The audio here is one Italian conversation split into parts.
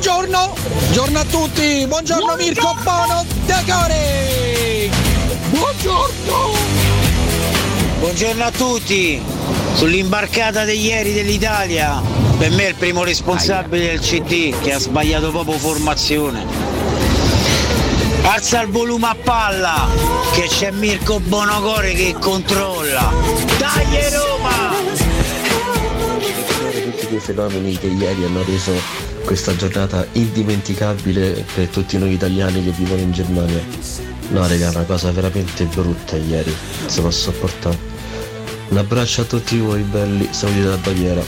Buongiorno, buongiorno a tutti, buongiorno, Mirko Bono Decore! Buongiorno! Buongiorno a tutti! Sull'imbarcata di ieri dell'Italia, per me è il primo responsabile del CD che ha sbagliato proprio formazione. Alza il volume a palla, che c'è Mirko Bonocore che controlla. Dai Roma! tutti quei fenomeni che ieri hanno reso questa giornata indimenticabile per tutti noi italiani che vivono in Germania. No raga, una cosa veramente brutta ieri, non si può sopportare. Un abbraccio a tutti voi belli, saluti dalla Baviera.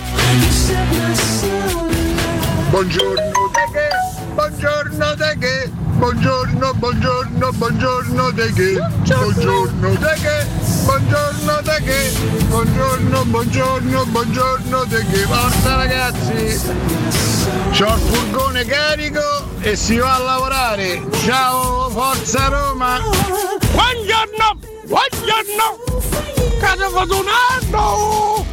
Buongiorno te che, buongiorno te che, buongiorno, buongiorno, buongiorno te che, buongiorno te che, buongiorno te che, buongiorno, buongiorno, buongiorno te che, forza ragazzi! C'ho il furgone carico e si va a lavorare. Ciao, forza Roma! Buongiorno! Buongiorno! Casa fatto un anno!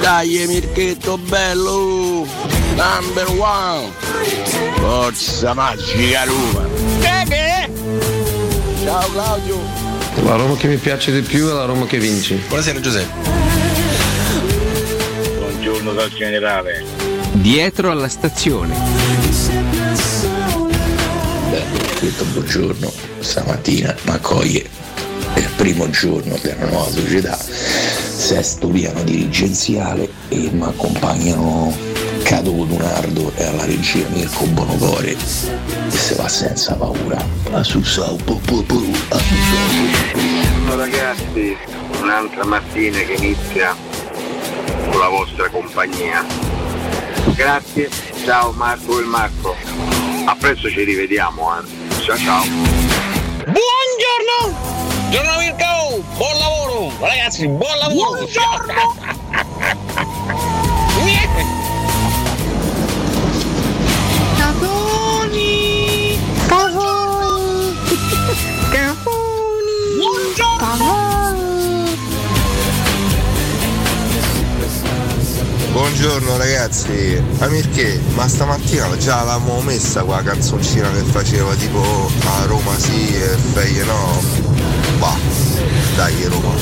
Dai Mirchetto bello! Number one! Forza magica Roma! Che Ciao Claudio! La Roma che mi piace di più è la Roma che vince. Buonasera Giuseppe. Buongiorno dal generale. Dietro alla stazione. Beh, detto buongiorno, stamattina mi accoglie è il primo giorno della nuova società, sesto piano dirigenziale e mi accompagnano Cato Codunardo e alla regia Mirko Bonocore e se va senza paura. A su sau, po, po, po, ragazzi, un'altra mattina che inizia con la vostra compagnia. Grazie, ciao Marco e Marco. A presto ci rivediamo, eh. Ciao ciao. Buongiorno! Buongiorno Mirko! Buon lavoro! Ragazzi, buon lavoro! Buongiorno! Buongiorno ragazzi, ma perché? Ma stamattina già l'avevamo messa quella canzoncina che faceva tipo a Roma sì e Feie no. Va, dai Roma.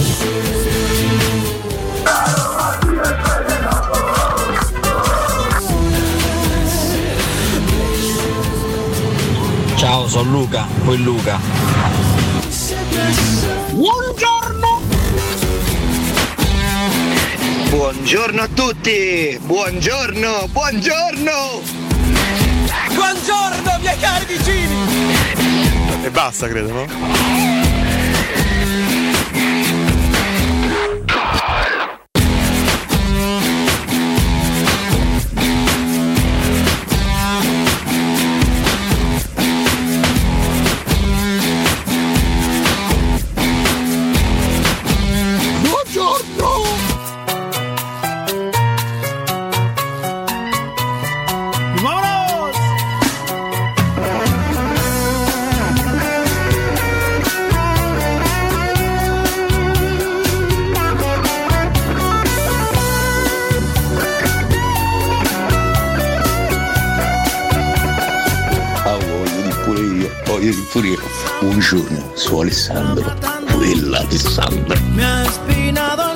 Ciao, sono Luca, poi Luca. Buongiorno! Buongiorno a tutti! Buongiorno, buongiorno! Buongiorno miei cari vicini! E basta, credo, no? Alessandro, quella Alessandro. Me ha espinado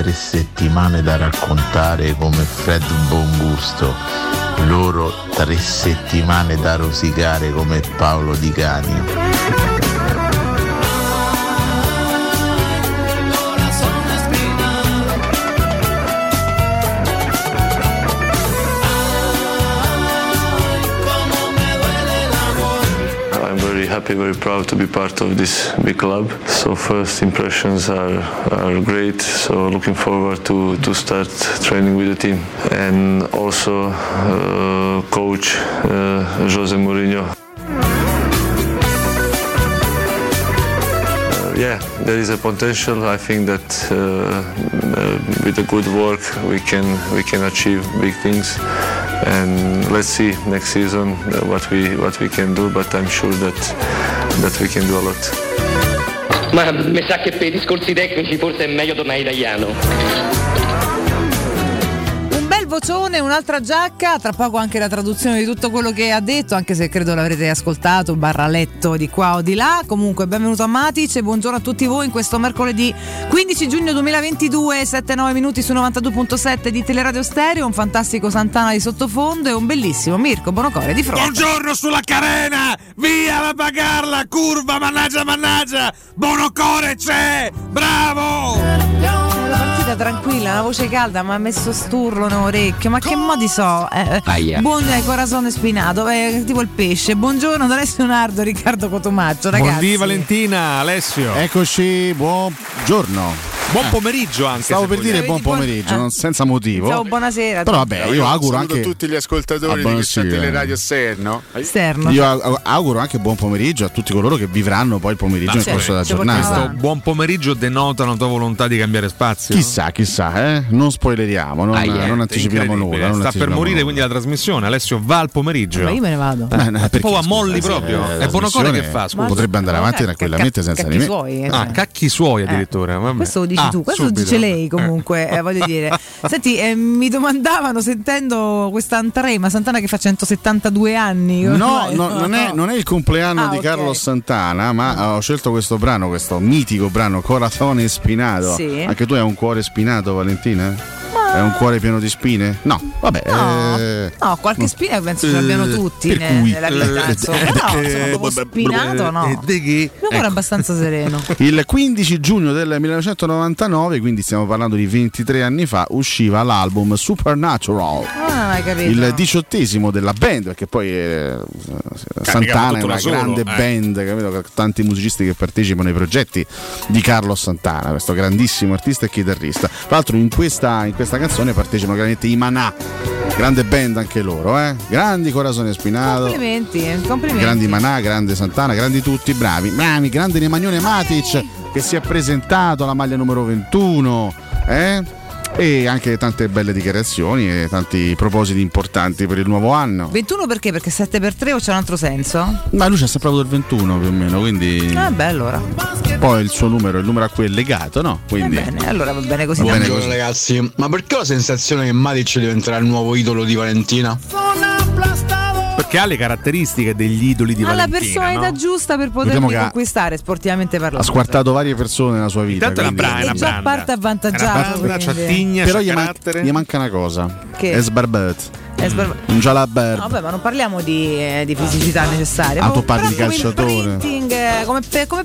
tre settimane da raccontare come Fred Bongusto, loro tre settimane da rosicare come Paolo Di Canio. Happy, very proud to be part of this big club. So first impressions are, are great. So looking forward to, to start training with the team. And also uh, coach uh, Jose Mourinho. Uh, yeah, there is a potential. I think that uh, uh, with the good work we can we can achieve big things. And let's see next season uh, what we what we can do. But I'm sure that that we can do a lot. Ma mi sa che per i discorsi tecnici forse è meglio tornare italiano. Vocione, un'altra giacca, tra poco anche la traduzione di tutto quello che ha detto, anche se credo l'avrete ascoltato, barra letto di qua o di là. Comunque, benvenuto a Matic e buongiorno a tutti voi in questo mercoledì 15 giugno 2022, 7-9 minuti su 92.7 di Teleradio Stereo, un fantastico Santana di sottofondo e un bellissimo Mirko Bonocore di fronte. Buongiorno sulla carena! Via la bagarla! Curva, mannaggia, mannaggia! Bonocore c'è! Bravo! La partita tranquilla, una voce calda, ma ha messo sturlo nell'orecchio. Ma che modi so? Eh, Aia. buon eh, corazone spinato, eh, tipo il pesce. Buongiorno da Alessio Nardo, Riccardo Cotomaccio, ragazzi. Buondì Valentina, Alessio. Eccoci, buongiorno. Buon pomeriggio anche. Stavo per dire buon pomeriggio, Ah. non- senza motivo. Ciao, buonasera. Però vabbè, io auguro anche tutti gli ascoltatori Ah, di questa teleradio esterno. Esterno. Io au- auguro anche buon pomeriggio a tutti coloro che vivranno poi il pomeriggio nel corso della giornata. Questo buon pomeriggio denota una tua volontà di cambiare spazio. Chissà, chissà, eh? non spoileriamo, non, Aia, non anticipiamo nulla. non Sta per morire nulla. quindi la trasmissione. Alessio va al pomeriggio. Ma io me ne vado. Beh, no, perché, Poi a molli proprio. eh, È la Bonocore che fa? Scusa. Potrebbe andare avanti tranquillamente senza di me. eh, Ah, cacchi suoi addirittura. vabbè. Questo lo dici Ah, tu, questo subito. dice lei comunque, eh, voglio dire. Senti, eh, mi domandavano sentendo questa Antrema, Santana che fa 172 anni. No, mai? no, non, è, non è il compleanno Ah, di ok. Carlos Santana, ma ho scelto questo brano, questo mitico brano Corazone Spinato. Sì. Anche tu hai un cuore spinato, Valentina? È un cuore pieno di spine? No, vabbè. No, eh, no, qualche spina penso ce l'abbiamo tutti per ne- cui- nella vita, eh, insomma. eh, Però eh, eh, spinato no. eh, Il mio cuore Ecco. è abbastanza sereno. Il 15 giugno del 1999, quindi stiamo parlando di 23 anni fa, usciva l'album Supernatural. Ah, hai capito. Il diciottesimo della band, perché poi eh, Santana è una solo, grande eh. band, capito? Con tanti musicisti che partecipano ai progetti di Carlos Santana, questo grandissimo artista e chitarrista. Tra l'altro in questa, in questa canzone partecipano chiaramente i Manà, grande band anche loro, eh? grandi Corazone Spinato. Complimenti, complimenti. Grandi Manà, grande Santana, grandi tutti, bravi, bravi, grande Nemanione Matic che si è presentato alla maglia numero 21, eh? E anche tante belle dichiarazioni e tanti propositi importanti per il nuovo anno. 21 perché? Perché 7 per 3 o c'è un altro senso? Ma lui c'ha sempre avuto il 21 più o meno, quindi Ah, beh, allora. poi il suo numero, il numero a cui è legato, no? Quindi Bene, allora va bene così. Va bene Buongiorno così. ragazzi, ma perché ho la sensazione che Matic diventerà il nuovo idolo di Valentina? Perché ha le caratteristiche degli idoli di Ha la Valentina. personalità no? giusta per che ha- conquistare sportivamente ha parlando. squartato varie persone nella sua vita. Intanto è una quindi- brana, E già parte avvantaggiato. quindi. Però gli, man- gli manca una cosa. Che? È sbarbat. È sbar- Un jalabert. No, vabbè, ma non parliamo di, eh, di fisicità necessaria. Ah, tu parli di calciatore. eh, Come, pe- come,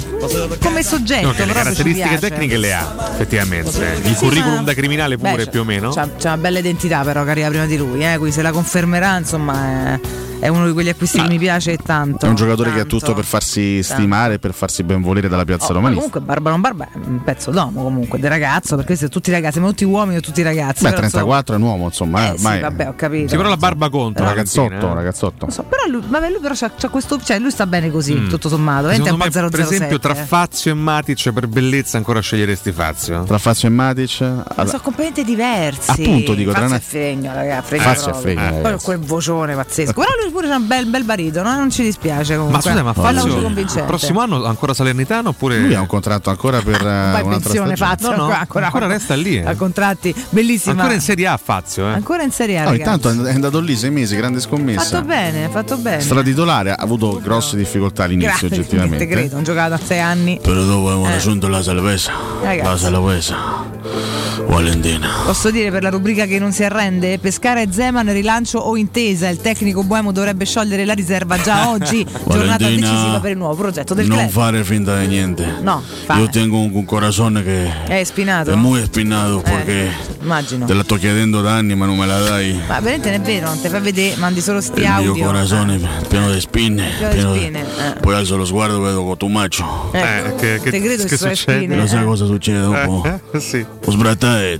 come soggetto. No, che le caratteristiche tecniche le ha, effettivamente. Il Sì, curriculum ma- da criminale pure Beh, più o meno. C'ha, c'ha una bella identità, però, che arriva prima di lui. Eh, quindi se la confermerà, insomma, è, è uno di quegli acquisti che mi piace tanto. È un giocatore che ha tanto. tutto per farsi stimare e per farsi ben volere dalla piazza Oh, ma romanista. comunque Barba non Barba è un pezzo d'uomo comunque, del ragazzo, perché siamo tutti ragazzi, siamo tutti uomini o tutti ragazzi. Beh, però, 34 è un uomo, insomma. eh, eh, ormai- sì, vabbè, ho capito. Sì, però la barba contro. un la ragazzotto, eh. ragazzotto. So, però lui, vabbè, lui però c'ha, c'ha questo, cioè lui sta bene così, Mm. tutto sommato. È un po' me, per 007. esempio, tra eh. Fazio e Matic per bellezza ancora sceglieresti Fazio? Tra Fazio e Matic. Ma alla- sono completamente diversi. Appunto, dico, tra Fazio una- è fregno, ragazzi. Fregno Fazio è fregno, Poi quel vocione pazzesco. Però lui pure c'ha un bel, bel baritono, eh, non ci dispiace comunque. Ma scusa, ma Fazio il prossimo anno ancora Salernitano oppure. Lui ha un contratto ancora per eh, Vai in un'altra pensione. Fazio, No, no, ancora, ancora, ancora resta lì, eh. A contratti, bellissima. Ancora in Serie A Fazio, eh? Ancora in Serie A, ragazzi. intanto è andato lì sei mesi, grande scommessa. Fatto bene, fatto bene. Stratitolare, ha avuto grosse difficoltà all'inizio, Grazie, te oggettivamente. credo, ho giocato a sei anni. Però dopo abbiamo Eh. raggiunto la salvezza. Ragazzi. La salvezza. Valentina. Posso dire per la rubrica che non si arrende? Pescara e Zeman, rilancio o intesa? Il tecnico Buemo dovrebbe sciogliere la riserva già oggi, giornata decisiva per il nuovo progetto del non club. fare finta di niente. No, fa- Io tengo un, un corazón che È spinato? è muy spinato perché Immagino. te la sto chiedendo da anni ma non me la dai. Ma veramente non è vero, non ti fai vedere, mandi solo sti Il audio. mio corazón è pieno di spine. Pieno di pieno di- spine, eh. Poi alzo lo sguardo e vedo Cotumaccio. Eh, che- che- Te credo che che succede? spine, Lo sai eh. cosa succede dopo? Eh, eh, sì. Ho sbrattato. Eh,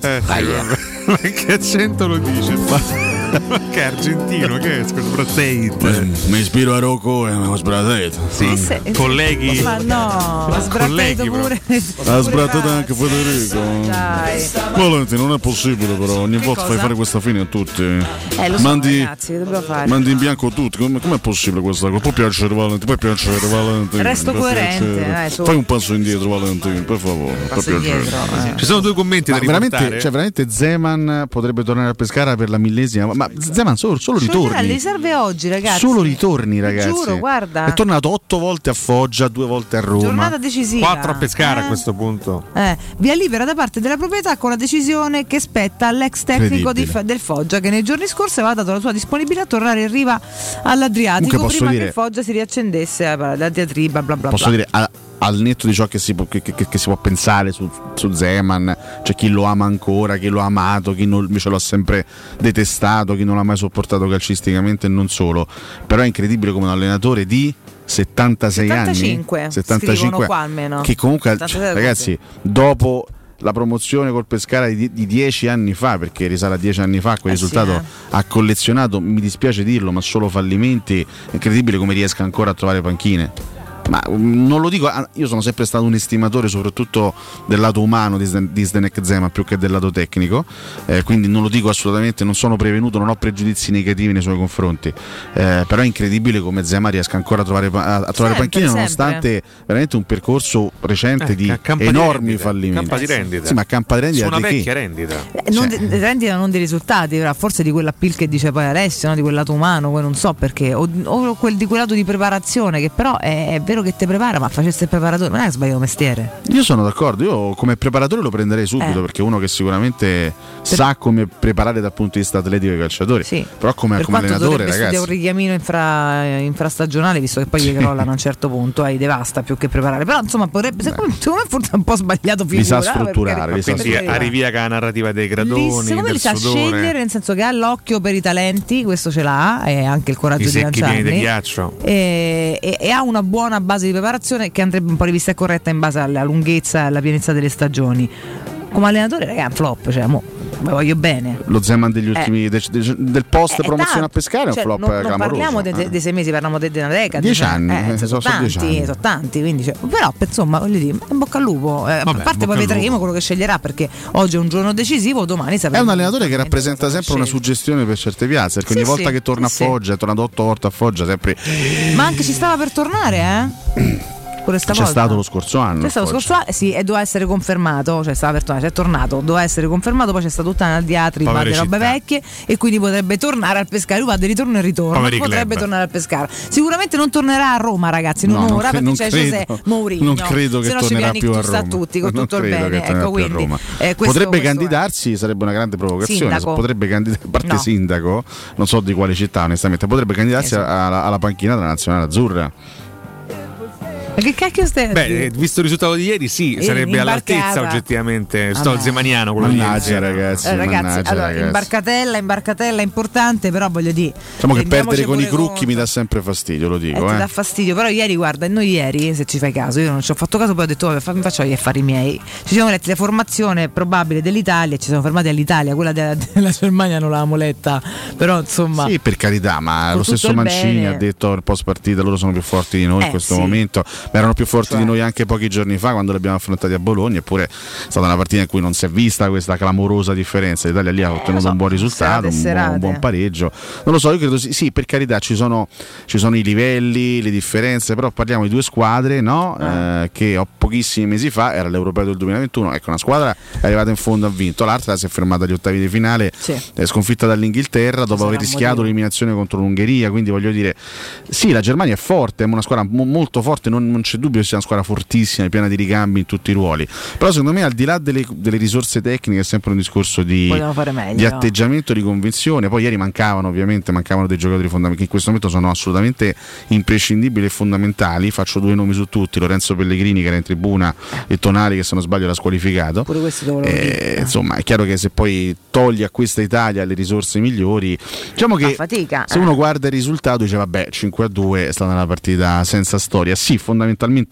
sì, che accento lo dice? Ma che argentino, che è? Sbratate. Mi ispiro a Rocco e ho sbrattato. Sì, se- colleghi. Ma no, ha sbrattato Colleghi, pure. Ha sbrattato anche Federico. Dai. Valenti, non è possibile però, ogni volta fai fare questa fine a tutti. Eh, lo so, mandi, ragazzi, dobbiamo fare? mandi in bianco tutti, come com'è possibile questa cosa? Può piacere Valenti, può piacere Valenti. Resto coerente, su. Fai un passo indietro Valenti, per favore. per indietro, eh. Ci sono due commenti Ma da veramente, riportare. cioè, veramente Zeman potrebbe tornare a Pescara per la millesima, ma Zeman solo, solo Scioglierà ritorni. le riserve oggi, ragazzi. Solo ritorni, ragazzi. giuro, guarda. È tornato otto volte a Foggia, due volte a Roma. Giornata decisiva. Quattro a pescare Eh? a questo punto. Eh, via libera da parte della proprietà con la decisione che spetta all'ex tecnico di- del Foggia che nei giorni scorsi aveva dato la sua disponibilità a tornare in riva all'Adriatico prima dire- che il Foggia si riaccendesse a- la diatriba bla bla Posso bla. dire, a- al netto di ciò che si può, che- che- che si può pensare su, su Zeman, c'è chi lo ama ancora, chi lo ha amato, chi non- invece lo ha sempre detestato, chi non l'ha mai sopportato calcisticamente e non solo. Però è incredibile come un allenatore di 76 75, anni, scrivono qua almeno. che comunque, 76 ragazzi, dopo la promozione col Pescara di, di dieci anni fa, perché risale a dieci anni fa, quel Eh sì, risultato eh. ha collezionato, mi dispiace dirlo, ma solo fallimenti. È incredibile come riesca ancora a trovare panchine. Ma mm, non lo dico, ah, io sono sempre stato un estimatore soprattutto del lato umano di, Zden- di Zdenek Zema più che del lato tecnico, eh, quindi non lo dico assolutamente, non sono prevenuto, non ho pregiudizi negativi nei suoi confronti, Eh, però è incredibile come Zema riesca ancora a trovare, a- a trovare sempre. nonostante veramente un percorso recente Eh, di di enormi rendita, fallimenti. campa di rendita. Sì, ma campa di rendita Su una di vecchia rendita. Eh, non Cioè- di- rendita non dei risultati, però forse di quell'appeal che dice poi Alessio, no? di quel lato umano, poi non so perché, o, o quel, di quel lato di preparazione, che però è, è vero che ti prepara, ma facesse il preparatore, non è sbagliato mestiere. Io sono d'accordo, io come preparatore lo prenderei subito Eh. perché è uno che sicuramente sa come preparare dal punto di vista atletico i calciatori, però come, per come allenatore dovrebbe studiare un ragazzi. richiamino infra, infrastagionale, visto che poi gli crollano a un certo punto, eh, devasta più che preparare. Però insomma, potrebbe, secondo, me, secondo me forse è un po' sbagliato figura. Li sa per strutturare, carità. li sa Quindi Per arrivi a la narrativa dei Lì, gradoni, secondo me li sa sudore, scegliere, nel senso che ha l'occhio per i talenti, questo ce l'ha, e anche il coraggio i di pieni di lanciarli. ghiaccio. E, e- e ha una buona base di preparazione che andrebbe un po' rivista corretta in base alla lunghezza e alla pienezza delle stagioni. Come allenatore, ragazzi, è un flop, cioè, mo, vi voglio bene. Lo Zeman degli Eh. ultimi de- de- del post Eh, promozione tanto. a pescare è Cioè, un flop non, eh, non parliamo de- de- eh. dei sei mesi, parliamo de- di una decade. Dieci cioè, anni, eh, eh, sono, sono- sono dieci tanti, anni. sono tanti, quindi, cioè, però insomma, voglio dire, in bocca al lupo. Eh, a Vabbè, parte bocca poi vedremo quello che sceglierà perché oggi è un giorno decisivo, domani È sapremo. un allenatore che rappresenta sempre una suggestione per certe piazze, perché Sì, ogni volta sì, che torna sì, a Foggia, è tornato otto volte a Foggia, sempre Ma anche ci stava per tornare, eh? Pure c'è stavolta. stato lo scorso anno. C'è stato lo scorso anno, sì, e doveva essere confermato, cioè stava per tornare, è tornato, doveva essere confermato, poi c'è stata tutta una diatriba di robe vecchie e quindi potrebbe tornare al pescare, lui va di ritorno e ritorno, Poveri potrebbe club. tornare al pescare. Sicuramente non tornerà a Roma, ragazzi, non No, ora perché non c'è. José Mourinho. Non credo che tornerà più a ictus a Roma. tutti, con Non tutto il bene. Ecco, quindi Roma. eh, questo- potrebbe questo è. candidarsi, sarebbe una grande provocazione. Sindaco. Potrebbe candidarsi, a parte No. sindaco, non so di quale città onestamente, potrebbe candidarsi Esatto. alla, alla panchina della nazionale azzurra. Ma che cacchio stai Beh, eh, visto il risultato di ieri, sì, Ieri sarebbe all'altezza oggettivamente. Sto al Vabbè. zemaniano Mannaggia ieri. ragazzi, Eh, ragazzi, mannaggia allora, ragazzi. imbarcatella, imbarcatella importante, però voglio dire. Diciamo che perdere con i crucchi conto. mi dà sempre fastidio, lo Eh, dico. ti eh. dà fastidio, però ieri guarda, noi ieri, se ci fai caso, io non ci ho fatto caso, poi ho detto vabbè, mi faccio gli affari miei. Ci siamo letti la formazione probabile dell'Italia ci siamo fermati all'Italia, quella della, della Germania non l'avevamo letta, però insomma... Sì, per carità, ma Con lo stesso il Mancini bene. ha detto nel post partita loro sono più forti di noi Eh, in questo sì. momento, ma erano più forti Cioè. di noi anche pochi giorni fa quando li abbiamo affrontati a Bologna, eppure è stata una partita in cui non si è vista questa clamorosa differenza. L'Italia lì ha ottenuto so, un buon risultato, un buon, un buon serate. pareggio. Non lo so, io credo sì, sì, per carità ci sono, ci sono i livelli, le differenze, però parliamo di due squadre no? Ah. Eh, che ho pochissimi mesi fa era l'Europeo del 2021, ecco una squadra è arrivata in fondo ha vinto, l'altra si è fermata agli ottavi di finale, è sconfitta dall'Inghilterra dopo sarà aver rischiato l'eliminazione contro l'Ungheria, quindi voglio dire, sì, la Germania è forte, è una squadra mo- molto forte, non, non c'è dubbio che sia una squadra fortissima, piena di ricambi in tutti i ruoli. Però secondo me al di là delle, delle risorse tecniche è sempre un discorso di, meglio. di atteggiamento, di convinzione. Poi ieri mancavano ovviamente, mancavano dei giocatori fondamentali che in questo momento sono assolutamente imprescindibili e fondamentali. Faccio due nomi su tutti, Lorenzo Pellegrini che era in tribuna e Tonali che se non sbaglio era squalificato. Pure questo dovevo Eh, insomma, è chiaro che se poi togli a questa Italia le risorse migliori, diciamo che fatica. se eh. uno guarda il risultato dice vabbè 5 a 2 è stata una partita senza storia. Sì, fondamentalmente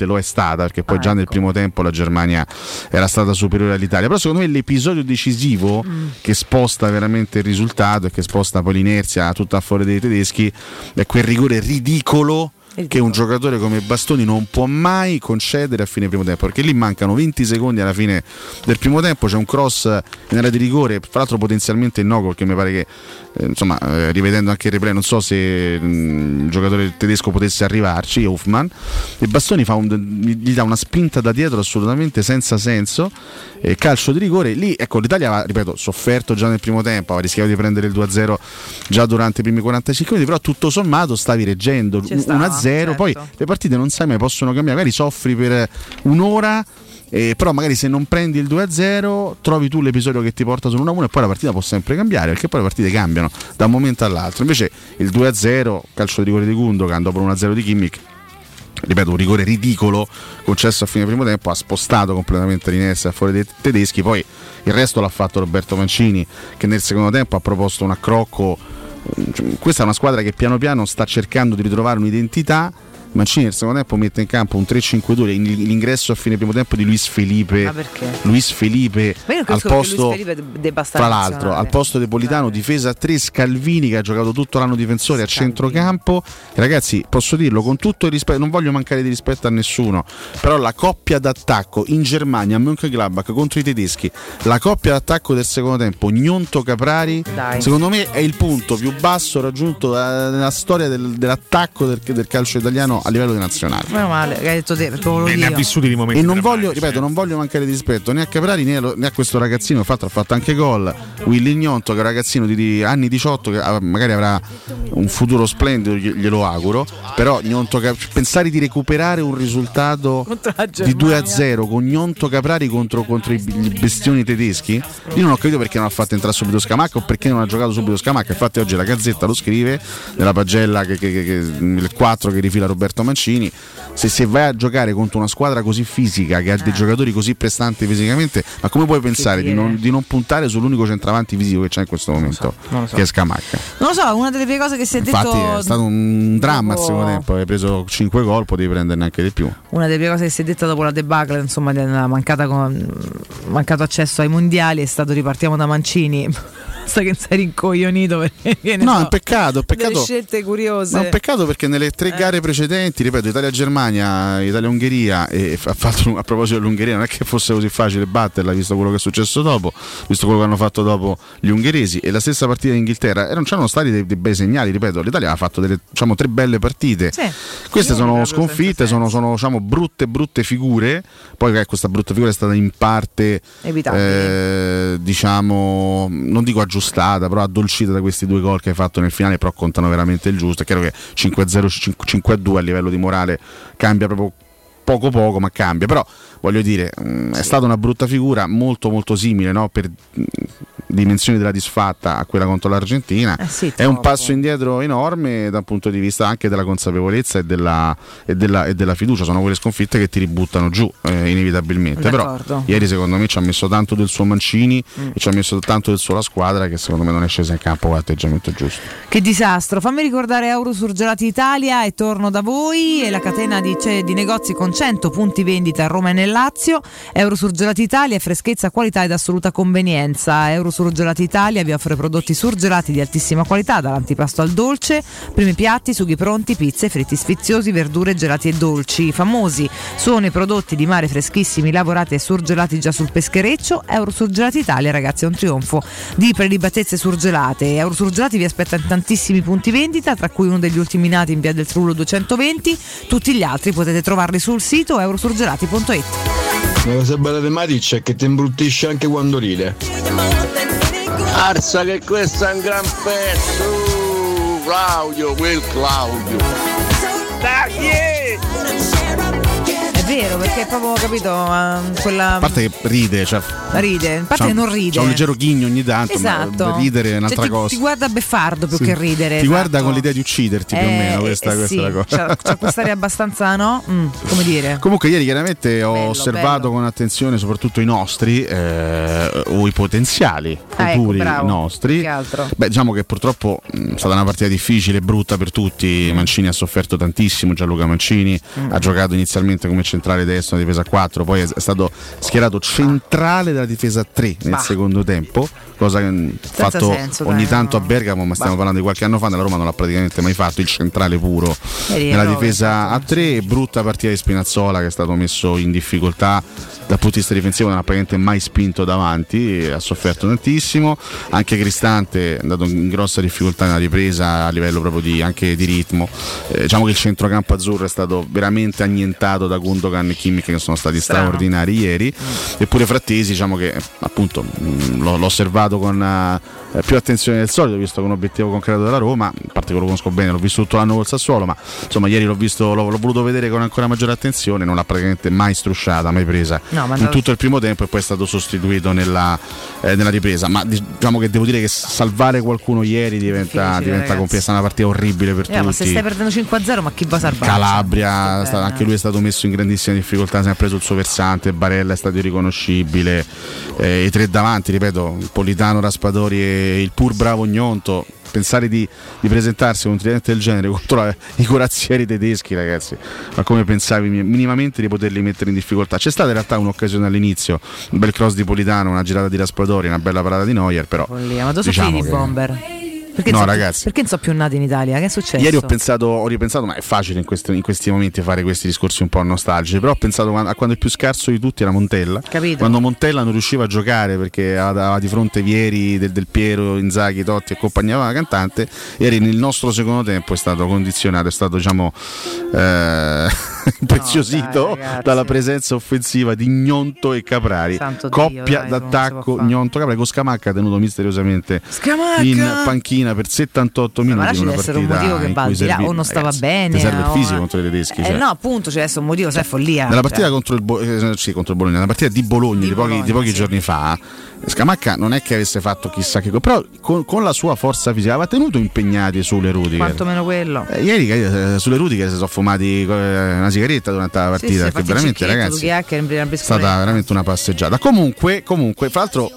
lo è stata perché poi già nel primo tempo la Germania era stata superiore all'Italia. Però secondo me l'episodio decisivo che sposta veramente il risultato e che sposta poi l'inerzia tutta a fuori dei tedeschi è quel rigore ridicolo che un giocatore come Bastoni non può mai concedere a fine primo tempo, perché lì mancano 20 secondi alla fine del primo tempo, c'è un cross in area di rigore, fra l'altro potenzialmente no, perché mi pare che, eh, insomma, eh, rivedendo anche il replay, non so se mm, un giocatore tedesco potesse arrivarci, Hoffman, e Bastoni un, gli dà una spinta da dietro assolutamente senza senso, eh, calcio di rigore, lì ecco l'Italia aveva, ripeto, sofferto già nel primo tempo, rischiava di prendere il 2-0 già durante i primi 45 minuti, però tutto sommato stavi reggendo 1-0 zero. Certo. Poi le partite non sai mai possono cambiare, magari soffri per eh, un'ora. Eh, però magari se non prendi il 2-0 trovi tu l'episodio che ti porta sull'1-1 e poi la partita può sempre cambiare perché poi le partite cambiano da un momento all'altro invece il 2-0 calcio di rigore di Gundogan dopo l'1-0 di Kimmich ripeto, un rigore ridicolo concesso a fine primo tempo, ha spostato completamente l'inerzia fuori dei tedeschi, poi il resto l'ha fatto Roberto Mancini che nel secondo tempo ha proposto un accrocco questa è una squadra che piano piano sta cercando di ritrovare un'identità. Mancini nel secondo tempo mette in campo un 3-5-2, in- l'ingresso a fine primo tempo di Luis Felipe. Ma perché? Luis Felipe al posto Felipe tra l'altro, al posto di Politano, difesa 3 Scalvini che ha giocato tutto l'anno difensore a centrocampo. Ragazzi, posso dirlo con tutto il rispetto, non voglio mancare di rispetto a nessuno, però la coppia d'attacco in Germania, a Mönchengladbach contro i tedeschi, la coppia d'attacco del secondo tempo, Gnonto Caprari, Dai. secondo me è il punto più basso raggiunto eh, nella storia del- dell'attacco del, del calcio italiano a livello di nazionale. Meno male, che hai detto te, perché volevo dire. io. E non voglio, ripeto, non voglio mancare di rispetto né a Caprari né, a- né a questo ragazzino. Infatti, ha fatto anche gol. Willy Gnonto, che è un ragazzino di, di anni 18, che ah, magari avrà un futuro splendido, gli- glielo auguro. Però Gnonto, pensare di recuperare un risultato di 2 a 0 con Gnonto Caprari contro, contro i, i bestioni tedeschi. Io non ho capito perché non ha fatto entrare subito Scamacca o perché non ha giocato subito Scamacca. Infatti, oggi la Gazzetta lo scrive nella pagella che, che- che- che- il 4 che rifila Roberto Mancini. Se, se vai a giocare contro una squadra così fisica, che ha dei giocatori così prestanti fisicamente, ma come puoi pensare di non, di non puntare sull'unico centravanti fisico che c'è in questo momento, lo so. che è Scamacca? Non lo so, una delle prime cose che si è Infatti detto. è stato un dramma dopo- secondo tempo, hai preso 5 gol, potevi prenderne anche di più. Una delle prime cose che si è detta dopo la debacle, insomma, della mancata con- mancato accesso ai mondiali è stato ripartiamo da Mancini. Basta che sei rincoglionito perché No, so, è un peccato, è un peccato. scelte curiose. Ma è un peccato perché nelle tre Eh. gare precedenti, ripeto, Italia-Germania, Italia-Ungheria, e ha fatto, a proposito dell'Ungheria, non è che fosse così facile batterla, visto quello che è successo dopo, visto quello che hanno fatto dopo gli ungheresi, e la stessa partita in Inghilterra, e non c'erano stati dei, dei bei segnali, ripeto, l'Italia ha fatto delle, diciamo, tre belle partite. Queste sono sconfitte, sono, sono, diciamo, brutte, brutte figure. Poi eh, questa brutta figura è stata in parte, eh, diciamo, non dico aggiustata, però addolcita da questi due gol che hai fatto nel finale, però contano veramente il giusto. È chiaro che 5-0, 5-2 a livello di morale cambia proprio poco poco, ma cambia. Però voglio dire, mh, è stata una brutta figura, molto molto simile no? per mh, dimensioni della disfatta a quella contro l'Argentina. Eh sì, è un passo indietro enorme dal punto di vista anche della consapevolezza e della, e della- e della fiducia. Sono quelle sconfitte che ti ributtano giù eh, inevitabilmente. Però D'accordo. ieri secondo me ci ha messo tanto del suo Mancini e ci ha messo tanto del suo la squadra che secondo me non è scesa in campo con l'atteggiamento giusto. Che disastro. Fammi ricordare Eurosurgelati Italia e torno da voi e la catena di, ce- di negozi con 100 punti vendita a Roma e nel Lazio. Eurosurgelati Italia, freschezza, qualità ed assoluta convenienza. Eurosurgelati Italia vi offre prodotti surgelati di altissima qualità, dall'antipasto al dolce, primi piatti, sughi pronti, pizze, fritti sfiziosi, verdure, gelati e dolci. Famosi sono i prodotti di mare freschissimi, lavorati e surgelati già sul peschereccio. Eurosurgelati Italia, ragazzi, è un trionfo di prelibatezze surgelate. Eurosurgelati vi aspetta in tantissimi punti vendita, tra cui uno degli ultimi nati in via del Trullo 220. Tutti gli altri potete trovarli sul sito eurosurgelati.it. La cosa bella di Matic è che ti imbruttisce anche quando ride. Arsa che questo è un gran pezzo! Claudio, quel Claudio! Dai! Vero, perché è proprio capito ehm, quella A parte che ride, cioè. ride, a parte che non ride. C'ha un leggero ghigno ogni tanto, Esatto. ridere è un'altra Cioè, ti, cosa. Ti guarda beffardo più Sì. che ridere. Ti guarda esatto. con l'idea di ucciderti più o Eh, meno, questa, eh, questa sì, è la cosa. C'ha, c'ha quest'aria abbastanza, no? Mm, come dire. Comunque ieri chiaramente ho Bello, osservato bello. con attenzione soprattutto i nostri eh, o i potenziali Ah, ecco, futuri nostri. Che altro? Beh, diciamo che purtroppo mh, è stata una partita difficile, brutta per tutti. Mancini ha sofferto tantissimo, Gianluca Mancini Mm. ha giocato inizialmente come centrale destro nella difesa 4, poi è stato schierato centrale della difesa 3 nel Bah. secondo tempo, cosa che mh, fatto senso, ogni dai, tanto no. a Bergamo, ma stiamo Bah. parlando di qualche anno fa, nella Roma non l'ha praticamente mai fatto il centrale puro Ieri nella Robert, difesa a 3 brutta partita di Spinazzola che è stato messo in difficoltà dal punto di vista difensivo non ha praticamente mai spinto davanti ha sofferto tantissimo anche Cristante è andato in grossa difficoltà nella ripresa a livello proprio di, anche di ritmo Eh, diciamo che il centrocampo azzurro è stato veramente annientato da Gundogan e Kimmich che sono stati Strano. straordinari ieri eppure Frattesi diciamo che appunto mh, l'ho, l'ho osservato con eh, più attenzione del solito visto che un obiettivo concreto della Roma a parte che lo conosco bene l'ho visto tutto l'anno col Sassuolo ma insomma ieri l'ho visto l'ho, l'ho voluto vedere con ancora maggiore attenzione non l'ha praticamente mai strusciata mai presa No, ma in tutto il primo tempo e poi è stato sostituito nella, eh, nella ripresa ma diciamo che devo dire che salvare qualcuno ieri diventa, diventa complessa una partita orribile per Eh, ma se tutti stai perdendo 5-0, ma chi va a salvare? Calabria, sta- eh. anche lui è stato messo in grandissima difficoltà, si è preso il suo versante, Barella è stato irriconoscibile, eh, i tre davanti, ripeto, Politano, Raspadori e il pur bravo Gnonto. Pensare di, di presentarsi con un tridente del genere contro la- i corazzieri tedeschi, ragazzi, ma come pensavi mi- minimamente di poterli mettere in difficoltà? C'è stata in realtà un'occasione all'inizio, un bel cross di Politano, una girata di Raspadori, una bella parata di Neuer, però Follia, ma dove diciamo sono finiti i che- bomber? Perché No, non so- ragazzi. Perché non sono più nati in Italia? Che è successo? Ieri ho pensato, ho ripensato, ma è facile in, questi- in questi momenti fare questi discorsi un po' nostalgici, però ho pensato a quando il più scarso di tutti era Montella. Capito. Quando Montella non riusciva a giocare perché aveva di fronte Vieri, del, del Piero, Inzaghi, Totti e compagnia la cantante, ieri nel nostro secondo tempo è stato condizionato, è stato diciamo eh, impreziosito dalla presenza offensiva di Gnonto e Caprari. Santo Dio, Coppia dai, non si d'attacco può fare. Gnonto Caprari con Scamacca tenuto misteriosamente Scamacca! in panchina per 78 Ma minuti là in ci deve essere un motivo che va al di là, o non stava ragazzi, bene, serve il fisico contro i tedeschi Eh cioè. no, appunto, c'è adesso un motivo, sai, è follia. nella partita cioè. contro il, Bo- eh, sì, contro il Bologna nella partita di Bologna di, pochi, di pochi giorni fa Scamacca non è che avesse fatto chissà che cosa però con, con la sua forza fisica aveva tenuto impegnati sulle Rudiger Quanto meno quello. Eh, ieri eh, sulle Rudiger si sono fumati eh, una sigaretta durante la Sì, partita sì, fatti il veramente ragazzi è stata veramente una passeggiata. Comunque, comunque, fra l'altro,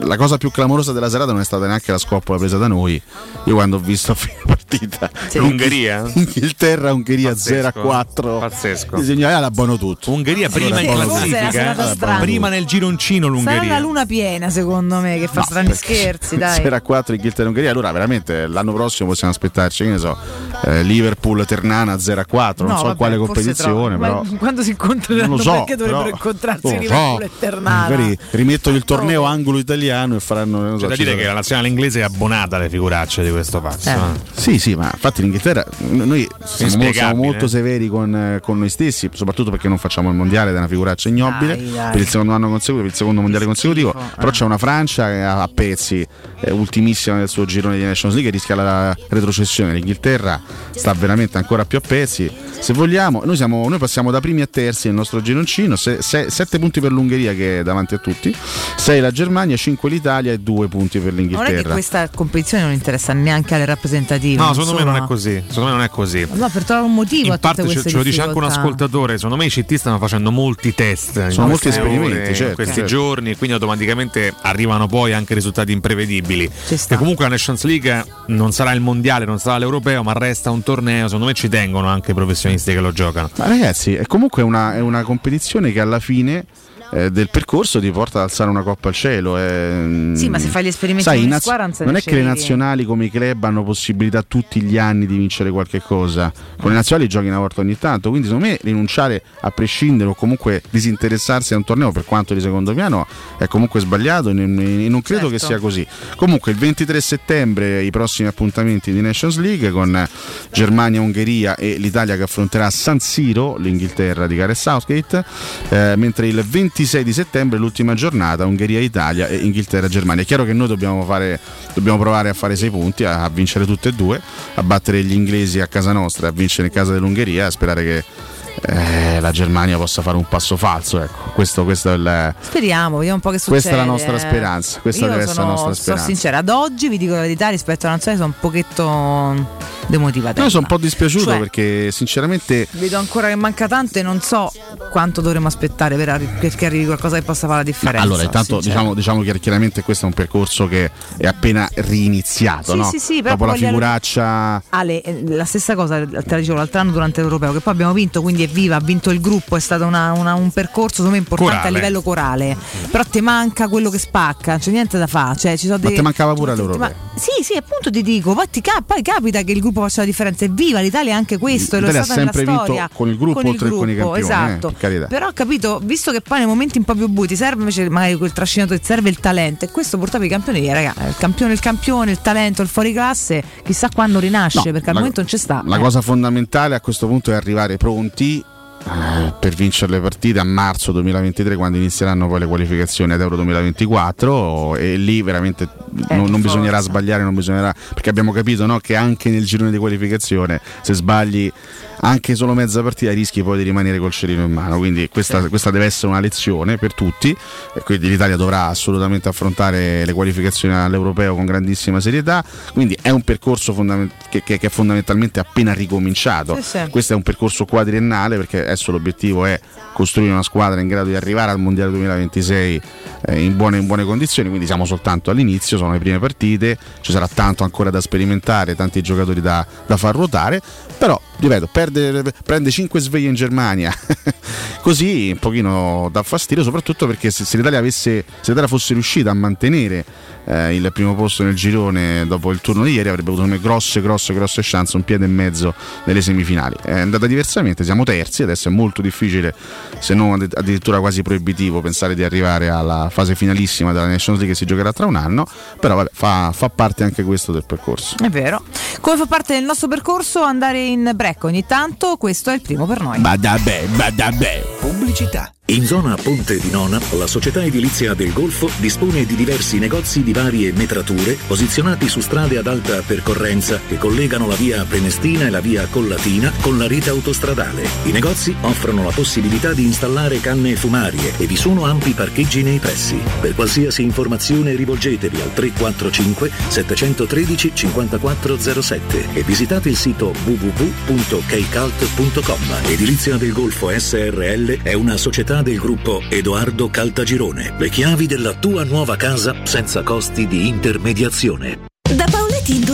la cosa più clamorosa della serata non è stata neanche la scoppola presa da noi. Io quando ho visto a fine partita L'Ungheria? Inghilterra, Ungheria Pazzesco. 0 a 4. Pazzesco. Bisogna la buono tutto. Ungheria prima in classifica, prima nel gironcino Sarà la l'Ungheria. luna piena, secondo me, che fa strani scherzi, dai. 0 a 4 Inghilterra Ungheria. Allora, veramente l'anno prossimo possiamo aspettarci, che ne so, eh, Liverpool Ternana 0 a 4. Non No, so vabbè, quale competizione, però. Ma quando si incontreranno Non lo so, perché dovrebbero però- incontrarsi non lo Liverpool so. e Ternana? Magari rimettono il torneo angolo italiano e faranno. non so, C'è da dire che la nazionale inglese è abbonata alle figuracce di questo pazzo. Eh. eh. Sì, sì, ma infatti l'Inghilterra, n- noi siamo, mo- siamo molto severi con, eh, con noi stessi, soprattutto perché non facciamo il mondiale è una figuraccia ignobile Dai, dai. per il secondo anno consecutivo, per il secondo mondiale consecutivo. Però c'è una Francia che ha a pezzi, è ultimissima nel suo girone di Nations League, rischia la retrocessione. L'Inghilterra sta veramente ancora più a pezzi. Se vogliamo, noi, siamo- noi passiamo da primi a terzi nel nostro gironcino, 7 punti per l'Ungheria che è davanti a tutti, 6 la Germania, 5 l'Italia e 2 punti per Non è che l'Inghilterra. questa competizione non interessa neanche alle rappresentative. No, secondo me non è a- così. Secondo me non è così. No, per trovare un motivo a In tutte parte ce, ce lo dice anche un ascoltatore. Secondo me i CT stanno facendo molti test. Sono molti esperimenti, ore, certo, in questi certo. giorni, e quindi automaticamente arrivano poi anche risultati imprevedibili. Che comunque la Nations League non sarà il mondiale, non sarà l'europeo, ma resta un torneo. Secondo me ci tengono anche i professionisti che lo giocano. Ma ragazzi, è comunque una, è una competizione che alla fine eh, del percorso ti porta ad alzare una coppa al cielo. eh. Sì, ma se fai gli esperimenti Sai, in naz- squadra non non è che le nazionali come i club hanno possibilità tutti gli anni di vincere qualche cosa. Con le nazionali giochi una volta ogni tanto, quindi secondo me rinunciare a prescindere o comunque disinteressarsi a un torneo per quanto di secondo piano è comunque sbagliato e non, credo che Certo. sia così. Comunque il 23 settembre i prossimi appuntamenti di Nations League con Germania-Ungheria e l'Italia che affronterà San Siro l'Inghilterra di Gareth Southgate, eh, mentre il 26 di settembre l'ultima giornata Ungheria-Italia e Inghilterra-Germania. È chiaro che noi dobbiamo, fare, dobbiamo provare a fare sei punti, a, a vincere tutte e due, a battere gli inglesi a casa nostra, a vincere in casa dell'Ungheria, a sperare che eh, la Germania possa fare un passo falso. Ecco, questo, questo è il, Speriamo, vediamo un po' che succede. Questa è la nostra speranza, questa Io deve essere la sono- nostra speranza. Sono sincera, ad oggi vi dico la verità rispetto alla nazionale sono un pochetto demotivata. Io sono un po' dispiaciuto Cioè- perché sinceramente Vedo ancora che manca tanto e non so quanto dovremmo aspettare per arri- perché arrivi qualcosa che possa fare la differenza. allora intanto diciamo, diciamo che chiaramente questo è un percorso che è appena riniziato, Sì, no? sì, sì, dopo la figuraccia Ale, eh, la stessa cosa te la dicevo l'altro anno durante l'Europeo, che poi abbiamo vinto, quindi è viva, ha vinto il gruppo, è stato una- una- un percorso secondo me importante Corale. a livello corale. Però ti manca quello che spacca, non c'è niente da fare. Cioè, ci sono ma dei- ti mancava pure all'Europeo. ma- sì, sì, appunto ti dico, poi, ti cap- poi capita che il gruppo faccia la differenza. È viva l'Italia è anche questo, lo è L'Italia ha stata nella sempre vinto storia. con il gruppo oltre che con i campioni, Esatto. eh, per carità. Però ho capito, visto che poi nei momenti un po' più bui ti serve invece magari quel trascinatore, ti serve il talento. E questo purtroppo i campioni, raga, il campione, il campione, il talento, il fuori classe, chissà quando rinasce, No, perché al la- momento non ci sta. La Eh. cosa fondamentale a questo punto è arrivare pronti eh, per vincere le partite a marzo 2023 quando inizieranno poi le qualificazioni ad Euro 2024 e lì veramente non, non bisognerà sbagliare, non bisognerà perché abbiamo capito no, che anche nel girone di qualificazione se sbagli anche solo mezza partita rischi poi di rimanere col cerino in mano, quindi questa, questa deve essere una lezione per tutti quindi l'Italia dovrà assolutamente affrontare le qualificazioni all'europeo con grandissima serietà, quindi è un percorso fondament- che, che- che è fondamentalmente appena ricominciato, Sì, sì. questo è un percorso quadriennale perché adesso l'obiettivo è costruire una squadra in grado di arrivare al Mondiale 2026 eh, in, buone, in buone condizioni, quindi siamo soltanto all'inizio, sono le prime partite, ci sarà tanto ancora da sperimentare, tanti giocatori da, da far ruotare, però ripeto, perde- prende 5 sveglie in Germania, così un pochino dà fastidio, soprattutto perché se, se l'Italia, avesse, se l'Italia fosse riuscita a mantenere eh, il primo posto nel girone dopo il turno di ieri avrebbe avuto me, grosse, grosse, grosse chance, un piede e mezzo nelle semifinali. È andata diversamente, siamo terzi, adesso è molto difficile, se non addi- addirittura quasi proibitivo, pensare di arrivare alla fase finalissima della Nations League che si giocherà tra un anno, però vabbè, fa, fa parte anche questo del percorso. È vero. Come fa parte del nostro percorso andare in break ogni tanto, questo è il primo per noi. Badabè, badabè. Pubblicità. In zona Ponte di Nona, la società edilizia del Golfo dispone di diversi negozi di varie metrature posizionati su strade ad alta percorrenza che collegano la via Prenestina e la via Collatina con la rete autostradale. I negozi offrono la possibilità di installare canne fumarie e vi sono ampi parcheggi nei pressi. Per qualsiasi informazione rivolgetevi al 345 713 5407 e visitate il sito www.keicalt.com. Edilizia del Golfo SRL è una società del gruppo Edoardo Caltagirone. Le chiavi della tua nuova casa senza costi di intermediazione. Da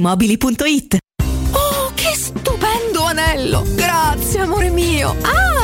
paolettimobili.it. Oh, che stupendo anello! Grazie, amore mio! Ah,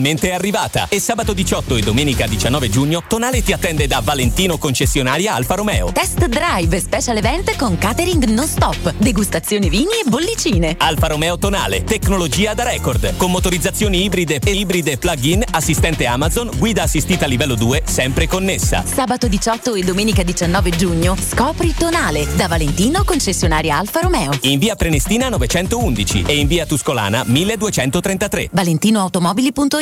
è arrivata e sabato 18 e domenica 19 giugno Tonale ti attende da Valentino concessionaria Alfa Romeo. Test drive, special event con catering non stop, degustazioni vini e bollicine. Alfa Romeo Tonale, tecnologia da record, con motorizzazioni ibride e ibride plug-in, assistente Amazon, guida assistita livello 2, sempre connessa. Sabato 18 e domenica 19 giugno scopri Tonale da Valentino concessionaria Alfa Romeo. In via Prenestina 911 e in via Tuscolana 1233. 333. ValentinoAutomobili.it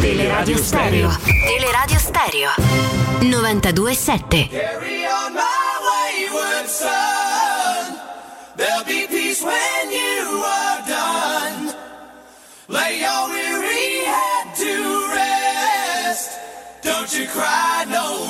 Teleradio Stereo. Teleradio Stereo. 92.7. Carry on my wayward son. There'll be peace when you are done. Lay your weary head to rest. Don't you cry no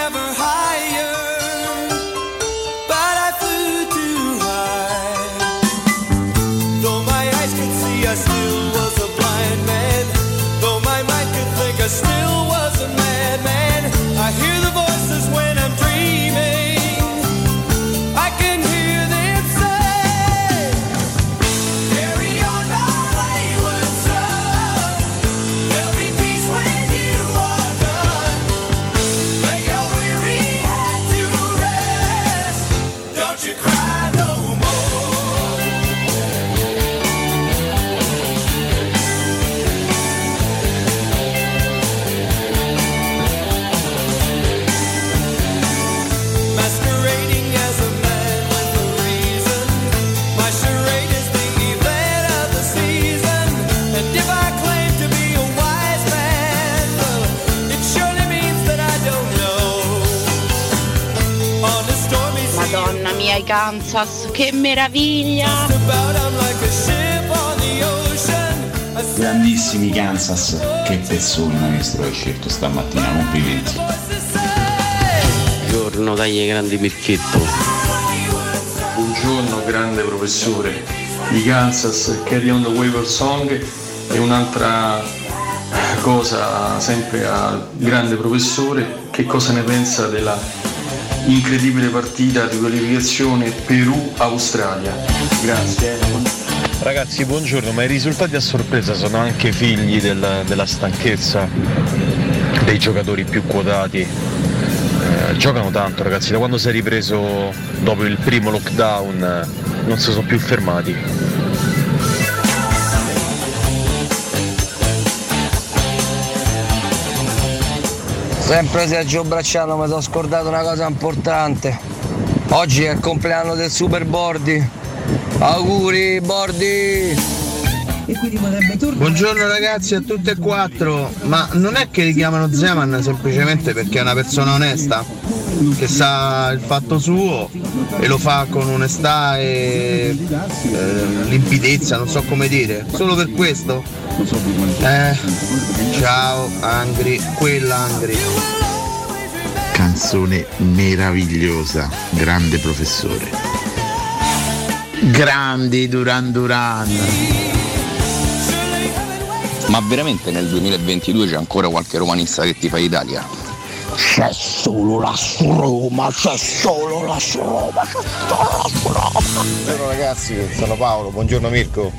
Kansas, che meraviglia! Grandissimi Kansas, che pezzone maestro hai scelto stamattina, complimenti. Buongiorno, dai grandi Mirchetto. Buongiorno grande professore di Kansas, Carry on the Waiver Song e un'altra cosa sempre al grande professore, che cosa ne pensa della incredibile partita di qualificazione Perù-Australia? Grazie. Ragazzi, buongiorno, ma i risultati a sorpresa sono anche figli del- della stanchezza dei giocatori più quotati. Eh, giocano tanto ragazzi, da quando si è ripreso dopo il primo lockdown eh, non si sono più fermati. Sempre Sergio Bracciano, mi sono scordato una cosa importante. Oggi è il compleanno del Super Bordi. Auguri Bordi! Buongiorno ragazzi a tutte e quattro, ma non è che li chiamano Zeman semplicemente perché è una persona onesta, che sa il fatto suo e lo fa con onestà e eh, limpidezza, non so come dire, solo per questo? Eh, ciao Angri, quella Angri. Canzone meravigliosa, grande professore. Grandi Duran Duran. Ma veramente nel 2022 c'è ancora qualche romanista che ti fa Italia? C'è solo la Roma, c'è solo la Roma, c'è solo la Roma. Buongiorno ragazzi, sono Paolo, buongiorno Mirko.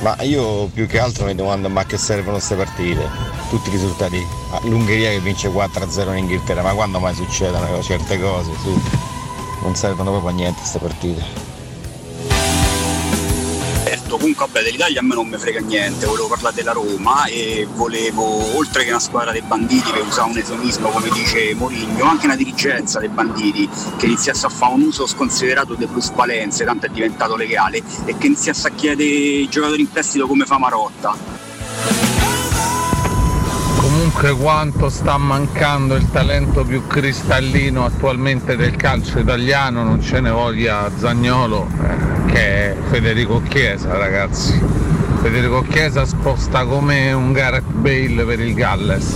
Ma io più che altro mi domando ma che servono queste partite? Tutti i risultati. Ah, L'Ungheria che vince 4-0 in Inghilterra, ma quando mai succedono certe cose? Su. Non servono proprio a niente queste partite. Certo, comunque vabbè dell'Italia a me non mi frega niente, volevo parlare della Roma e volevo, oltre che una squadra dei banditi per usare un esonismo come dice Mourinho, anche una dirigenza dei banditi che iniziasse a fare un uso sconsiderato delle plusvalenze, tanto è diventato legale, e che iniziasse a chiedere i giocatori in prestito come fa Marotta. Comunque quanto sta mancando il talento più cristallino attualmente del calcio italiano, non ce ne voglia Zagnolo, che è Federico Chiesa ragazzi. Federico Chiesa sposta come un Gareth Bale per il Galles.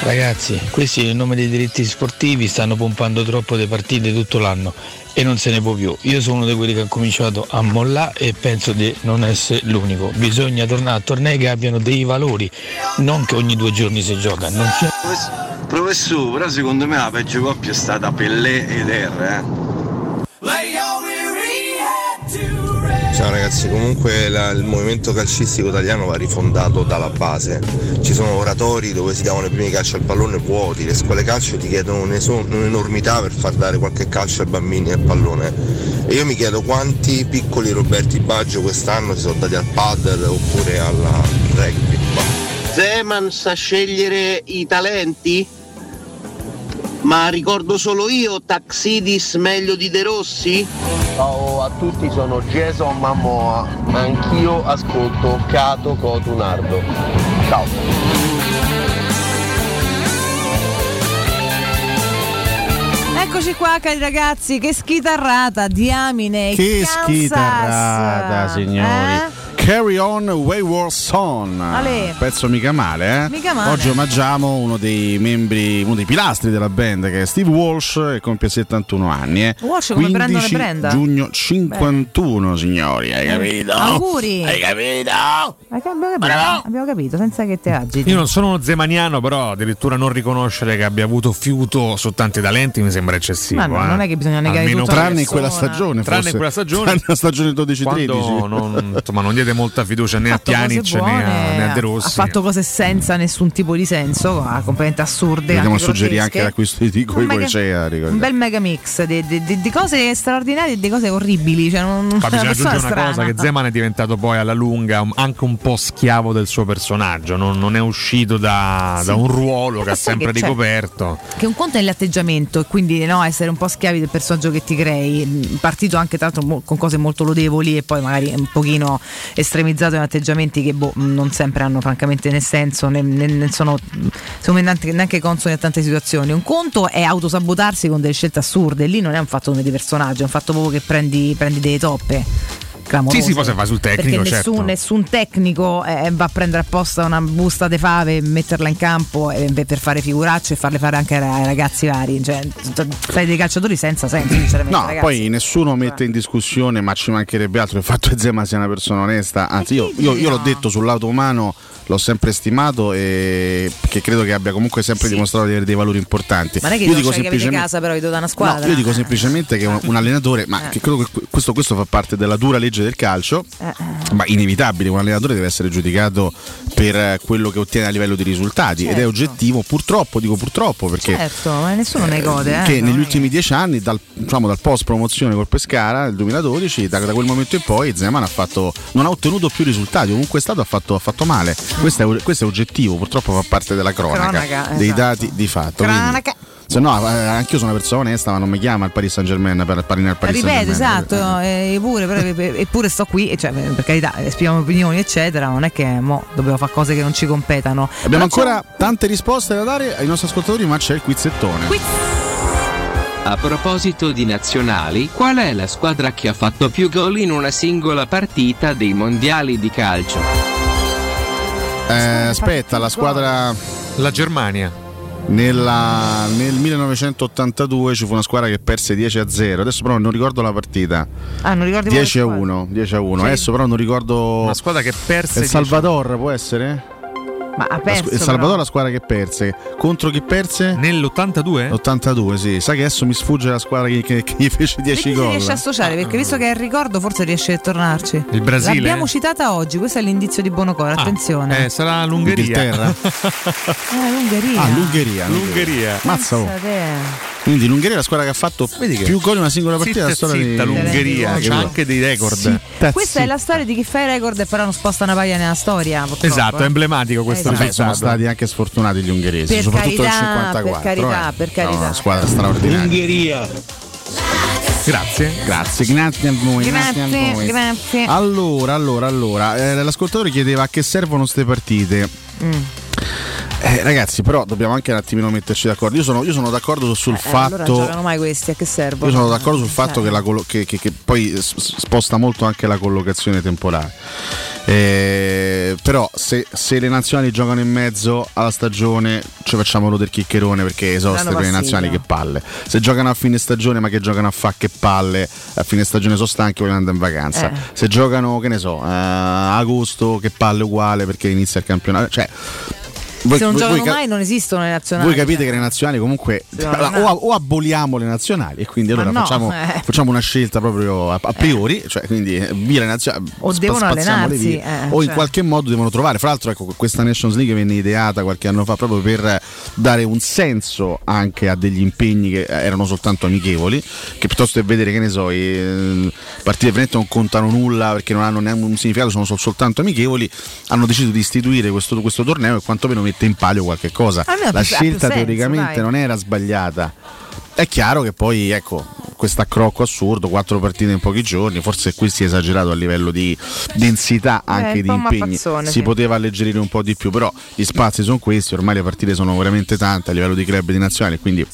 Ragazzi, questi in nome dei diritti sportivi stanno pompando troppo le partite tutto l'anno e non se ne può più. Io sono uno di quelli che ha cominciato a mollare e penso di non essere l'unico. Bisogna tornare a tornei che abbiano dei valori, non che ogni due giorni si gioca. Non c'è... Professore, però secondo me la peggio coppia è stata Pellè ed R, eh. Ciao ragazzi, comunque la- il movimento calcistico italiano va rifondato dalla base. Ci sono oratori dove si davano i primi calci al pallone vuoti, le scuole calcio ti chiedono un'enormità per far dare qualche calcio ai bambini al pallone. E io mi chiedo quanti piccoli Roberti Baggio quest'anno si sono dati al paddle oppure al rugby. Zeman sa scegliere i talenti? Ma ricordo solo io Taxidis meglio di De Rossi? Ciao a tutti, sono Jason Mammoa, anch'io ascolto Cato Cotunardo. Ciao. Eccoci qua, cari ragazzi, che schitarrata, diamine. Che Kansas. schitarrata, signori. Eh? Carry on Wayward Son. Ale. Pezzo mica male, eh? Mica male. Oggi omaggiamo uno dei membri, uno dei pilastri della band che è Steve Walsh e compie 71 anni, eh. Walsh come Brandon e 15 Brenda. giugno 51, signori, hai capito? Auguri. Hai capito? Eh, abbiamo, capito, abbiamo capito, senza che te agiti. Io non sono uno zemaniano, però addirittura non riconoscere che abbia avuto fiuto su tanti talenti mi sembra eccessivo. Ma no, eh. non è che bisogna negare Almeno tutto Tranne in quella stagione, Tranne forse. quella stagione. Tranne la stagione 12-13. Quando non, insomma, non diede molta fiducia né a Pjanic né a, né a De Rossi. Ha fatto cose senza nessun tipo di senso, completamente assurde. Anche suggerire anche l'acquisto di Tico Un e Goicea, Un bel mega mix di, di- di- di cose straordinarie e di cose orribili. Cioè non, Ma bisogna aggiungere una strana. cosa: che Zeman è diventato poi alla lunga un- anche un po' schiavo del suo personaggio. Non, non è uscito da, Sì. da un ruolo che ha sempre che c'è? ricoperto. Che un conto è l'atteggiamento e quindi no, essere un po' schiavi del personaggio che ti crei. Partito anche tra l'altro con cose molto lodevoli e poi magari un pochino estremizzato in atteggiamenti che boh, non sempre hanno francamente né senso né, né- né sono neanche, neanche consoni a tante situazioni. Un conto è autosabotarsi con delle scelte assurde, lì non è un fatto come di personaggio, è un fatto proprio che prendi, prendi delle toppe. Clamorose. Sì, poi se va sul tecnico, Perché nessun, certo. nessun tecnico eh, va a prendere apposta una busta di fave, metterla in campo eh, per fare figuracce e farle fare anche ai ragazzi vari. Cioè, fai dei calciatori senza senso, sinceramente. No, ragazzi. poi nessuno mette in discussione, ma ci mancherebbe altro il fatto che Zema sia una persona onesta. Anzi, io, io- io l'ho detto sul lato umano, l'ho sempre stimato e che credo che abbia comunque sempre dimostrato di avere dei valori importanti. Ma non è che io dico semplicemente. casa, però vi do da una squadra. No, io dico semplicemente che un, un allenatore, ma Eh. che credo che questo, questo fa parte della dura legge del calcio, Eh, ma inevitabile, un allenatore deve essere giudicato per eh, quello che ottiene a livello di risultati ed è Certo. oggettivo, purtroppo, dico purtroppo perché Certo, ma nessuno ne gode. Eh, che negli ultimi dieci anni, dal, diciamo, dal post promozione col Pescara nel 2012, da, da quel momento in poi Zeman ha fatto, non ha ottenuto più risultati, ovunque è stato ha fatto, ha fatto male. Questo è, questo è oggettivo, purtroppo fa parte della cronaca, Cronaca, dei esatto. dati di fatto. quindi- Cronaca. se no, eh, anch'io sono una persona onesta, ma non mi chiama il Paris Saint Germain per parare al Paris Ripeto, Saint Germain. esatto, eh, pure, però- eppure sto qui, cioè, per carità, esprimiamo opinioni, eccetera, non è che mo, dobbiamo fare cose che non ci competano. Abbiamo Però c'è ancora tante risposte da dare ai nostri ascoltatori, ma c'è il quizzettone. A proposito di nazionali, qual è la squadra che ha fatto più gol in una singola partita dei mondiali di calcio? Eh, aspetta, la squadra. La Germania. Nella- nel 1982 ci fu una squadra che perse 10 a 0. Adesso però non ricordo la partita. Ah, non ricordi 10 a quale 1. 10 a 1. Sì. Adesso però non ricordo. Una squadra che perse. El Salvador può essere? Ma ha La perso. El Salvador è la squadra che perse. Contro chi perse? Nell'82? 82, sì. Sai che adesso mi sfugge la squadra che, che- che gli fece 10 Vedi se gol. riesce a associare, perché visto che è il ricordo, forse riesce a tornarci. Il Brasile? L'abbiamo citata oggi, questo è l'indizio di Bonocore, attenzione. Eh, sarà l'Ungheria. Eh, l'Ungheria. Ah, l'Ungheria. L'Ungheria. Mazza oh. Quindi l'Ungheria è la squadra che ha fatto più gol in una singola partita della storia zitta, di l'Ungheria, Che c'ha vuoi? anche dei record. Zitta, Questa è la storia di chi fa i record e però non sposta una paglia nella storia. purtroppo, Esatto, è eh. emblematico questo Vabbè, sono stati anche sfortunati gli ungheresi, Per soprattutto nel carità, 54. per carità, eh. per carità. No, una squadra straordinaria. Ungheria. Grazie. Grazie, grazie a voi. Grazie, a Grazie, voi. grazie. Allora, allora, allora, eh, l'ascoltatore chiedeva a che servono queste partite. Mm. Eh, ragazzi, però dobbiamo anche un attimino metterci d'accordo. Io sono, io sono d'accordo sul Eh, allora non fatto. giocano mai questi, a che servono? Io sono d'accordo sul fatto Cioè, che, la collo- che- che- che poi sposta molto anche la collocazione temporale. Eh, però se, se le nazionali giocano in mezzo alla stagione ci facciamo rodere il chiccherone perché esoste per le nazionali che palle. Se giocano a fine stagione ma che giocano a fa che palle, a fine stagione sono stanchi vogliono andare in vacanza. Eh. Se giocano, che ne so, eh, a agosto che palle uguale perché inizia il campionato. Cioè, voi- Se non voi- giocano voi mai non esistono le nazionali. voi capite che le nazionali comunque Sì, allora, no. o, o aboliamo le nazionali e quindi allora no, facciamo, eh. facciamo una scelta proprio a, a priori, cioè quindi eh, via le nazionali O spa- devono allenarsi, via, eh, o in cioè. qualche modo devono trovare. Fra l'altro ecco, questa Nations League venne ideata qualche anno fa proprio per dare un senso anche a degli impegni che eh, erano soltanto amichevoli, che piuttosto che vedere che ne so, i, eh, partite veramente non contano nulla perché non hanno neanche un significato, sono sol- soltanto amichevoli, hanno deciso di istituire questo, questo torneo e quantomeno mette in palio qualche cosa. La scelta senso, teoricamente dai. non era sbagliata. È chiaro che poi, ecco, questo accrocco assurdo, quattro partite in pochi giorni, forse qui si è esagerato a livello di densità anche un di impegni. Si sì. poteva alleggerire un po' di più, però gli spazi sono questi, ormai le partite sono veramente tante a livello di club e di nazionali, quindi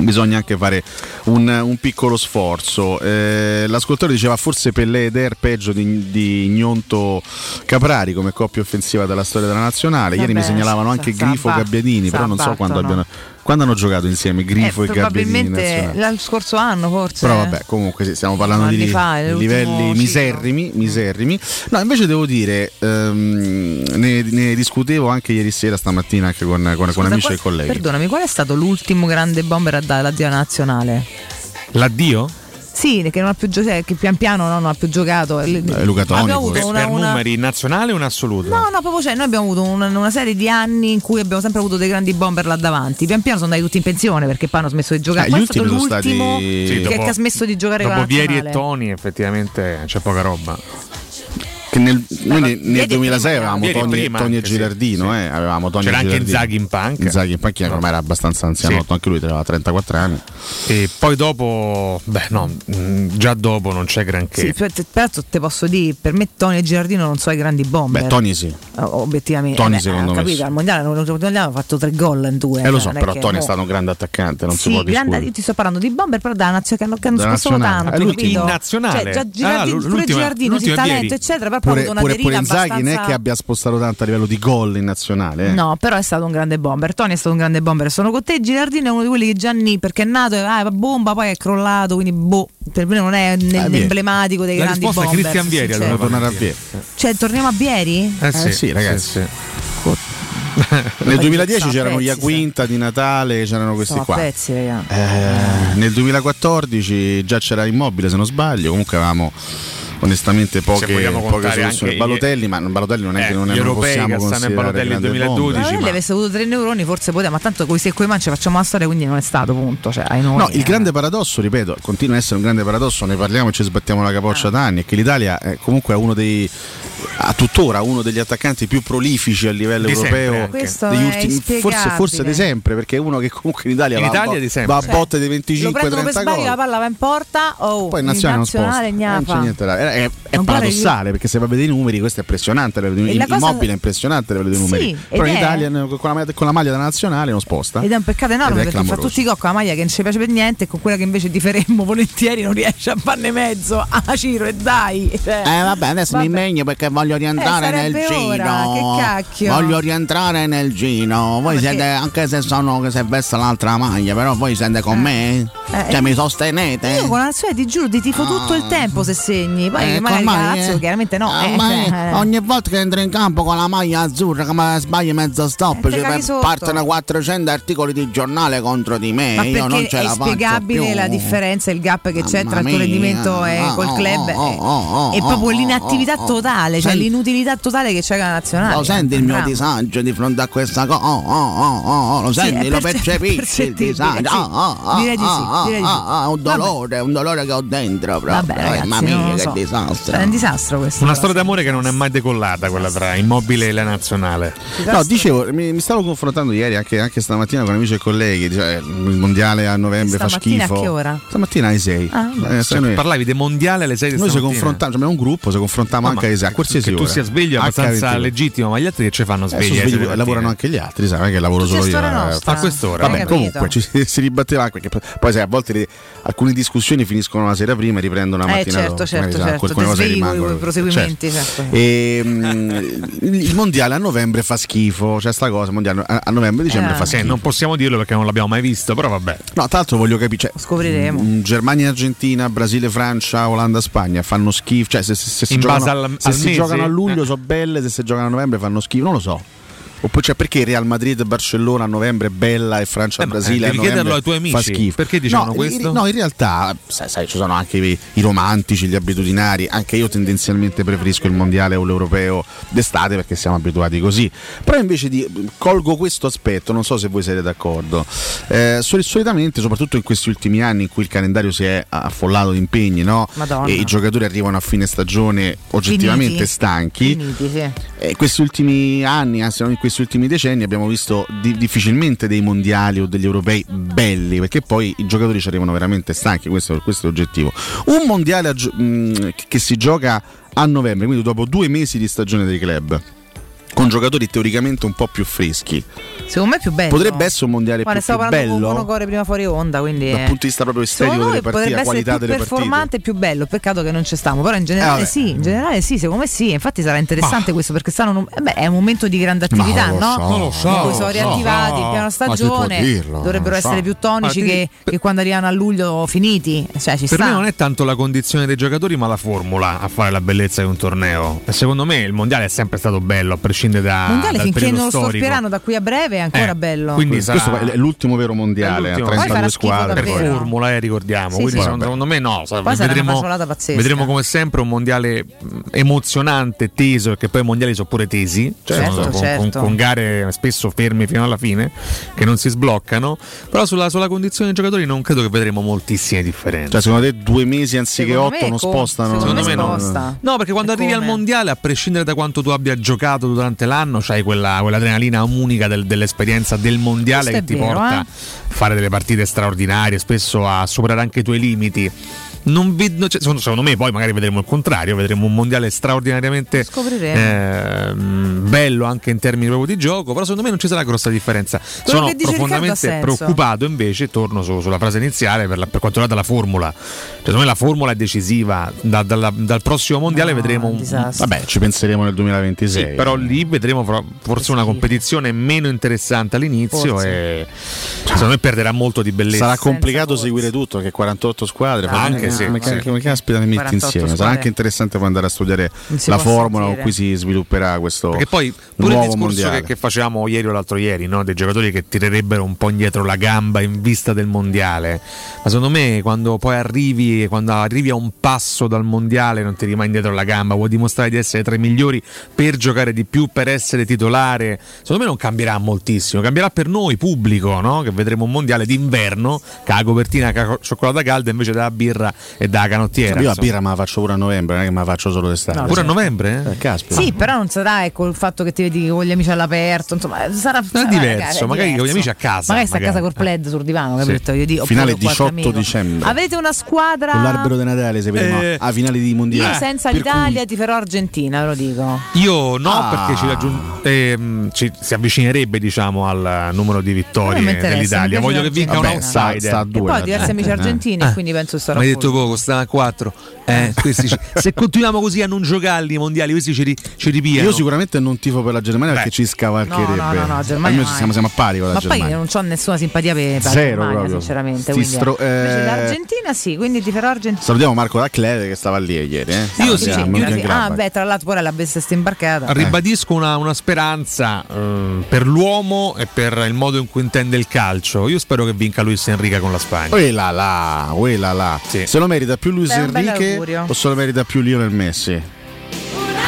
bisogna anche fare un, un piccolo sforzo. Eh, l'ascoltatore diceva forse Pellè ed Er peggio di, di Gnonto Caprari come coppia offensiva della storia della nazionale. Ieri mi Vabbè, segnalavano sa- anche Grifo Gabbiadini, però non so quando abbiano. Quando hanno giocato insieme Grifo Eh, e Gabbiadini in probabilmente l'anno scorso anno forse. Però vabbè, comunque sì, stiamo parlando Anni di, fa, livelli miserrimi, miserrimi. No, invece devo dire, ehm, ne, ne discutevo anche ieri sera, stamattina, anche con, con- con Scusa, amici qual- e colleghi. Perdonami, qual è stato l'ultimo grande bomber a dare l'addio alla nazionale? L'addio? Sì, che non ha più giocato, che pian piano no, non ha più giocato. Eh, Luca Toni, Abbiamo avuto Per, una, per una- numeri nazionale o in assoluto? No, no, proprio cioè, noi abbiamo avuto una, una serie di anni in cui abbiamo sempre avuto dei grandi bomber là davanti. Pian piano sono andati tutti in pensione perché poi hanno smesso di giocare. Eh, Poi gli è stato l'ultimo stati- Sì, che, che ha smesso di giocare con Dopo la Vieri e. Toni effettivamente c'è poca roba. Che nel, noi nel- nel Vieri 2006 avevamo Tony, prima Tony e anche, sì, Gilardino, eh, avevamo Tony C'era e anche. Inzaghi in panca. Inzaghi in panchina, ormai era abbastanza anzianotto, anche lui aveva 34 anni. E poi dopo, beh, no, mh, già dopo non c'è granché. Sì, per- peraltro te posso dire, per me Tony e Giardino non sono i grandi bomber. Beh, Tony sì. Eh, Obiettivamente. Tony Eh beh, secondo ho me capito, sì. al mondiale, al mondiale hanno fatto tre gol in due. Eh lo cioè, so, però Tony è stato un grande attaccante, non si Sì, può grande, discutere. io ti sto parlando di bomber, però da nazionale che hanno, che hanno tanto. Eh, l'ultimo. capito? In nazionale? Cioè, già Ah, Girardino, pure l'ultima- Giardino, sì, l'ultima talento, eccetera, poi Pure, avuto una pure, pure Inzaghi non è abbastanza- che abbia spostato tanto a livello di gol in nazionale. eh. No, però è stato un grande bomber. Tony è stato un grande bomber. Sono con te. Gilardino è uno di quelli che già lì perché è nato e ah, bomba, poi è crollato. Quindi, boh, per me non è Ah, Vieri. emblematico dei La grandi risposta è bomber. Christian Vieri, allora. Tornare a Vieri. Cioè, torniamo a Bieri? Eh sì, sì, ragazzi. sì, sì. Nel 2010 Sono a c'erano gli pezzi, Quinta di Natale, c'erano questi a qua. pezzi. Eh, nel 2014 già c'era Immobile se non sbaglio, comunque avevamo onestamente poche, vogliamo poche soluzioni. Balotelli, ma Balotelli non è Eh, che non, è, europei possiamo in considerare Balotelli grande 2012, bomber. Ma lui avesse avuto tre neuroni, forse poteva, ma tanto con i coi manci facciamo la storia, quindi non è stato, punto. Cioè, ai noi, No, il eh. grande paradosso, ripeto, continua a essere un grande paradosso, ne parliamo e ci sbattiamo la capoccia da anni, è che l'Italia è comunque uno dei a tuttora uno degli attaccanti più prolifici a livello Di sempre, europeo ultimi, forse, forse di sempre, perché è uno che comunque in Italia, In va, a Italia sempre. va a Cioè, botte dei Lo 25-30 prendono per sbaglio, la gol. palla va in porta, oh, Poi in in nazionale non nazionale sposta, non c'è niente da È, è- paradossale perché se va a vedere i numeri, questo è impressionante. Il cosa- immobile è impressionante a livello dei Sì, numeri. Però in Italia con la, maglia- con la maglia della nazionale non sposta. Ed è un peccato enorme perché fa clamoroso. tutti i cocco la maglia che non ci piace per niente e con quella che invece ti faremmo volentieri non riesce a farne mezzo. Ah, Ciro, e dai. Cioè, Eh vabbè, adesso mi Vabbè. impegno perché voglio rientrare Eh, nel ora, che cacchio. Voglio rientrare nel gino. Voi perché- siete, anche se sono che se vesto l'altra maglia, però voi siete con me? Eh, Cioè eh, mi sostenete? Io con la nazionale ti giuro ti tifo tutto il tempo se segni. Poi Eh, magari la Lazio eh. chiaramente no. Eh, ma eh. ogni volta che entro in campo con la maglia azzurra, come sbagli mezzo stop, Eh, te ci caghi sotto. partono 400 articoli di giornale contro di me. Ma Io non ce è la faccio spiegabile più. la differenza, il gap che c'è Mamma tra il tuo rendimento e Ah, col oh, club oh, oh, oh, e proprio oh, l'inattività oh, oh. totale, cioè Senti- l'inutilità totale che c'è con la nazionale. Lo senti il mio disagio di fronte a questa cosa? Lo Sì, senti, è lo perce- percepisci il disagio? sì. Ah, ah, ah, Direi di sì, direi di sì. un dolore, un dolore che ho dentro proprio. Vabbè, Eh, ragazzi, Mamma mia, che so. Disastro. È un disastro questo. Una storia d'amore che non è mai decollata, quella tra Immobile e la nazionale. No, dicevo, mi, mi stavo confrontando ieri, anche, anche stamattina con amici e colleghi. Cioè, il mondiale a novembre fa Stamattina schifo. a che ora? Stamattina alle 6. Ah, Eh, noi, Parlavi del mondiale alle 6 di noi ci confrontiamo, cioè, abbiamo un gruppo, ci confrontiamo No, anche ma alle 6. A qualsiasi che tu ora. sia sveglio è abbastanza H24. legittimo, ma gli altri che ci fanno Eh, svegli? alle svegli, lavorano anche gli altri, sai, è che lavoro solo io. eh. A quest'ora. Vabbè, comunque ci si, ribatteva anche perché poi sai, a volte le- alcune discussioni finiscono la sera prima e riprendono la Eh, mattina certo, dopo. certo, Magari, sai, certo, alcune cose rimangono. i proseguimenti, certo. E, mm, il mondiale a novembre fa schifo, c'è sta cosa, mondiale a, novembre dicembre Eh. fa Sì, schifo. non possiamo dirlo perché non l'abbiamo mai visto, però vabbè. No, tra l'altro voglio capire, cioè, Scopriremo. mm, Germania Argentina, Brasile Francia, Olanda Spagna fanno schifo, cioè se, se- se si, In giocano, base al- se al si giocano a luglio Eh. sono belle, se si giocano a novembre fanno schifo, non lo so. Oppure cioè, perché Real Madrid Barcellona a novembre è bella e Francia Eh, eh, a novembre chiederlo ai tuoi amici. fa schifo. Perché dicevano no, questo? in- no, in realtà sai, sai, ci sono anche i, i romantici, gli abitudinari, anche io tendenzialmente preferisco il mondiale o l'europeo d'estate perché siamo abituati così. Però invece di colgo questo aspetto, non so se voi siete d'accordo. Eh, soli- solitamente, soprattutto in questi ultimi anni in cui il calendario si è affollato di impegni, no? E i giocatori arrivano a fine stagione oggettivamente Finiti. stanchi. Finiti, sì. Eh, questi ultimi anni, anzi non in questi ultimi decenni, abbiamo visto di- difficilmente dei mondiali o degli europei belli, perché poi i giocatori ci arrivano veramente stanchi, questo, questo è l'oggettivo. Un mondiale a mh, che si gioca a novembre, quindi dopo due mesi di stagione dei club, con giocatori teoricamente un po' più freschi, Secondo me è più bello. potrebbe essere un mondiale Guarda, più, stavo più parlando con bello Monocore prima fuori onda, quindi dal punto di vista proprio estetico delle partite, la potrebbe essere qualità più delle partite. performante e più bello. Peccato che non ci stiamo, però in generale Eh, sì, in generale sì, secondo me sì. Infatti sarà interessante questo perché stanno eh beh, è un momento di grande attività, non lo no? so, non lo so, In cui sono non so. riattivati Ma si può stagione, dirlo, dovrebbero non so. essere più tonici Ma ti- che, che quando arrivano a luglio finiti. Cioè, ci Per sta. me non è tanto la condizione dei giocatori, ma la formula a fare la bellezza di un torneo. Secondo me il mondiale è sempre stato bello, a prescindere prescinde da, Mondiale finché non lo storico. da qui a breve è ancora Eh, bello. quindi questo sarà- è l'ultimo vero mondiale a l'ultimo. Poi 32 farà schifo squadre. per formula, eh, ricordiamo. Sì, Quindi sì. secondo, secondo me no. Poi vedremo, vedremo come sempre un mondiale mh, emozionante, teso, perché poi i mondiali sono pure tesi, cioè Certo, sono con, certo. con- con gare spesso ferme fino alla fine, che non si sbloccano. Però sulla, sulla condizione dei giocatori non credo che vedremo moltissime differenze. Cioè, secondo te due mesi anziché Secondo otto non spostano? Secondo me no. sposta. No, perché quando E arrivi al mondiale, a prescindere da quanto tu abbia giocato durante l'anno, c'hai quella, quell'adrenalina unica del- dell'esperienza del mondiale Questo che ti vero, porta eh. a fare delle partite straordinarie, spesso a superare anche i tuoi limiti. Non vedo, cioè, secondo, secondo me, poi magari vedremo il contrario, vedremo un mondiale straordinariamente ehm, bello anche in termini proprio di gioco, però secondo me non ci sarà grossa differenza. Quello Sono profondamente preoccupato invece, torno su- sulla frase iniziale per, la- per quanto riguarda la formula. Cioè, secondo me la formula è decisiva, Da- dalla- dal prossimo mondiale vedremo un, Vabbè, ci penseremo nel 2026. sì, però lì vedremo forse una competizione meno interessante all'inizio Forse. e secondo me perderà molto di bellezza. Sarà complicato seguire tutto, che 48 squadre. Ah, anche sì, come, sì. come caspita ne metti 48 insieme? Sarà anche interessante poi andare a studiare la formula con cui si svilupperà questo Perché poi pure il nuovo discorso mondiale. che, che facevamo ieri o l'altro ieri, no? dei giocatori che tirerebbero un po' indietro la gamba in vista del mondiale. Ma secondo me quando poi arrivi, quando arrivi a un passo dal mondiale non ti rimani indietro la gamba, vuoi dimostrare di essere tra i migliori per giocare di più, per essere titolare. Secondo me non cambierà moltissimo, cambierà per noi, pubblico, no? che vedremo un mondiale d'inverno, che la copertina che ha cioccolata calda invece della birra e della canottiera. Io la birra me la faccio pure a novembre, non è che me la faccio solo d'estate. No, Pure a novembre? eh? Eh, caspita. Sì, però non sarà ecco, il fatto che ti vedi con gli amici all'aperto, insomma, sarà, sarà diverso, ragazzi, è magari con gli amici a casa, Magari sta a casa col plaid sul divano, Sì. capito? Io dico, Finale oppure con qualche 18 amico. dicembre. Avete una squadra Con l'albero di Natale se vedremo Eh, a finale di mondiale. Io senza l'Italia ti farò Argentina, ve lo dico. Io no, Ah. perché ci, raggiun- ehm, ci- si avvicinerebbe diciamo, al numero di vittorie dell'Italia. Voglio che vinca un Vabbè, sta- outsider. sta a E due. poi diversi amici eh. argentini, e quindi penso sarà Mi hai full. Detto poco, sta a 4. Eh, questi ci- se continuiamo così a non giocarli i mondiali, questi ci, ci ripiano. Io sicuramente non tifo per la Germania perché ci scavalcherebbe. No, no, no, no, Germania Almeno siamo, siamo a pari con la Ma poi Germania. non ho nessuna simpatia per per la Zero Germania, proprio. sinceramente. Quindi, stro- invece eh, l'Argentina sì, quindi ti farò Argentina. Salutiamo Marco Daclede che stava lì ieri. Eh. Io Sì, sì, sì. Ah, beh, tra l'altro pure la bestia sta imbarcata. Ribadisco una, una speranza eh, per l'uomo e per il modo in cui intende il calcio. Io spero che vinca Luis Enrique con la Spagna. Quella là, quella là. Sì. Se lo merita più Luis Beh, Enrique o se lo merita più Lionel Messi?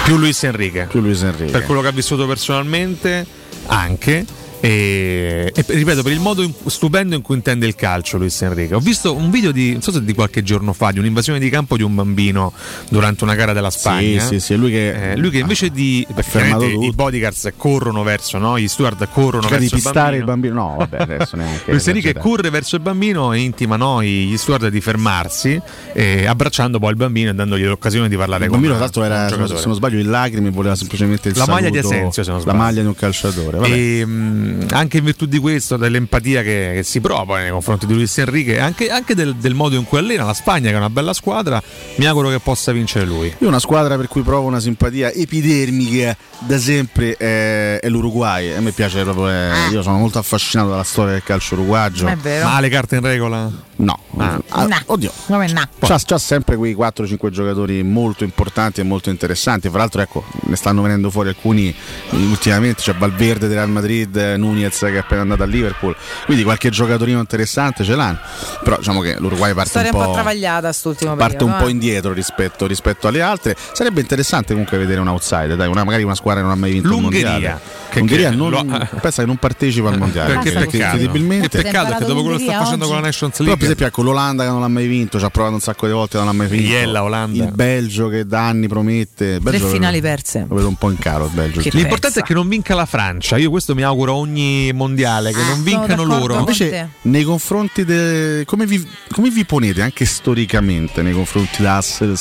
Più Luis Enrique. Più Luis Enrique. Per quello che ha vissuto personalmente, anche. E, e ripeto, per il modo in- stupendo in cui intende il calcio Luis Enrique. Ho visto un video di, non so se di qualche giorno fa, di un'invasione di campo di un bambino durante una gara della Spagna. Sì, sì, sì, lui che Eh, lui che invece di perché i bodyguards corrono verso no? gli steward corrono di verso il pistare il bambino. bambino. No, vabbè, adesso neanche. Luis Enrique corre verso il bambino e intima no, gli steward di fermarsi eh, abbracciando poi il bambino e dandogli l'occasione di parlare Il con bambino, l'altro, con un era, se non- sbaglio, in lacrime voleva semplicemente il La maglia di saluto, Asensio, se non La sbaglio. maglia di un calciatore. Vabbè. E, mh, anche in virtù di questo, dell'empatia che, che si prova nei confronti di Luis Enrique, anche, anche del, del modo in cui allena la Spagna, che è una bella squadra, mi auguro che possa vincere lui. Io una squadra per cui provo una simpatia epidermica da sempre è, è l'Uruguay. A me piace proprio. eh, io sono molto affascinato dalla storia del calcio uruguagio. È vero. Ma ha le carte in regola? No, Ah. Ah, oddio. Come no? C'ha, c'ha sempre quei 4-5 giocatori molto importanti e molto interessanti. Fra l'altro, ecco, ne stanno venendo fuori alcuni ultimamente. C'è Valverde del Real Madrid, Nunez che è appena andato a Liverpool. Quindi qualche giocatorino interessante ce l'hanno. Però diciamo che l'Uruguay parte Storia un un po'. po' travagliata st'ultimo Parte periodo. un po' eh. indietro rispetto, rispetto alle altre. Sarebbe interessante comunque vedere un outsider, dai, una- magari una squadra che non ha mai vinto il L'Ungheria, mondiale. che- L'Ungheria che non, lo- pensa che non partecipa al mondiale. Perché perché peccato. incredibilmente. Che peccato che dopo quello che sta facendo con la oggi? Nations Però per League. esempio ecco, l'Olanda che non l'ha mai vinto, ci ha provato un sacco di volte non l'ha mai vinto. Iella, Olanda. Il Belgio che da anni promette. Il Tre Belgio lo- finali perse. Lo vedo un po' in calo il Belgio. L'importante è che non vinca la Francia. Io questo mi auguro a ogni mondiale, che Ah, non vincano loro. Invece nei confronti de... come, vi... come vi ponete anche storicamente nei confronti da? Vedete,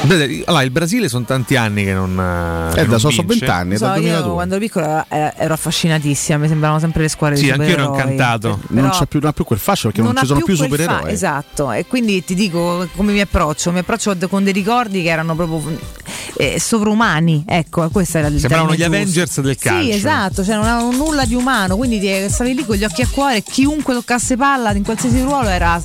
Allora, il Brasile sono tanti anni che non. Eh, da non so, so vince. 20 anni, è So, dal io 2002. quando ero piccola eh, ero affascinatissima, mi sembravano sempre le squadre Sì, di anch'io ero supereroi. incantato. Però non, c'è più, non ha più quel fascio perché non, ha ci sono più, fa- supereroi. esatto, e quindi ti dico come mi approccio. Mi approccio con dei ricordi che erano proprio eh, sovrumani. Ecco, questo era il Sembravano gli giusto. Avengers del calcio. Sì, esatto, cioè non avevano nulla di umano, quindi ti- stavi lì con gli occhi a cuore, chiunque toccasse palla in qualsiasi ruolo era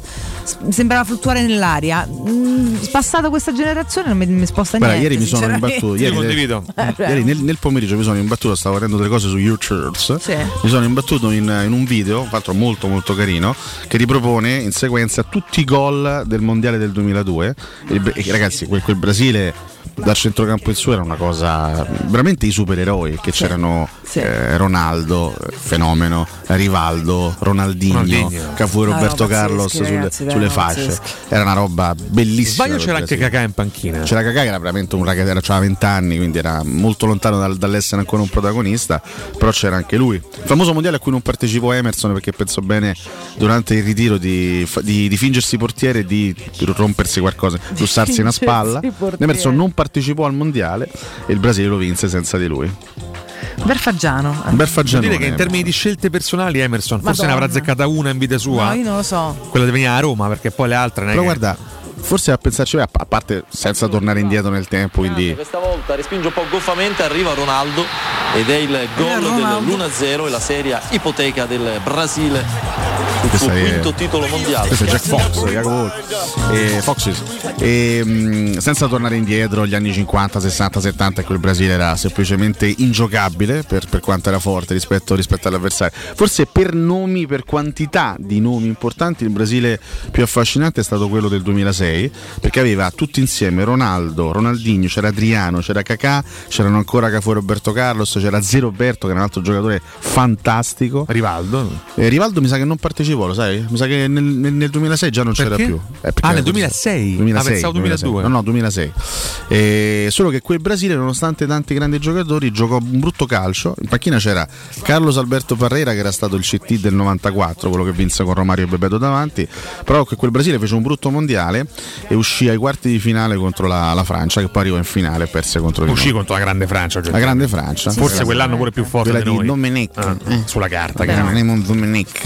sembrava fluttuare nell'aria. Mm, passata questa generazione non mi, mi sposta Guarda, niente. ieri mi sono imbattuto. Ieri, condivido. Eh, cioè, ieri nel, nel pomeriggio mi sono imbattuto, stavo vedendo delle cose su YouTube. Sì. Mi sono imbattuto in, in un video, tra l'altro molto molto carino, che ripropone in sequenza tutti i gol del mondiale del 2002. E, e ragazzi, quel, quel Brasile dal centrocampo in su era una cosa veramente i supereroi che c'erano eh, Ronaldo, fenomeno, Rivaldo, Ronaldinho, Ronaldinho. Cafu e No, Roberto no, pazzeschi, Carlos sulle, ragazzi, sulle no, fasce. pazzeschi. Era una roba bellissima. Sbaglio c'era anche. Kakà in panchina. C'era Kakà che era veramente un ragazzo, aveva 20 anni, quindi era molto lontano dal- dall'essere ancora un protagonista, però c'era anche lui. Il famoso mondiale a cui non partecipò Emerson perché pensò bene durante il ritiro di, di- di fingersi portiere e di rompersi qualcosa, bussarsi una spalla. Emerson non partecipò al mondiale e il Brasile lo vinse senza di lui. Berfaggiano. Un bel Devo dire che in termini di scelte personali Emerson forse ne Madonna. avrà azzeccata una in vita sua. No, io non lo so. Quella di venire a Roma perché poi le altre Però che- guarda, forse a pensarci, a a parte senza tornare indietro nel tempo, quindi Questa volta respinge un po' goffamente, arriva Ronaldo ed è il gol dell'1-0 e la seria ipoteca del Brasile sul suo Questa è- quinto titolo mondiale. Questo è Jack Fox, Jacopo e Foxes. E, mh, senza tornare indietro, gli anni 50, 60, 70, ecco il Brasile era semplicemente ingiocabile per, per quanto era forte rispetto, rispetto all'avversario. Forse per nomi, per quantità di nomi importanti, il Brasile più affascinante è stato quello del 2006, perché aveva tutti insieme Ronaldo, Ronaldinho, c'era Adriano, c'era Kakà, c'erano ancora Cafu e Roberto Carlos, c'era Zero Roberto che era un altro giocatore fantastico. Rivaldo? Eh, Rivaldo mi sa che non partecipò, lo sai? Mi sa che nel, nel- nel 2006 già non c'era Perché? più. Eh, Ah, nel così. 2006? 2006, Ah, pensavo 2006. 2002. No, no, 2006. Eh, solo che quel Brasile, nonostante tanti grandi giocatori, giocò un brutto calcio. In panchina c'era Carlos Alberto Parreira, che era stato il CT del 94, quello che vinse con Romario e Bebeto davanti. Però che quel Brasile fece un brutto mondiale e uscì ai quarti di finale contro la, la Francia, che poi arrivò in finale e perse contro di Uscì noi. contro la grande Francia. La grande Francia. Forse Quella- quell'anno pure più forte quella di di noi. Domenech. Ah, sulla carta. Vabbè, che- no. Domenech.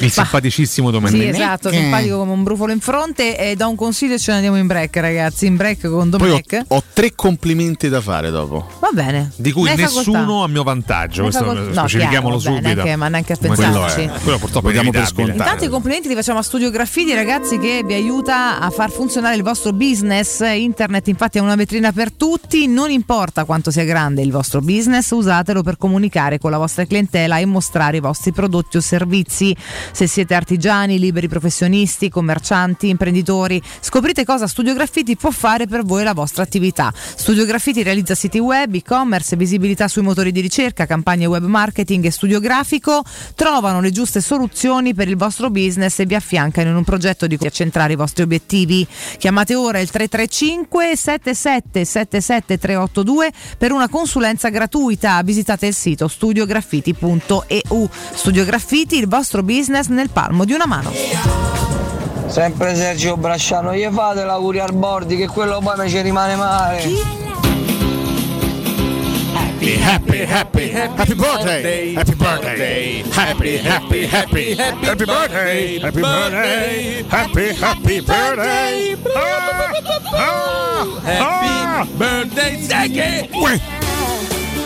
Il simpaticissimo Domenech. Sì, esatto, simpatico come un brufolo in fronte. E do un consiglio e ce ne andiamo in break, ragazzi. In break con Poi ho, ho tre complimenti da fare dopo. Va bene. Di cui Ne nessuno facoltà. a mio vantaggio. Ne Questo facol- no, specifichiamolo subito. neanche- ma neanche a Ma quello pensarci. è- Quello purtroppo è per scontato. Intanto i complimenti li facciamo a Studio Graffiti, ragazzi, che vi aiuta a far funzionare il vostro business. Internet, infatti, è una vetrina per tutti. Non importa quanto sia grande il vostro business, usatelo per comunicare con la vostra clientela e mostrare i vostri prodotti o servizi. Se siete artigiani, liberi professionisti, commercianti, imprenditori, scoprite cosa Studio Graffiti può fare per voi e la vostra attività. Studio Graffiti realizza siti web, e-commerce, visibilità sui motori di ricerca, campagne web marketing e studio grafico. Trovano le giuste soluzioni per il vostro business e vi affiancano in un progetto di cui accentrare i vostri obiettivi. Chiamate ora il 335 77 77 382 per una consulenza gratuita. Visitate il sito studiograffiti.eu. Studio Graffiti, il vostro business nel palmo di una mano. Sempre Sergio Brasciano, gli fate l'auguri al Bordi che quello poi mi ci rimane male. Happy, happy, happy, happy birthday, happy birthday, happy, happy, happy, happy birthday, happy birthday, happy, happy birthday. Happy birthday, Zaggy! Ah, ah.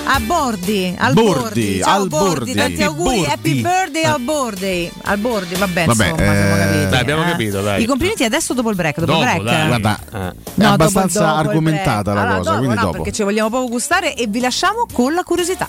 A Bordi, al Bordi, Bordi, ciao al Bordi. tanti Happy auguri, Bordi. happy birthday al Bordi, al Bordi, vabbè, Vabbè, insomma, abbiamo eh, capito. dai, abbiamo eh. capito, dai. I complimenti adesso dopo il break, dopo, Dopo, il break. dai. Guarda, Eh. è dopo- abbastanza dopo il argomentata la Allora, cosa, dopo, quindi no, dopo. perché ci vogliamo proprio gustare e vi lasciamo con la curiosità.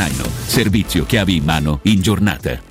Servizio chiavi in mano in giornata.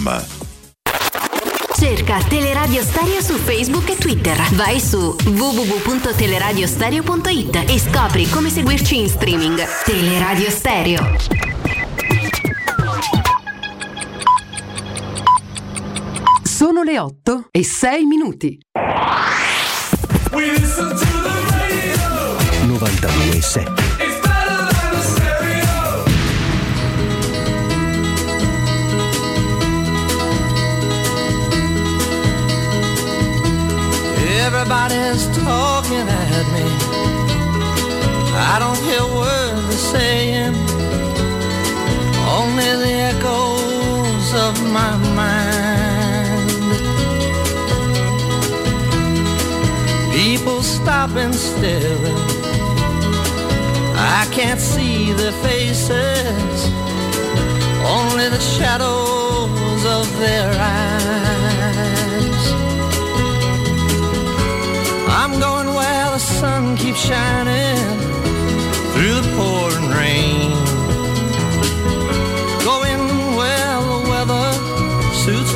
Showroomdelmaterasso.com Cerca Teleradio Stereo su Facebook e Twitter. Vai su www.teleradiostereo.it e scopri come seguirci in streaming. Teleradio Stereo. Sono le 8 e 6 minuti. 92.7 Everybody's talking at me. I don't hear words they're saying, only the echoes of my mind. People stop and staring. I can't see their faces, only the shadows of their eyes.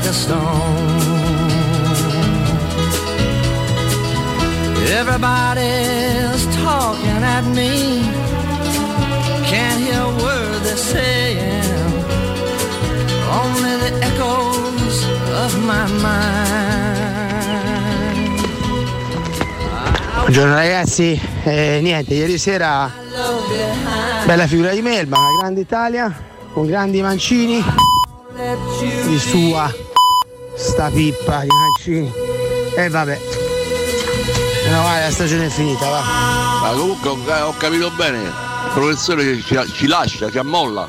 Like a stone. Everybody's talking at me. Can't hear a word they're saying. Only the echoes of my mind. Buongiorno ragazzi, Eh, niente, ieri sera bella figura di Melba, una grande Italia, con grandi mancini, di sua sta pippa di mancini. E vabbè, no, vai, la stagione è finita, va. Ma comunque ho, ho capito bene, il professore ci, ci lascia, ci ammolla.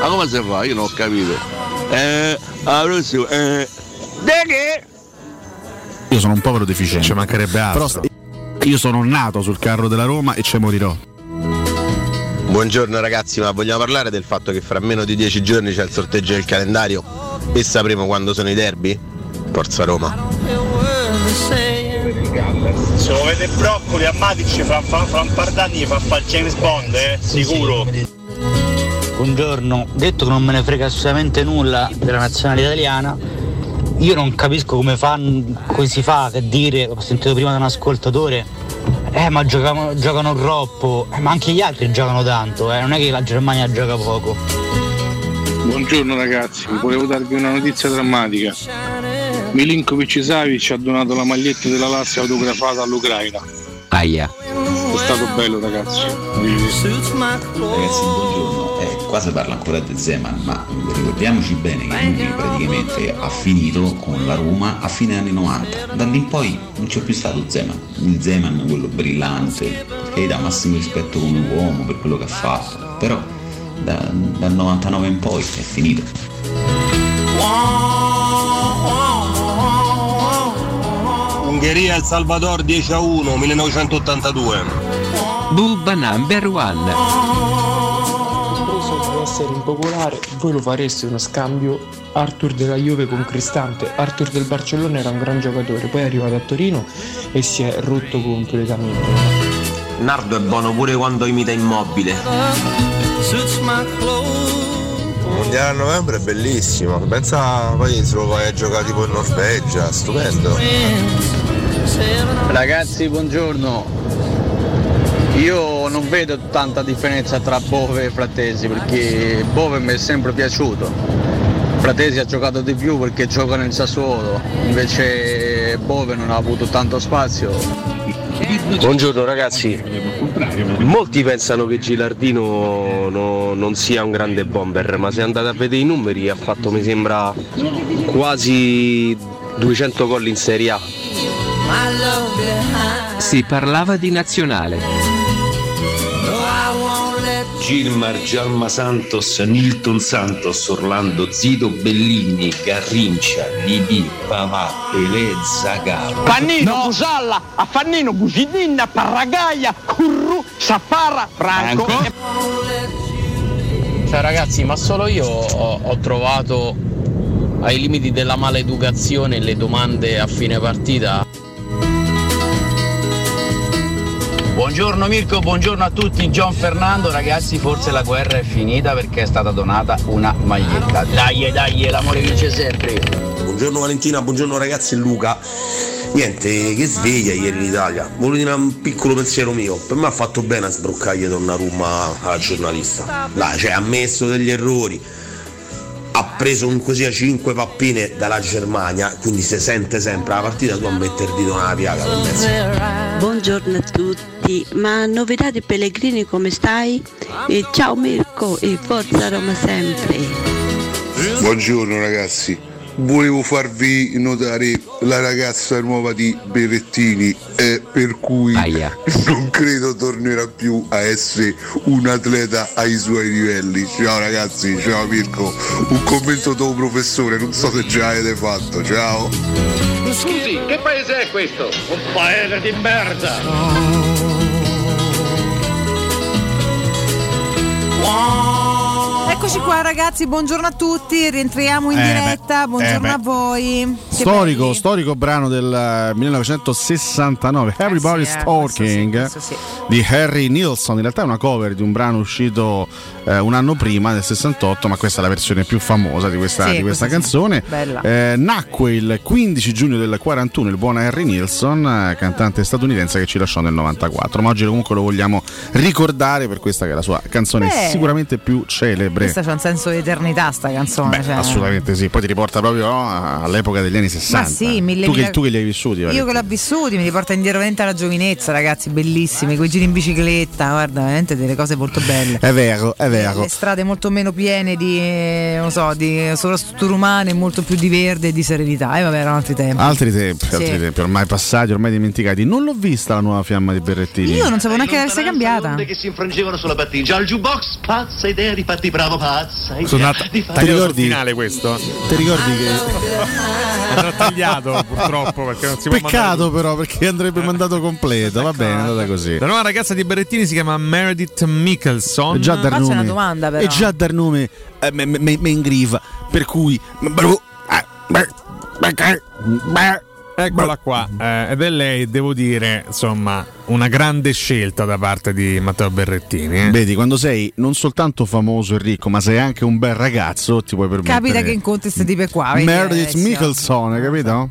Ma come si fa? Io non ho capito. Eh, alla prossima, eh. De che? Io sono un povero deficiente. Ci mancherebbe altro. Però io sono nato sul carro della Roma e ci morirò. Buongiorno ragazzi, ma vogliamo parlare del fatto che fra meno di dieci giorni c'è il sorteggio del calendario e sapremo quando sono i derby? Forza Roma. Se lo vede broccoli a Matic fra, fra, fra un par d'anni gli fa fare il James Bond, eh? Sicuro. Buongiorno, detto che non me ne frega assolutamente nulla della nazionale italiana, io non capisco come, fan, come si fa a dire, ho sentito prima da un ascoltatore, eh ma giocano, giocano troppo, eh, ma anche gli altri giocano tanto, eh, non è che la Germania gioca poco. Buongiorno ragazzi, volevo darvi una notizia drammatica. Milinkovic Savic ha donato la maglietta della Lazio autografata all'Ucraina. Aia. È stato bello ragazzi. Ragazzi, buongiorno. Eh, qua si parla ancora di Zeman, ma ricordiamoci bene che lui praticamente ha finito con la Roma a fine anni 90. Da lì in poi non c'è più stato Zeman. Il Zeman, quello brillante, che dà massimo rispetto come uomo per quello che ha fatto. Però da- dal 99 in poi è finito. Ungheria El Salvador 10 a 1 1982. Bubba number one. Sposo deve essere impopolare, voi lo fareste uno scambio Arthur della Juve con Cristante. Arthur del Barcellona era un gran giocatore, poi è arrivato a Torino e si è rotto completamente. Nardo è buono pure quando imita immobile. Suits my clothes. Il mondiale a novembre è bellissimo. Pensa poi se lo vai a giocare tipo in Norvegia, stupendo. Ragazzi, buongiorno. Io non vedo tanta differenza tra Bove e Frattesi perché Bove mi è sempre piaciuto. Frattesi ha giocato di più perché gioca nel Sassuolo, invece Bove non ha avuto tanto spazio. Buongiorno ragazzi, molti pensano che Gilardino no- non sia un grande bomber, ma se andate a vedere i numeri ha fatto mi sembra quasi 200 gol in Serie A. Si parlava di nazionale. Gilmar, Gialma Santos, Nilton Santos, Orlando Zito, Bellini, Garrincia, Didi, Pavà, Pelé, Zagallo. Pannino, Busalla, Affannino, Busidinna, Parragaia, Curru, Saffara, Franco. Cioè ragazzi, ma solo io ho, ho trovato ai limiti della maleducazione le domande a fine partita. Buongiorno Mirko, buongiorno a tutti, Gian Fernando, ragazzi forse la guerra è finita perché è stata donata una maglietta. Dai, dai, l'amore vince sempre. Buongiorno Valentina, buongiorno ragazzi, è Luca. Niente, che sveglia ieri in Italia. Volevo dire un piccolo pensiero mio. Per me ha fatto bene a sbroccargli Donnarumma alla giornalista. Dai, cioè ha ammesso degli errori. Ha preso un così a 5 pappine dalla Germania, quindi si sente sempre la partita tu a mettere il dito nella piaga per mezzo. Buongiorno a tutti, ma novità di Pellegrini come stai? E ciao Mirko e forza Roma sempre. Buongiorno ragazzi, volevo farvi notare la ragazza nuova di Berrettini, eh, per cui non credo tornerà più a essere un atleta ai suoi livelli. Ciao ragazzi, ciao Mirko, un commento tuo professore, non so se già avete fatto, ciao. Scusi, che paese è questo? Un paese di merda! Eccoci qua ragazzi, buongiorno a tutti, rientriamo in Eh, beh, diretta, buongiorno eh, a beh. voi. Storico, storico brano del eh, 1969, Everybody's eh, Talking questo sì, questo di Harry Nilsson. In realtà è una cover di un brano uscito eh, un anno prima, nel 68, ma questa è la versione più famosa di questa, Sì, di questa sì. canzone. Eh, nacque il 15 giugno del 41 il buon Harry Nilsson, eh, cantante statunitense che ci lasciò nel 94. Ma oggi comunque lo vogliamo ricordare per questa che è la sua canzone Beh. sicuramente più celebre. Questa c'ha un senso di eternità sta canzone. cioè. Assolutamente sì, poi ti riporta proprio no, all'epoca degli anni 60. sì, mille tu, che, tu che li hai vissuti? Io Valentina? che l'ho vissuti mi riporta indietro veramente alla giovinezza, ragazzi, bellissimi, quei giri in bicicletta, guarda, veramente delle cose molto belle. È vero, è vero. Le strade molto meno piene di, eh, non so, di sovrastrutture umane, molto più di verde e di serenità. E vabbè, erano altri tempi. Altri tempi, Sì. altri tempi, ormai passati, ormai dimenticati. Non l'ho vista la nuova fiamma di Berrettini. Io non sapevo neanche che avesse cambiata. che si infrangevano sulla battigia al jukebox pazza idea di fatti bravo pazza idea Sono nata- di fatti Ti ricordi- finale questo? Ti ricordi che. Andrà tagliato purtroppo perché non si può Peccato però perché andrebbe mandato completo. Va bene, è andata così. La nuova ragazza di Berrettini si chiama Meredith Mickelson. E già dar nome, una domanda, però. E già dar nome eh, me, me, me ingriva. Per cui. eh, beh, perché- beh, Eccola qua, eh, ed è lei, devo dire, insomma, una grande scelta da parte di Matteo Berrettini. eh. Vedi, quando sei non soltanto famoso e ricco, ma sei anche un bel ragazzo, ti puoi permettere. Capita che incontri queste tipe qua. Meredith? Mickelson, hai capito?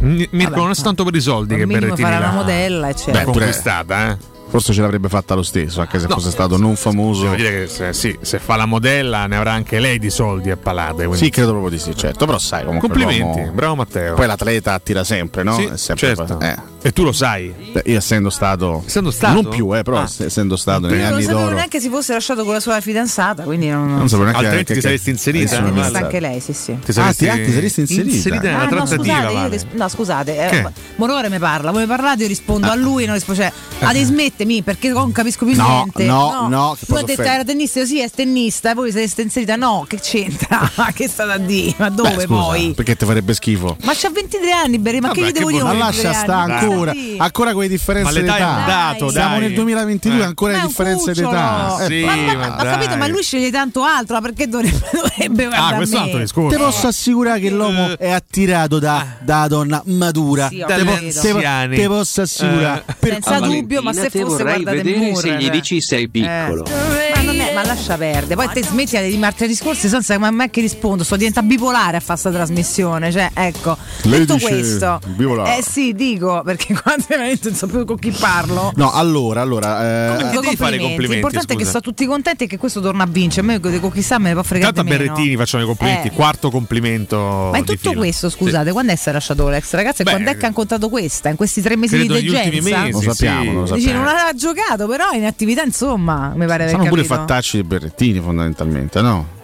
Mirko, Vabbè, non è tanto per i soldi che Berrettini farà una modella, eccetera. Beh, conquistata, eh. Forse ce l'avrebbe fatta lo stesso, anche se No, fosse stato non famoso. Devo dire che se, sì, se fa la modella ne avrà anche lei di soldi a palate. quindi- Sì, credo proprio di sì, certo. Però sai, comunque. Complimenti, l'uomo- bravo Matteo. Poi l'atleta attira sempre, no? Sì, sempre- certo. eh. E tu lo sai. Beh, Io essendo stato. Essendo stato? Non più, eh, però Ah. ess- essendo stato negli Io non anni sapevo d'oro. neanche si fosse lasciato con la sua fidanzata, quindi non, Non sapevo neanche Altrimenti che- ti che- saresti inserita, che eh, vista anche lei, sì, sì. Ti saresti, Ah, ti- ti saresti inserita? nella Ah, no, trattativa. scusate, io Vale. ris- no, scusate, eh, Che? Monore mi parla, voi mi parlate, io rispondo Ah. a lui, non rispondo, cioè, ade smettemi perché non capisco più No, niente. no, no, che Tu posso hai detto era tennista, io sì, è tennista, e voi siete inserita, no, che c'entra? che state a dire? Ma dove poi? Perché ti farebbe schifo? Ma c'ha 23 anni, Berry, ma che gli che devo dire? Ma 23 lascia sta anni? Ancora, Sì. ancora quelle differenze Ma l'età d'età. è un dato, Siamo dai. nel 2022, Eh. ancora Ma è un differenze cucciolo. d'età. Eh, Sì, ma, ma- ma ho capito, ma lui sceglie tanto altro, ma perché dovrebbe, dovrebbe Ah, questo è un a altro discorso. Ti posso assicurare che l'uomo è attirato da, da donna matura. Sì, te, po- te po- te posso assicurare. Eh. Per Senza dubbio, ma se te fosse guardate vedere se gli eh. dici sei piccolo. Ma non è, ma lascia perdere. Poi te smetti di martire discorsi senza ma me che rispondo. Sto diventando bipolare a fare sta trasmissione. Cioè, ecco. Lei detto dice questo. bipolare. Eh sì, dico, perché quando veramente non so più con chi parlo. No, allora, allora. eh, Comunque, devi fare i complimenti, L'importante è che sono tutti contenti e che questo torna a vincere. A me di conquistare me ne può fregare Intanto a. Berrettini facciamo i complimenti. Eh. Quarto complimento. Ma in tutto questo, scusate, quando è è lasciato l'ex ragazzi? Beh, quando è che ha incontrato questa? In questi tre mesi Credo di degenza? mesi. lo sappiamo, sì. lo Dici, sappiamo. non aveva giocato, però in attività, insomma, mi pare Sono pure capito. fattacci di Berrettini, fondamentalmente, no?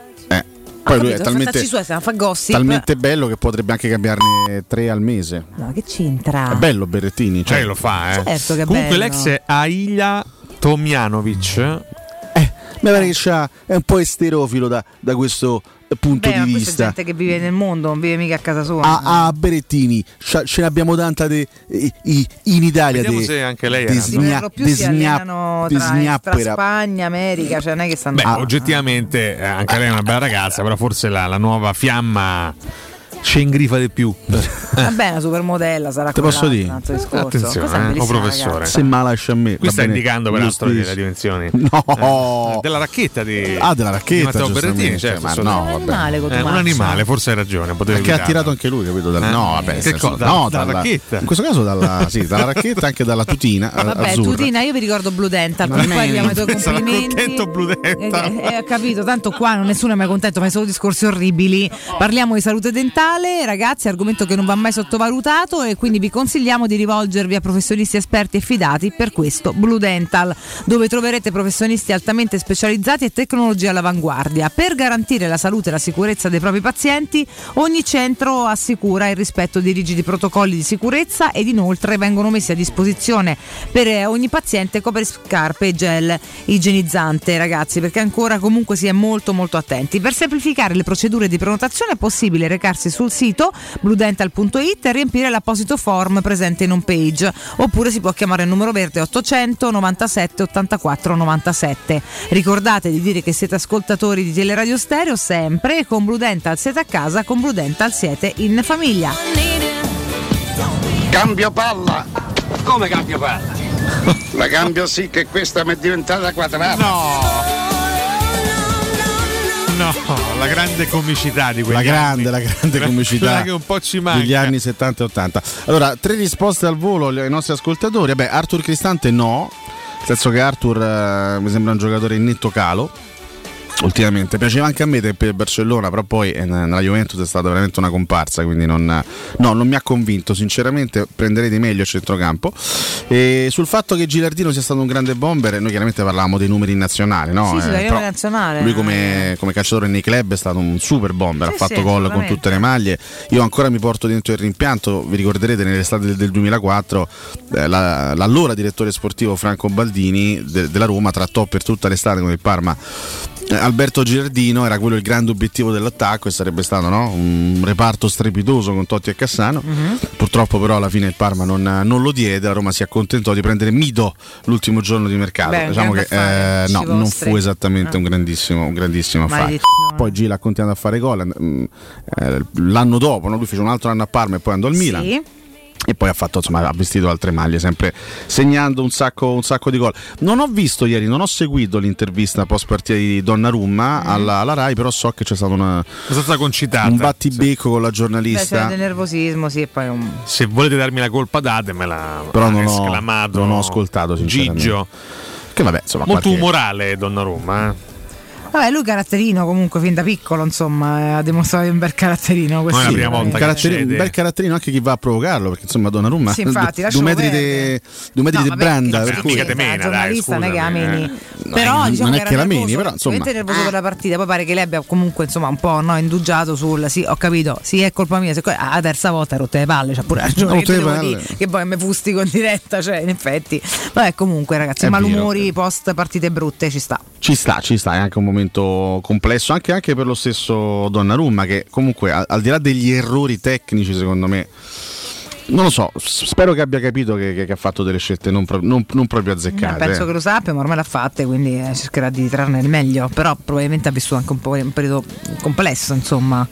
Eh. Poi lui è talmente, fa gossip. talmente bello che potrebbe anche cambiarne tre al mese. No, che c'entra? È bello Berrettini, cioè, Cioè, lo fa, eh. Certo che Comunque, bello. l'ex è Aila Tomjanovic. mi pare che è un po' esterofilo da, da questo punto Beh, ma di vista. gente che vive nel mondo, non vive mica a casa sua. A, a Berettini ce ne abbiamo tanta de- in Italia Vediamo de- se anche lei de lo più de allenano de tra, tra. Spagna, America, cioè non è che stanno Beh, oggettivamente eh, anche lei è una bella ragazza, però forse la, la nuova fiamma ci ingrifa di più. Vabbè, una supermodella sarà Te posso dire? un discorso. Attenzione, eh, oh, professore. ragazza. Se me la lascia a me. Qui sta bene, indicando peraltro le, le giustissimo. dimensioni. No! Eh, della racchetta di, Ah, della racchetta, di Berrettini, certo. ma sono- no, vabbè. Animale, Eh, un animale, forse hai ragione. potevi Perché ha tirato anche lui, capito? Dal- Eh? No, vabbè, Che cosa? no, Dalla dalla- racchetta? In questo caso dalla, sì, dalla racchetta e anche dalla tutina Vabbè, azzurra. Tutina, io vi ricordo Blue Dental, Ma poi me- abbiamo i tuoi complimenti. contento Blue Dental. Eh, eh, ho capito, tanto qua non- nessuno è mai contento, fai solo discorsi orribili. Parliamo di salute dentale, ragazzi, argomento che non va mai sottovalutato e quindi vi consigliamo di rivolgervi a professionisti esperti e fidati per questo Blue Dental, dove troverete professionisti altamente specializzati e tecnologie all'avanguardia. Per garantire la salute e la sicurezza dei propri pazienti, ogni centro assicura il rispetto di rigidi protocolli di sicurezza ed inoltre vengono messi a disposizione per eh, ogni paziente coperscarpe e gel igienizzante, ragazzi, perché ancora comunque si è molto molto attenti. Per semplificare le procedure di prenotazione è possibile recarsi sul sito bludental.it e riempire l'apposito form presente in home page, oppure si può chiamare il numero verde 800 97 84 97. Ricordate di dire che siete ascoltatori di Teleradio Stereo sempre e con Blue Dental siete a casa, con Blue Dental siete in famiglia. Cambio palla! Come cambio palla? La cambio sì che questa mi è diventata quadrata. No! No, la grande comicità di quegli La grande, anni. la grande Quella comicità che un po' ci manca. degli anni 70 e 80. Allora, tre risposte al volo ai nostri ascoltatori. Vabbè, Arthur Cristante no, nel senso che Arthur eh, mi sembra un giocatore in netto calo. Ultimamente piaceva anche a me per Barcellona, però poi eh, nella Juventus è stata veramente una comparsa, quindi non, no, non mi ha convinto. Sinceramente, prenderei di meglio a centrocampo. E sul fatto che Gilardino sia stato un grande bomber, noi chiaramente parlavamo dei numeri in nazionale, no? sì, sì, Eh, nazionale. lui come, come calciatore nei club è stato un super bomber, Sì, ha fatto sì, gol con tutte le maglie. Io ancora mi porto dentro il rimpianto, vi ricorderete nell'estate del, del 2004 eh, la- l'allora direttore sportivo Franco Baldini de- della Roma trattò per tutta l'estate con il Parma eh, Alberto Giardino era quello il grande obiettivo dell'attacco e sarebbe stato no? un reparto strepitoso con Totti e Cassano. Mhm. Purtroppo però alla fine il Parma non, non lo diede, la Roma si accontentò di prendere Mido l'ultimo giorno di mercato. Beh, diciamo che affare, eh, no, non fu esattamente Ah. un grandissimo, un grandissimo affare. Poi Gila ha continuato a fare gol. mm, eh, l'anno dopo, no? lui fece un altro anno a Parma e poi andò al Milan. Sì. E poi ha fatto, insomma, ha vestito altre maglie, sempre segnando un sacco, un sacco di gol. Non ho visto ieri, non ho seguito l'intervista post partita di Donnarumma Mm. alla, alla Rai, però so che c'è stato una, concitata. un battibecco con la Beh, giornalista. del nervosismo, sì, e poi un... Se volete darmi la colpa datemela. Però non ho, esclamato non ho ascoltato sinceramente. Gigio. Che vabbè, insomma, Molto qualche- umorale Donnarumma. Eh? Vabbè, lui caratterino comunque fin da piccolo, insomma, eh, ha dimostrato un bel caratterino. questo Non è la prima sì, volta che succede. un bel caratterino anche chi va a provocarlo perché insomma Donnarumma Sì, infatti, due metri di due metri No, branda che per cui mica te mena, dai, giornalista non è che scusami, ameni. eh. Però Non- diciamo non è che che la meni, nervoso, però, insomma. sicuramente nervoso per la partita, poi pare che lei abbia comunque insomma un po' no, indugiato sul sì, ho capito, sì, è colpa mia, se ah, la terza volta hai rotte le palle, c'ha pure ragione, Ha che, rotto le devo palle. dire, che poi mi fustico in diretta, cioè in effetti. Vabbè, comunque ragazzi, È malumori post partite brutte ci sta. Ci sta, ci sta, è anche un momento complesso, anche, anche per lo stesso Donnarumma che comunque al, al di là degli errori tecnici secondo me, non lo so, spero che abbia capito che, che- che ha fatto delle scelte non, pro- non- non proprio Eh, azzeccate. penso che lo sappia, ma ormai l'ha fatte, quindi eh, cercherà di trarne il meglio. Però probabilmente ha vissuto anche un po' un periodo complesso, insomma,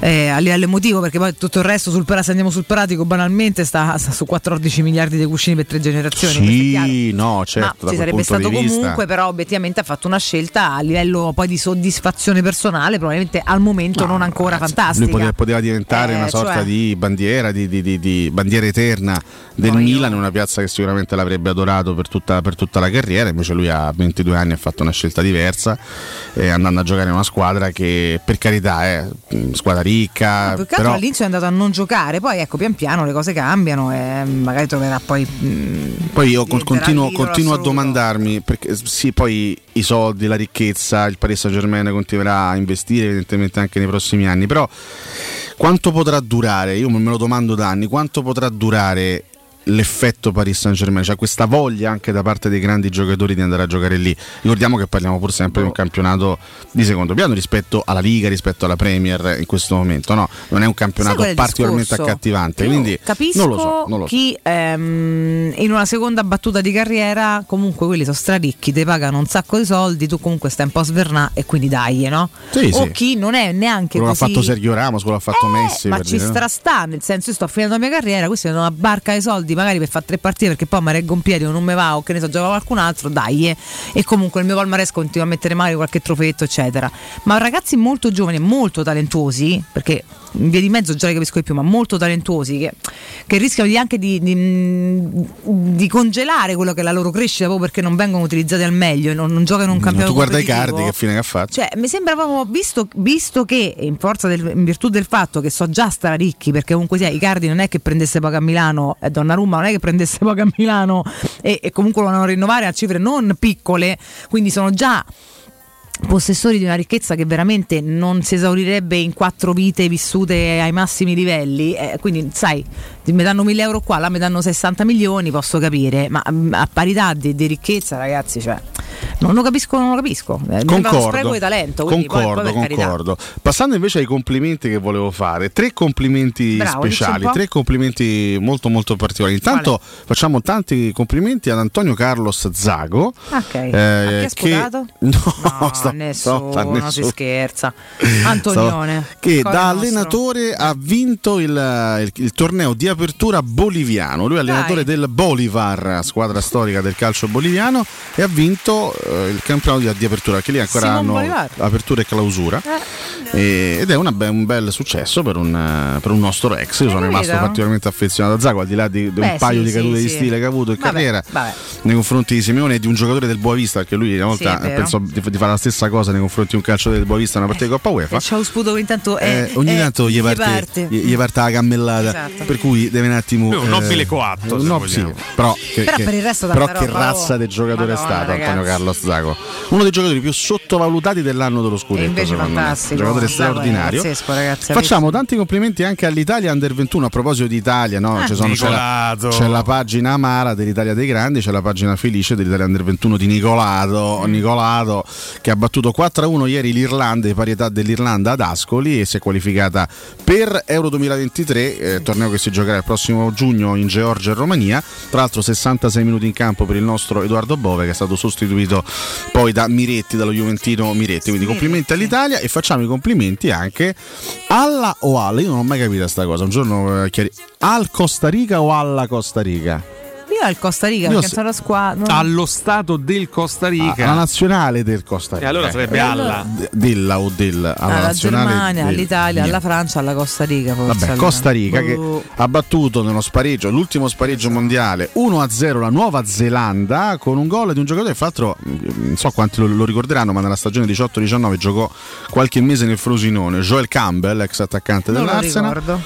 eh, a livello emotivo, perché poi tutto il resto sul, se andiamo sul pratico banalmente sta, sta su 14 miliardi di cuscini per tre generazioni. Sì, no, certo, Ma ci sarebbe stato di vista. comunque, però obiettivamente ha fatto una scelta a livello poi di soddisfazione personale, probabilmente al momento non ancora fantastica. Lui poteva, poteva diventare Eh, una sorta cioè- di bandiera, di, di- di- di bandiera eterna del io- Milan, una piazza che sicuramente l'avrebbe adorato per tutta, per tutta la carriera, invece lui a 22 anni ha fatto una scelta diversa, eh, andando a giocare in una squadra che per carità è mh, squadra ricca, Più che altro però all'inizio è andato a non giocare, poi ecco pian piano le cose cambiano e magari troverà poi. mh, Poi io continuo, continuo a domandarmi, perché sì, poi i soldi, la ricchezza, il Paris Saint Germain continuerà a investire evidentemente anche nei prossimi anni, però quanto potrà durare? Io me lo domando da anni, quanto potrà durare l'effetto Paris Saint Germain, c'è questa voglia anche da parte dei grandi giocatori di andare a giocare lì. Ricordiamo che parliamo pur sempre di un campionato di secondo piano rispetto alla Liga, rispetto alla Premier in questo momento, no? Non è un campionato particolarmente discorso? accattivante, quindi capisco non lo so, non so. chi ehm, in una seconda battuta di carriera comunque quelli sono straricchi, ti pagano un sacco di soldi, tu comunque stai un po' a svernà e quindi dai, no? Sì, o sì. chi non è neanche Quello così fatto Sergio Ramos, quello che ha fatto Messi. Eh, ma per ci dire, no? strasta, nel senso io sto finendo la mia carriera, questi hanno una barca di soldi magari per fare tre partite perché poi un piede o non mi va o che ne so, gioca qualcun altro, dai. eh. E comunque il mio palmarès continua a mettere magari qualche trofeetto, eccetera. Ma ragazzi molto giovani e molto talentuosi, perché in via di mezzo già li capisco di più, ma molto talentuosi che, che rischiano di anche di, di- di congelare quello che è la loro crescita proprio perché non vengono utilizzati al meglio e non, non giocano un No, campionato tu guarda i cardi che fine che ha fatto. Cioè, mi sembra proprio, visto, visto che in del, in virtù del fatto che so già straricchi, perché comunque sia, Icardi non è che prendesse poco a Milano, e Donnarumma non è che prendesse poco a Milano e, e comunque lo vanno a rinnovare a cifre non piccole, quindi sono già possessori di una ricchezza che veramente non si esaurirebbe in quattro vite vissute ai massimi livelli. eh, quindi, sai, mi danno 1000 euro qua, là mi danno 60 milioni, posso capire, ma mm, a parità di, di ricchezza, ragazzi, cioè, non lo capisco, non lo capisco. Eh, Concordo, spreco di talento. quindi poi- concordo, poi per carità. concordo. Passando invece ai complimenti che volevo fare, tre complimenti Bravo, speciali, tre complimenti molto molto particolari. Intanto facciamo tanti complimenti ad Antonio Carlos Zago. Ok, eh, che no, No, sta- nessuno, sta- si scherza. Antonione. Che da nostro. allenatore ha vinto il, il- il torneo di apertura boliviano. Lui è allenatore del Bolivar, squadra storica del calcio boliviano, e ha vinto il campionato di, apertura, perché lì ancora Simon hanno Bolivar. apertura e clausura. Eh. E- ed è una un bel successo per un, eh, per un nostro ex. Io sono rimasto particolarmente affezionato a Zago, al di là di, di un Beh, paio sì, di sì, cadute di sì. stile che ha avuto in Vabbè, carriera vabbè. nei confronti di Simeone e di un giocatore del Boavista, perché lui una volta pensò di, di fare la stessa cosa nei confronti di un calciatore del Boavista in una partita di Coppa UEFA. E c'ha lo sputo che intanto è, Eh, ogni tanto gli parte, gli- gli parte la cammellata, Esatto. per cui deve un attimo. Lui è un nobile coatto, no, sì, però, che, Però che- per il resto però che razza oh. del giocatore Madonna, è stato Antonio. Carlos Zago. Uno dei giocatori più sottovalutati dell'anno dello scudetto. Invece secondo me. fantastico. Giocatore È straordinario. pazzesco, ragazzi, Facciamo tanti complimenti anche all'Italia Under 21 a proposito di Italia, no? Ah. Sono- c'è, la, c'è la pagina amara dell'Italia dei Grandi, c'è la pagina felice dell'Italia Under 21 di Nicolato, Mm. Nicolato che ha battuto 4-1 ieri l'Irlanda, di parità dell'Irlanda ad Ascoli e si è qualificata per Euro 2023, eh, torneo che si giocherà il prossimo giugno in Georgia e Romania. Tra l'altro 66 minuti in campo per il nostro Edoardo Bove che è stato sostituito poi da Miretti, dallo Juventino Miretti. Quindi complimenti all'Italia e facciamo i complimenti anche alla o alla, io non ho mai capito questa cosa, un giorno eh, chiari- al Costa Rica o alla Costa Rica? Io al Costa Rica, Io perché se- la squadra. Allo stato del Costa Rica. Alla nazionale del Costa Rica. E allora sarebbe Eh, alla. d- Della o del alla, alla nazionale Germania, del- all'Italia, alla Francia, alla Costa Rica. Forse Vabbè, allora. Costa Rica che Boh. ha battuto nello spareggio, l'ultimo spareggio mondiale 1-0 la Nuova Zelanda con un gol di un giocatore fra l'altro mm, non so quanti lo, lo ricorderanno ma nella stagione 18-19 giocò qualche mese nel Frosinone Joel Campbell ex attaccante Non lo dell'Arsenal ricordo.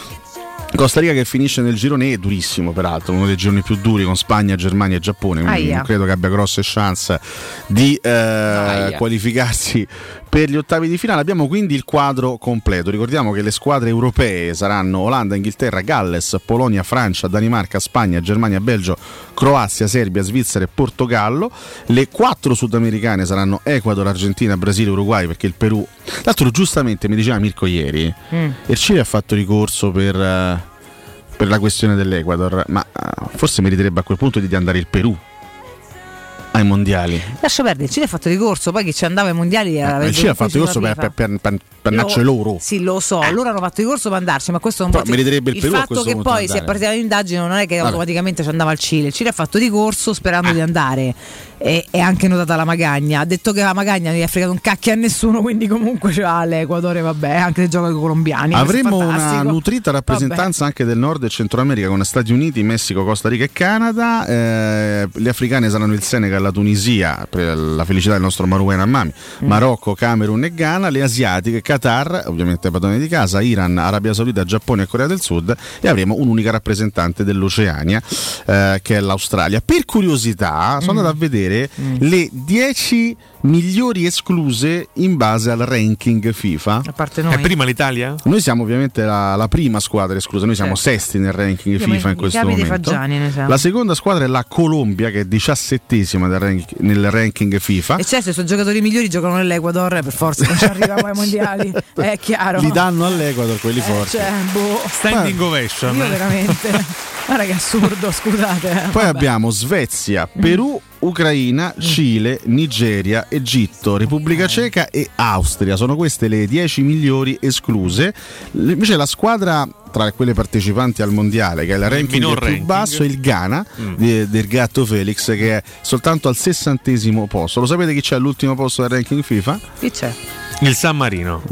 Costa Rica che finisce nel girone E durissimo peraltro, uno dei gironi più duri con Spagna, Germania e Giappone, quindi Aia. non credo che abbia grosse chance di eh, qualificarsi per gli ottavi di finale. Abbiamo quindi il quadro completo. Ricordiamo che le squadre europee saranno Olanda, Inghilterra, Galles, Polonia, Francia, Danimarca, Spagna, Germania, Belgio, Croazia, Serbia, Svizzera e Portogallo. Le quattro sudamericane saranno Ecuador, Argentina, Brasile, Uruguay perché il Perù... L'altro giustamente mi diceva Mirko ieri, Mm. il Cile ha fatto ricorso per, eh, per la questione dell'Ecuador, ma eh, forse meriterebbe a quel punto di andare il Perù ai mondiali. Lascia perdere, il Cile ha fatto ricorso, poi chi ci andava ai mondiali era Eh, il Cile ha fatto ricorso per, per, per, per, per loro. Sì, lo so, loro hanno fatto ricorso per andarci, ma questo non può dire- meriterebbe il Perù fatto che poi di si è andare. partita l'indagine non è che Vabbè. automaticamente ci andava al Cile. Il Cile ha fatto ricorso Ah. sperando di andare. E è anche notata la Magagna. Ha detto che la Magagna non gli ha fregato un cacchio a nessuno, quindi comunque ce l'ha l'Equatore, vabbè, anche se gioca con i colombiani. Avremo una nutrita rappresentanza anche del Nord e Centro America con Stati Uniti, Messico, Costa Rica e Canada. Eh, le africane saranno il Senegal, la Tunisia, per la felicità del nostro Marouane Ammami, Mm. Marocco, Camerun e Ghana. Le asiatiche, Qatar, ovviamente padrone di casa, Iran, Arabia Saudita, Giappone e Corea del Sud e avremo un'unica rappresentante dell'Oceania eh, che è l'Australia. Per curiosità sono andato a vedere le 10 migliori escluse in base al ranking FIFA. A parte noi. È prima l'Italia? Noi siamo ovviamente la, la prima squadra esclusa, noi siamo Certo. sesti nel ranking Io FIFA in questo momento. La seconda squadra è la Colombia che è diciassettesima nel, rank- nel ranking FIFA. E certo, se sono giocatori migliori giocano nell'Equador, per forza non ci arriviamo ai mondiali. È chiaro. Li danno all'Equador quelli Eh, forti. cioè, boh. Standing ovation. Io veramente. Guarda che assurdo, scusate. eh. Poi Vabbè. abbiamo Svezia, Perù, Ucraina, Cile, Nigeria, Egitto, Repubblica Ceca e Austria. Sono queste le 10 migliori escluse. Invece la squadra tra quelle partecipanti al mondiale, che è il ranking più ranking. basso, è il Ghana Mm. di- del gatto Felix, che è soltanto al sessantesimo posto. Lo sapete chi c'è all'ultimo posto del ranking FIFA? Chi c'è? Il San Marino.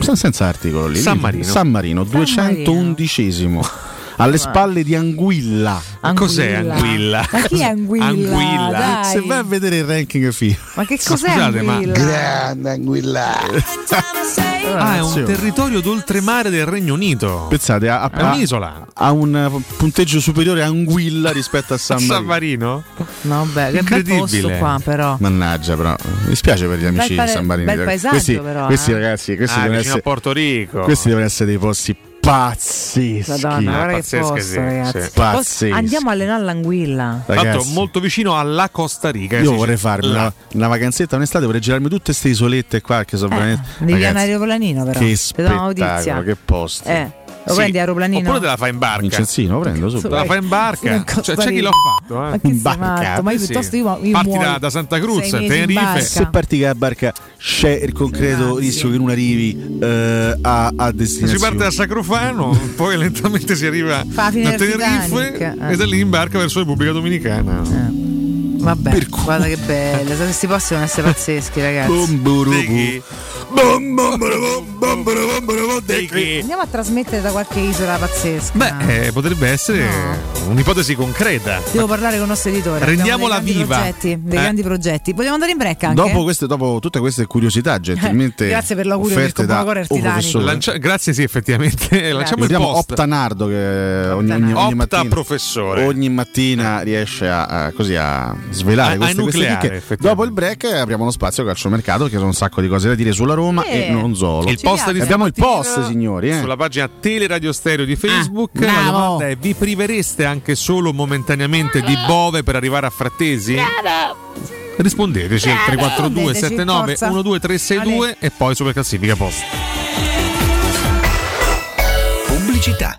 Sen- Senza articolo lì. San Marino. San Marino, 211esimo. Alle spalle di Anguilla. Cos'è Anguilla? Ma chi è Anguilla? Anguilla. Dai. Se vai a vedere il ranking FIFA. Ma che cos'è scusate, ma- Anguilla? Grande Anguilla. Ah, è un territorio d'oltremare del Regno Unito. Pensate, ha, È ha- un'isola. ha un eh, punteggio superiore a Anguilla rispetto a San San Marino. Marino? No, beh, che bel posto Incredibile. qua, però. Mannaggia, però mi spiace per gli amici di San Marino. bel paesaggio, questi, però, questi eh. ragazzi, questi Ah, devono essere, a Porto Rico. questi devono essere dei posti pazzeschi. Madonna, guarda che pazzesche, posto, sì, Pazzeschi. Andiamo a allenare l'anguilla. Tra l'altro Ragazzi. molto vicino alla Costa Rica. Io si vorrei dice. farmi una, una vacanzetta un'estate, vorrei girarmi tutte queste isolette qua che sono veramente. Eh, Devi Ragazzi, andare aeroplanino, però. Che spettacolo, che posto. Eh, lo Sì. prendi aeroplanino? Oppure te la fai in barca. Vincenzino, lo prendo Te subito. la fai in barca. Cioè, c'è chi l'ha fatto. Eh. Ma che In barca? Ma io piuttosto io, io Parti da, da Santa Cruz, Tenerife. Se parti che la barca c'è il concreto rischio che non arrivi eh, a, a Si destinazione. parte da Sacrofano, poi lentamente si arriva Fa a Tenerife eh. e da lì in barca verso Repubblica Dominicana. Vabbè, guarda che bello. Questi posti devono essere pazzeschi, ragazzi. Andiamo a trasmettere da qualche isola pazzesca. Beh, eh, potrebbe essere un'ipotesi concreta. Devo parlare con il nostro editore. Rendiamola dei viva. Progetti, dei Eh. grandi progetti. Vogliamo andare in break anche? Dopo, queste, dopo tutte queste curiosità gentilmente Eh, Grazie per l'augurio, oh, Titanic. professore. Lancia- grazie, sì, effettivamente. Lanciamo il post. Optanardo che ogni, ogni, ogni Opta mattina, professore. ogni mattina riesce a, a- così a svelare A- a queste, queste enucleare, chicche. effettivamente. Dopo il break apriamo lo spazio calciomercato perché sono un sacco di cose da dire sulla Roma Eh, e non solo. Il post di Abbiamo il post, signori. eh. Sulla pagina Teleradio Stereo di Facebook. la bravo. domanda è: vi privereste anche solo momentaneamente di Bove per arrivare a Frattesi? Rispondeteci al 342 79 forza. 12362 e poi Superclassifica Post. Pubblicità.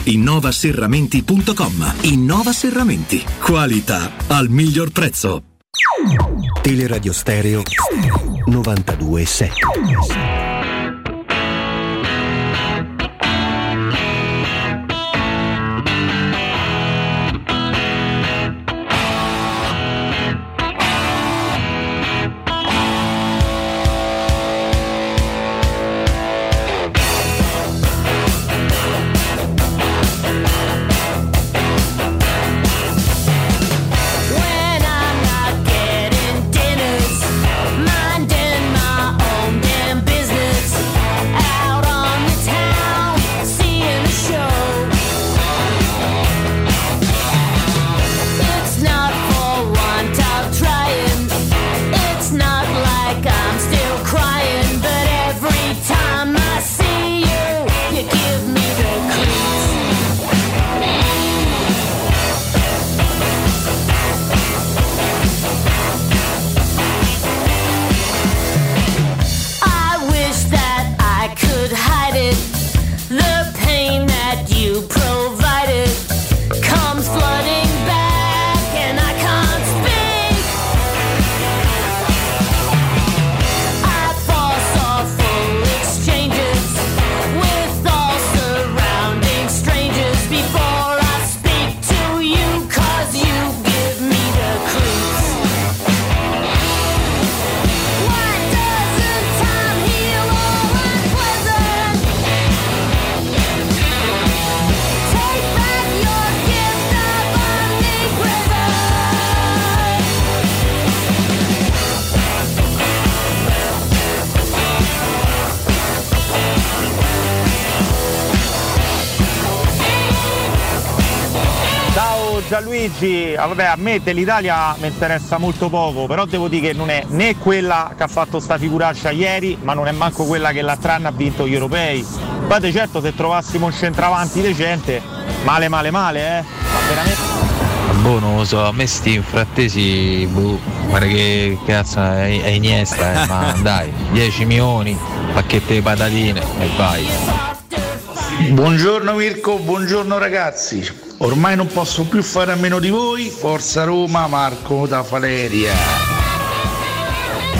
innovaserramenti.com. Innova Serramenti. Qualità al miglior prezzo. Teleradio Stereo 927. Gianluigi, ah, vabbè, a me dell'Italia mi interessa molto poco, però devo dire che non è né quella che ha fatto sta figuraccia ieri, ma non è manco quella che l'altro anno ha vinto gli europei. Poi certo se trovassimo un centravanti decente, male male male, eh. Ma veramente. Boh, non lo so, a me sti infrattesi, boh, guarda che cazzo è, è Iniesta, eh, ma dai, 10 milioni, pacchette di patatine e vai. Buongiorno Mirko, buongiorno ragazzi. Ormai non posso più fare a meno di voi. Forza Roma, Marco da Valeria.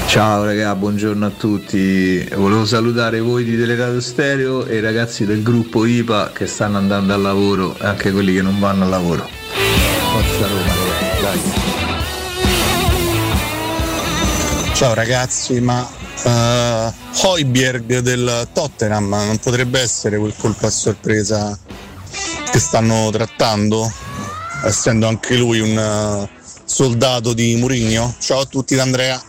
Ciao raga, buongiorno a tutti. Volevo salutare voi di Teleradio Stereo e i ragazzi del gruppo IPA che stanno andando al lavoro e anche quelli che non vanno al lavoro. Forza Roma, dai. Ciao ragazzi, ma uh, Hoiberg del Tottenham non potrebbe essere quel colpo a sorpresa che stanno trattando, essendo anche lui un uh, soldato di Mourinho? Ciao a tutti da Andrea.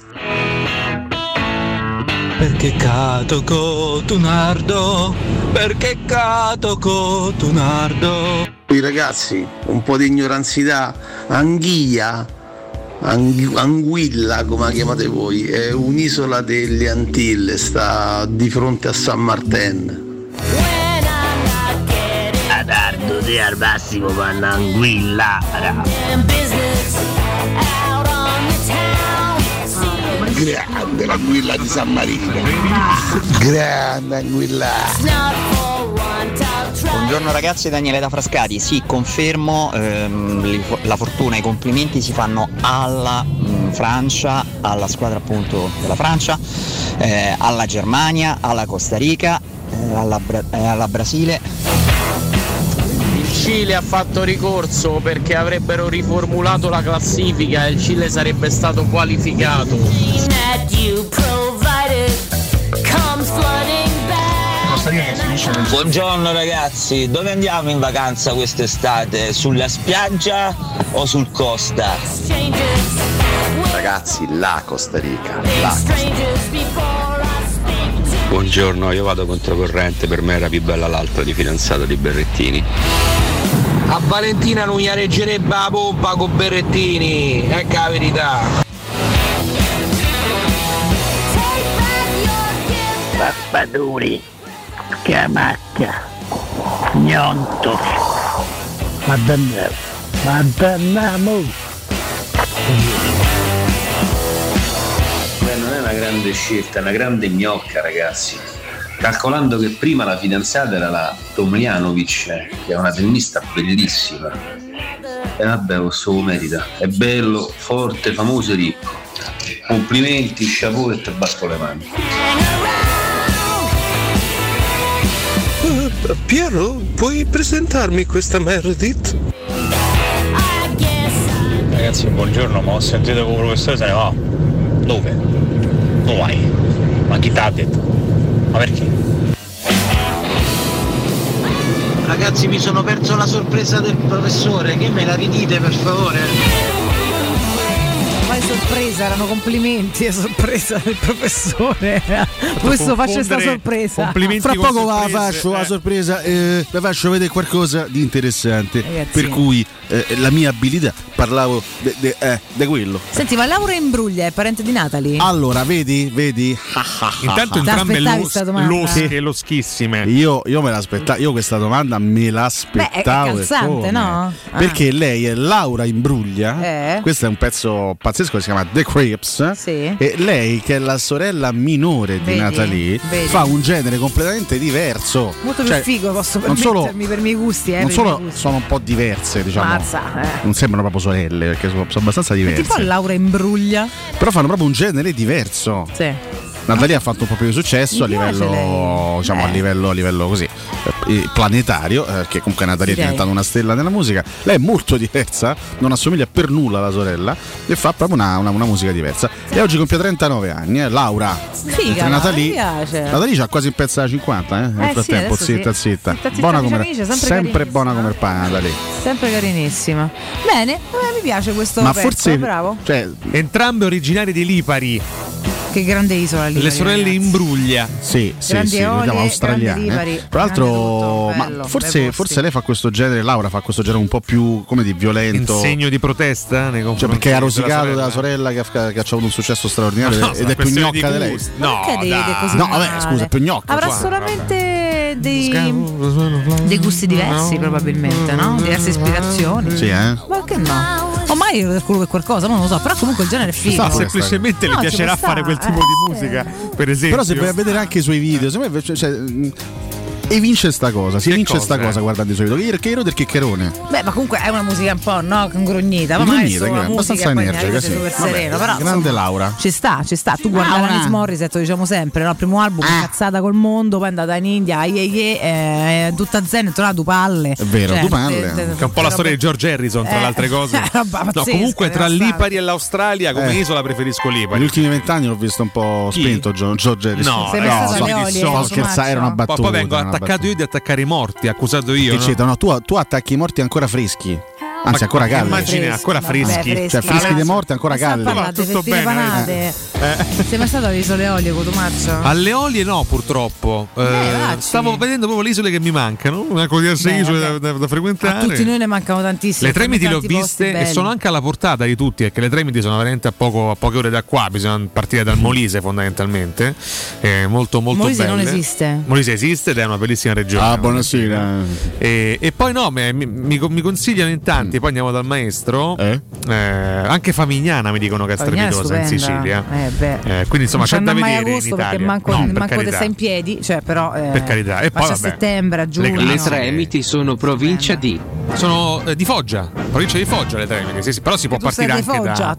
Perché cato cotunardo, perché cato cotunardo. I ragazzi, un po' di ignoranzità, anghia, ang- anguilla come la chiamate voi, è un'isola delle Antille, sta di fronte a San Martin. Te al massimo vanno anguilla. Grande l'anguilla di San Marino. Grande anguilla. Buongiorno ragazzi, Daniele da Frascati. Sì, confermo, ehm, la fortuna e i complimenti si fanno alla mh, Francia, alla squadra appunto della Francia, eh, alla Germania, alla Costa Rica, eh, alla, Bra- eh, alla Brasile. Il Cile ha fatto ricorso perché avrebbero riformulato la classifica e il Cile sarebbe stato qualificato. Buongiorno ragazzi, dove andiamo in vacanza quest'estate? Sulla spiaggia o sul Costa? Ragazzi, la Costa Rica. La Buongiorno, io vado controcorrente, per me era più bella l'altra di fidanzato di Berrettini. A Valentina non gli reggerebbe la pompa con Berrettini, ecco la verità. Pappaduri, Camacca, Gnonto. Madonna, Madonnamo. Una grande scelta, una grande gnocca, ragazzi. Calcolando che prima la fidanzata era la Tomljanovic, che è una tennista bellissima. E vabbè, questo lo merita. È bello, forte, famoso e ricco. Complimenti, chapeau e te batto le mani. Piero, puoi presentarmi questa Meredith? Ragazzi, buongiorno, ma ho sentito che il professore se ne va. Dove? Dove vai? Ma chi t'ha detto? Ma perché? Ragazzi mi sono perso la sorpresa del professore, che me la ridite per favore? È sorpresa, erano complimenti, è sorpresa del professore. Questo faccio sta sorpresa. Fra poco la faccio la sorpresa, eh, la faccio vedere qualcosa di interessante. Ragazzi. Per cui eh, la mia abilità, parlavo di eh, quello. Senti, ma Laura Imbruglia è parente di Natalie? Allora, vedi, vedi. Intanto entrambe domanda? losche, loschissime. Io, io me l'aspettavo, io questa domanda me Beh, è, è l'aspettavo. e calzante, no? Ah. Perché lei è Laura Imbruglia. Eh. Questo è un pezzo pazzesco che si chiama The Crips. Sì. E lei, che è la sorella minore di Vedi? Natalie, Vedi? fa un genere completamente diverso. Molto Cioè, più figo, posso non solo- permettermi per i miei gusti, eh. non solo gusti. sono un po' diverse, diciamo. Mazza, eh. Non sembrano proprio sorelle, perché sono, sono abbastanza diverse. Tipo Laura Imbruglia. Però fanno proprio un genere diverso. Sì. Natalia ha fatto un po' più di successo a livello, diciamo, a Eh. livello, a livello così, eh, planetario, eh, perché comunque Natalia Sì, è diventata una stella nella musica. Lei è molto diversa, non assomiglia per nulla alla sorella e fa proprio una, una- una musica diversa. E oggi compie 39 anni, eh, Laura. Figa? Natalie, mi piace. Natalie ha quasi il pezzo da 50, eh, nel Eh sì, frattempo, adesso zitta, sì. zitta. Zitta, Buona come, amici, sempre sempre buona come il pane, Natalie. Sempre carinissima. Bene, eh, mi piace questo Ma pezzo, forse bravo. cioè, Entrambe originari di Lipari. Che grande isola Le sorelle Imbruglia. Sì, sì, Grandi sì, eolie, grandi australiane. Tra l'altro, ma bello, forse, forse lei fa questo genere, Laura fa questo genere un po' più, come di violento. In segno di protesta nei Cioè, confronti perché è della rosicato sorella? dalla sorella che ha, che ha avuto un successo straordinario No, ed è più gnocca di di lei. No, perché No, vabbè, scusa, è più gnocca. Avrà qua. solamente dei, dei gusti diversi, probabilmente, no? Diverse ispirazioni. Sì, eh? Ma che no? O mai per quello qualcosa, non lo so. Però comunque il genere è figo. Ma semplicemente No, le piacerà fare quel tipo eh. di musica, per esempio. Però se vai a vedere anche i suoi video, secondo me cioè, mh, evince sta cosa, si Che evince cosa, sta cosa eh? guardando i suoi video. Che Chero del chiccherone. Beh, ma comunque è una musica un po' no, ingrugnita. Ma Ingrugnita, musica abbastanza e energica, sì. super Vabbè, sereno. Però, grande insomma, Laura. Ci sta, ci sta. Tu guardi Laura. Alanis Morissette, lo diciamo sempre, no? Il primo album, cazzata col mondo, poi è andata in India, ai ai, eh, tutta zen, è tornata a Dupalle. È vero, Cioè, Dupalle. Che è un po' la storia di George Harrison, tra Eh, le altre cose. no, comunque tra. Lipari e l'Australia, come Eh. isola preferisco Negli Lipari. ultimi vent'anni l'ho visto un po' spento Giorgio Harrison. No, no. No, scherzare, era una battuta. Poi, vengo attaccato io di attaccare i morti, accusato io. Che no? No, tu, tu attacchi i morti ancora freschi. Anzi, Ma ancora caldi. immagine ancora Vabbè, freschi. Cioè, freschi di morte ancora Ma parlando di tutto bene, panate. Eh. Sei mai stato alle isole Olie, Cotumaccio? Alle olie no, purtroppo. Eh, vacci. stavo vedendo proprio le isole che mi mancano. Una codiarse Beh, isole da, da- da A frequentare. tutti noi ne mancano tantissime. Le Tremiti le ho viste e sono anche alla portata di tutti, perché le Tremiti sono veramente a, poco- a poche ore da qua, bisogna partire dal Molise fondamentalmente. È molto molto Molise non belle. esiste. Molise esiste ed è una bellissima regione. Ah, buonasera. E, e poi no, me- mi, mi- mi consigliano in tanti, poi andiamo dal maestro. Eh? Eh, anche Famigliana mi dicono che è strepitosa in. Sicilia. Eh, beh. Eh, quindi insomma non ci c'è da vedere in agosto perché Italia. manco, No, per manco te stai in piedi, cioè però eh, Per carità. E poi, a settembre, a giugno. le. Tremiti sono provincia di. Sono eh, di Foggia, provincia di Foggia le Tremiti, sì, sì, però si può partire di anche da,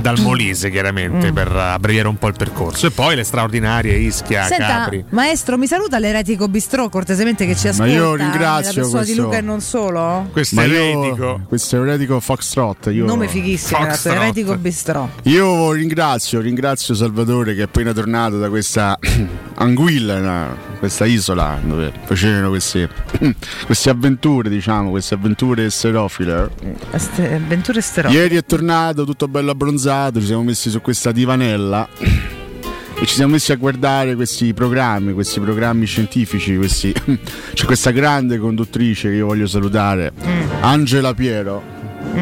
dal Molise chiaramente Mm. per abbreviare un po' il percorso e poi le straordinarie Ischia, Senta, Capri. maestro, mi saluta l'eretico bistrò cortesemente che ci Ma ascolta. io nella ringrazio persona di questo- Luca e non solo. Questo Ma è io, eretico. Questo eretico Foxtrot. Io, Nome fighissimo, ragazzi, eretico bistrò. io ringrazio, ringrazio Salvatore che è appena tornato da questa anguilla, questa isola dove facevano queste, queste avventure, diciamo, queste avventure sterofile. Ste- Avventure sterò. Ieri è tornato tutto bello abbronzato, ci siamo messi su questa divanella e ci siamo messi a guardare questi programmi, questi programmi scientifici, questi... c'è questa grande conduttrice che io voglio salutare, Angela Piero.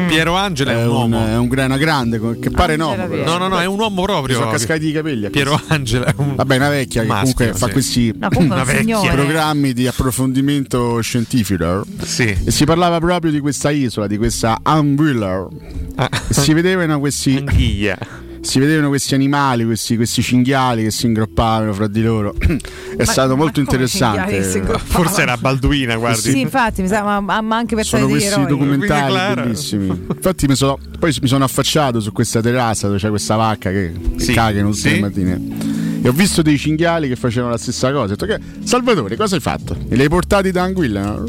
Piero Angela è, È, un uomo. è un una grande che pare no. No, no, no, è un uomo Mi proprio. sono cascati i capelli. Piero. Angela è un Vabbè, una vecchia che Maschio, comunque fa sì. questi No, comunque programmi di approfondimento scientifico. Sì. E si parlava proprio di questa isola, di questa Umbrella. Ah, si vedevano questi, anch'ia. Si vedevano questi animali, questi, questi cinghiali che si ingroppavano fra di loro. È Ma- stato ma molto interessante. Forse era Balduina, guardi. Sì, infatti, mi sa, ma, ma- anche per Sono questi eroi. documentari bellissimi. Infatti, mi sono, poi mi sono affacciato su questa terrazza dove c'è questa vacca che, che Sì, cagano tutte sì. le mattine. E ho visto dei cinghiali che facevano la stessa cosa. Ho detto, che, Salvatore, cosa hai fatto? E li hai portati da Anguilla? no?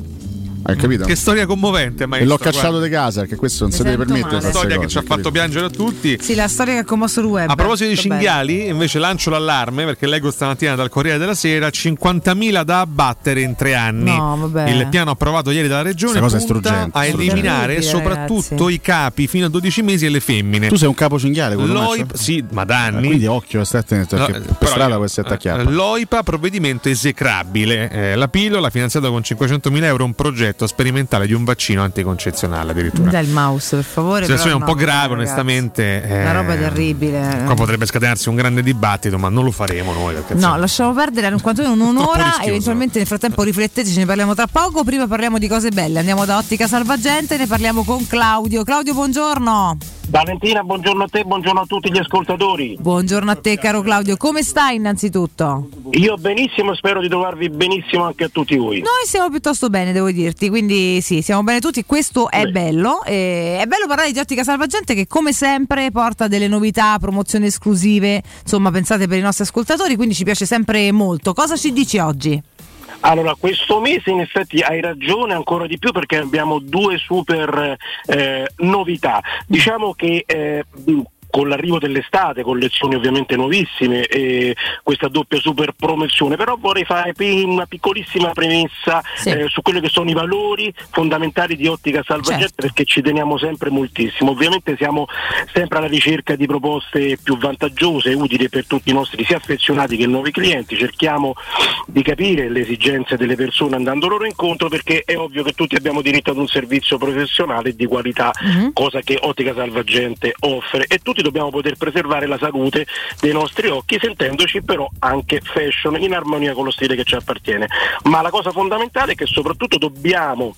Hai capito? Che storia commovente, maestro. l'ho cacciato guarda. di casa perché questo non Mi si deve permettere. Una storia che cose, ci ha fatto piangere a tutti. Sì, la storia che ha commosso il web. A proposito di Molto bello. cinghiali, invece lancio l'allarme perché leggo stamattina dal Corriere della Sera 50.000 da abbattere in tre anni. No, vabbè. Il piano approvato ieri dalla regione cosa è punta struggente, a struggente. eliminare Terribile, soprattutto ragazzi. i capi fino a 12 mesi e le femmine. Tu sei un capo cinghiale, L'OIP, sì, ma da anni. Quindi occhio, stai attento No, perché eh, per strada può essere eh, attacchiato. L'OIPA, provvedimento esecrabile. Eh, la pillola finanziata con 500.000 euro, un progetto sperimentale di un vaccino anticoncezionale addirittura. Dai il mouse, per favore. Situazione però un po' no, grave, ragazzi. onestamente. Una eh, roba terribile. Qua potrebbe scatenarsi un grande dibattito, ma non lo faremo noi. Perché, No, insomma, lasciamo perdere quantomeno Troppo un'ora. Eventualmente nel frattempo rifletteteci, ne parliamo tra poco. Prima parliamo di cose belle. Andiamo da Ottica Salvagente, ne parliamo con Claudio. Claudio, buongiorno. Valentina, buongiorno a te, buongiorno a tutti gli ascoltatori. Buongiorno a te, caro Claudio. Come stai innanzitutto? Io benissimo, spero di trovarvi benissimo anche a tutti voi. Noi stiamo piuttosto bene, devo dirti, quindi sì, siamo bene tutti, questo è bello. E è bello parlare di Ottica Salvagente che come sempre porta delle novità, promozioni esclusive, insomma pensate per i nostri ascoltatori, quindi ci piace sempre molto. Cosa ci dici oggi? Allora, questo mese in effetti hai ragione ancora di più perché abbiamo due super eh, novità. Diciamo che eh, con l'arrivo dell'estate, con lezioni ovviamente nuovissime e questa doppia super promozione, però vorrei fare una piccolissima premessa eh, su quelli che sono i valori fondamentali di Ottica Salvagente Certo. perché ci teniamo sempre moltissimo. Ovviamente siamo sempre alla ricerca di proposte più vantaggiose e utili per tutti i nostri sia affezionati che nuovi clienti, cerchiamo di capire le esigenze delle persone andando loro incontro perché è ovvio che tutti abbiamo diritto ad un servizio professionale di qualità, cosa che Ottica Salvagente offre. E tutti dobbiamo poter preservare la salute dei nostri occhi sentendoci però anche fashion in armonia con lo stile che ci appartiene. Ma la cosa fondamentale è che soprattutto dobbiamo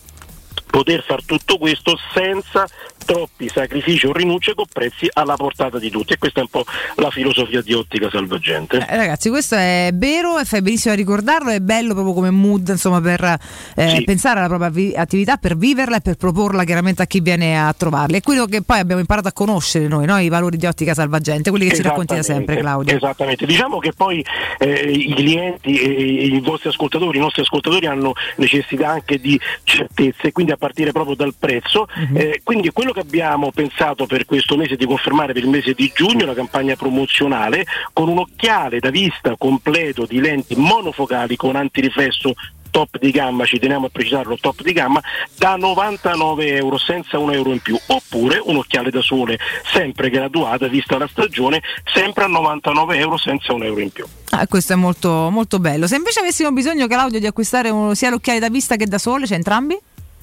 poter far tutto questo senza troppi sacrifici o rinunce con prezzi alla portata di tutti e questa è un po' la filosofia di Ottica Salvagente. Eh, ragazzi, questo è vero e fai benissimo a ricordarlo, è bello proprio come mood, insomma, per eh, Sì. pensare alla propria vi- attività, per viverla e per proporla chiaramente a chi viene a trovarli. È quello che poi abbiamo imparato a conoscere noi, no? i valori di ottica salvagente, quelli che ci racconti da sempre, Claudio. Esattamente, diciamo che poi eh, i clienti e i vostri ascoltatori, i nostri ascoltatori hanno necessità anche di certezze, quindi a partire proprio dal prezzo. Mhm. Eh, quindi quello che abbiamo pensato per questo mese di confermare per il mese di giugno una campagna promozionale con un occhiale da vista completo di lenti monofocali con antiriflesso top di gamma, ci teniamo a precisarlo, top di gamma, da 99 euro senza un euro in più, oppure un occhiale da sole sempre graduata, vista la stagione, sempre a 99 euro senza un euro in più. Ah, questo è molto, molto bello. Se invece avessimo bisogno, Claudio, di acquistare un- sia l'occhiale da vista che da sole, c'è entrambi?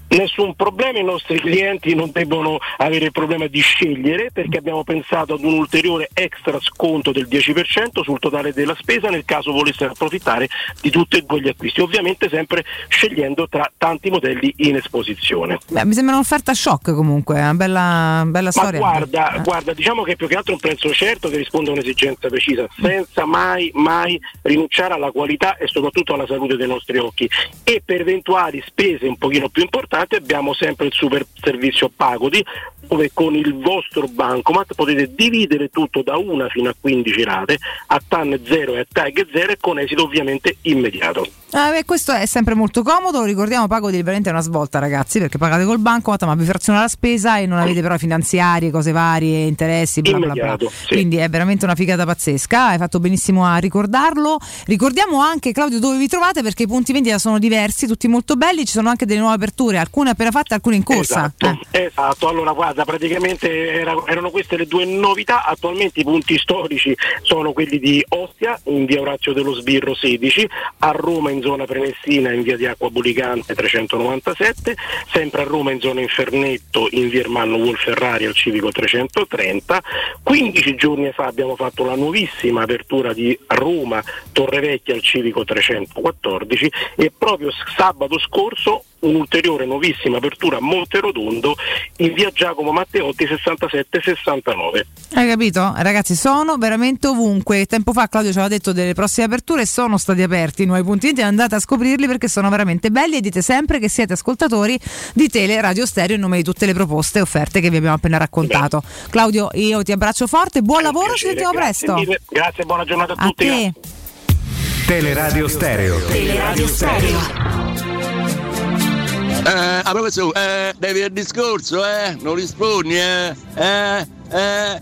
Nessun problema, i nostri clienti non debbono avere il problema di scegliere perché abbiamo pensato ad un ulteriore extra sconto del 10% sul totale della spesa nel caso volessero approfittare di tutti e due gli acquisti, ovviamente sempre scegliendo tra tanti modelli in esposizione. Beh, mi sembra un'offerta shock comunque, una bella, bella Ma storia. guarda, Eh. guarda, diciamo che più che altro un prezzo certo che risponde a un'esigenza precisa, senza mai, mai rinunciare alla qualità e soprattutto alla salute dei nostri occhi. E per eventuali spese un pochino più importanti abbiamo sempre il super servizio Pagodi, dove con il vostro bancomat potete dividere tutto da una fino a 15 rate a TAN 0 e a TAG 0 e con esito ovviamente immediato. Ah, beh, questo è sempre molto comodo, lo ricordiamo pago di veramente una svolta ragazzi perché pagate col bancomat ma vi fraziona la spesa e non avete però finanziarie, cose varie, interessi, bla bla bla. Sì. Quindi è veramente una figata pazzesca, hai fatto benissimo a ricordarlo. Ricordiamo anche Claudio dove vi trovate perché i punti vendita sono diversi, tutti molto belli, ci sono anche delle nuove aperture, alcune appena fatte, alcune in corsa. Esatto, esatto. allora guarda, praticamente era- erano queste le due novità, attualmente i punti storici sono quelli di Ostia in via Orazio dello Sbirro 16, a Roma in zona Prenestina in via di Acqua Bulicante 397, sempre a Roma in zona Infernetto in via Ermanno Wolferrari al Civico 330, 15 giorni fa abbiamo fatto la nuovissima apertura di Roma Torrevecchia al Civico 314 e proprio sabato scorso un'ulteriore nuovissima apertura a Monterotondo in via Giacomo Matteotti 6769. Hai capito? Ragazzi, sono veramente ovunque. Tempo fa Claudio ci aveva detto delle prossime aperture sono stati aperti i nuovi punti vendita, andate a scoprirli perché sono veramente belli e dite sempre che siete ascoltatori di Tele Radio Stereo in nome di tutte le proposte e offerte che vi abbiamo appena raccontato. Claudio, io ti abbraccio forte, buon lavoro, ci sentiamo Grazie presto. mille. Grazie, buona giornata a, A tutti. te. Teleradio Stereo. Teleradio Stereo. Eh, ah, professore, eh, devi il discorso, eh? Non rispondi, eh? Eh, eh.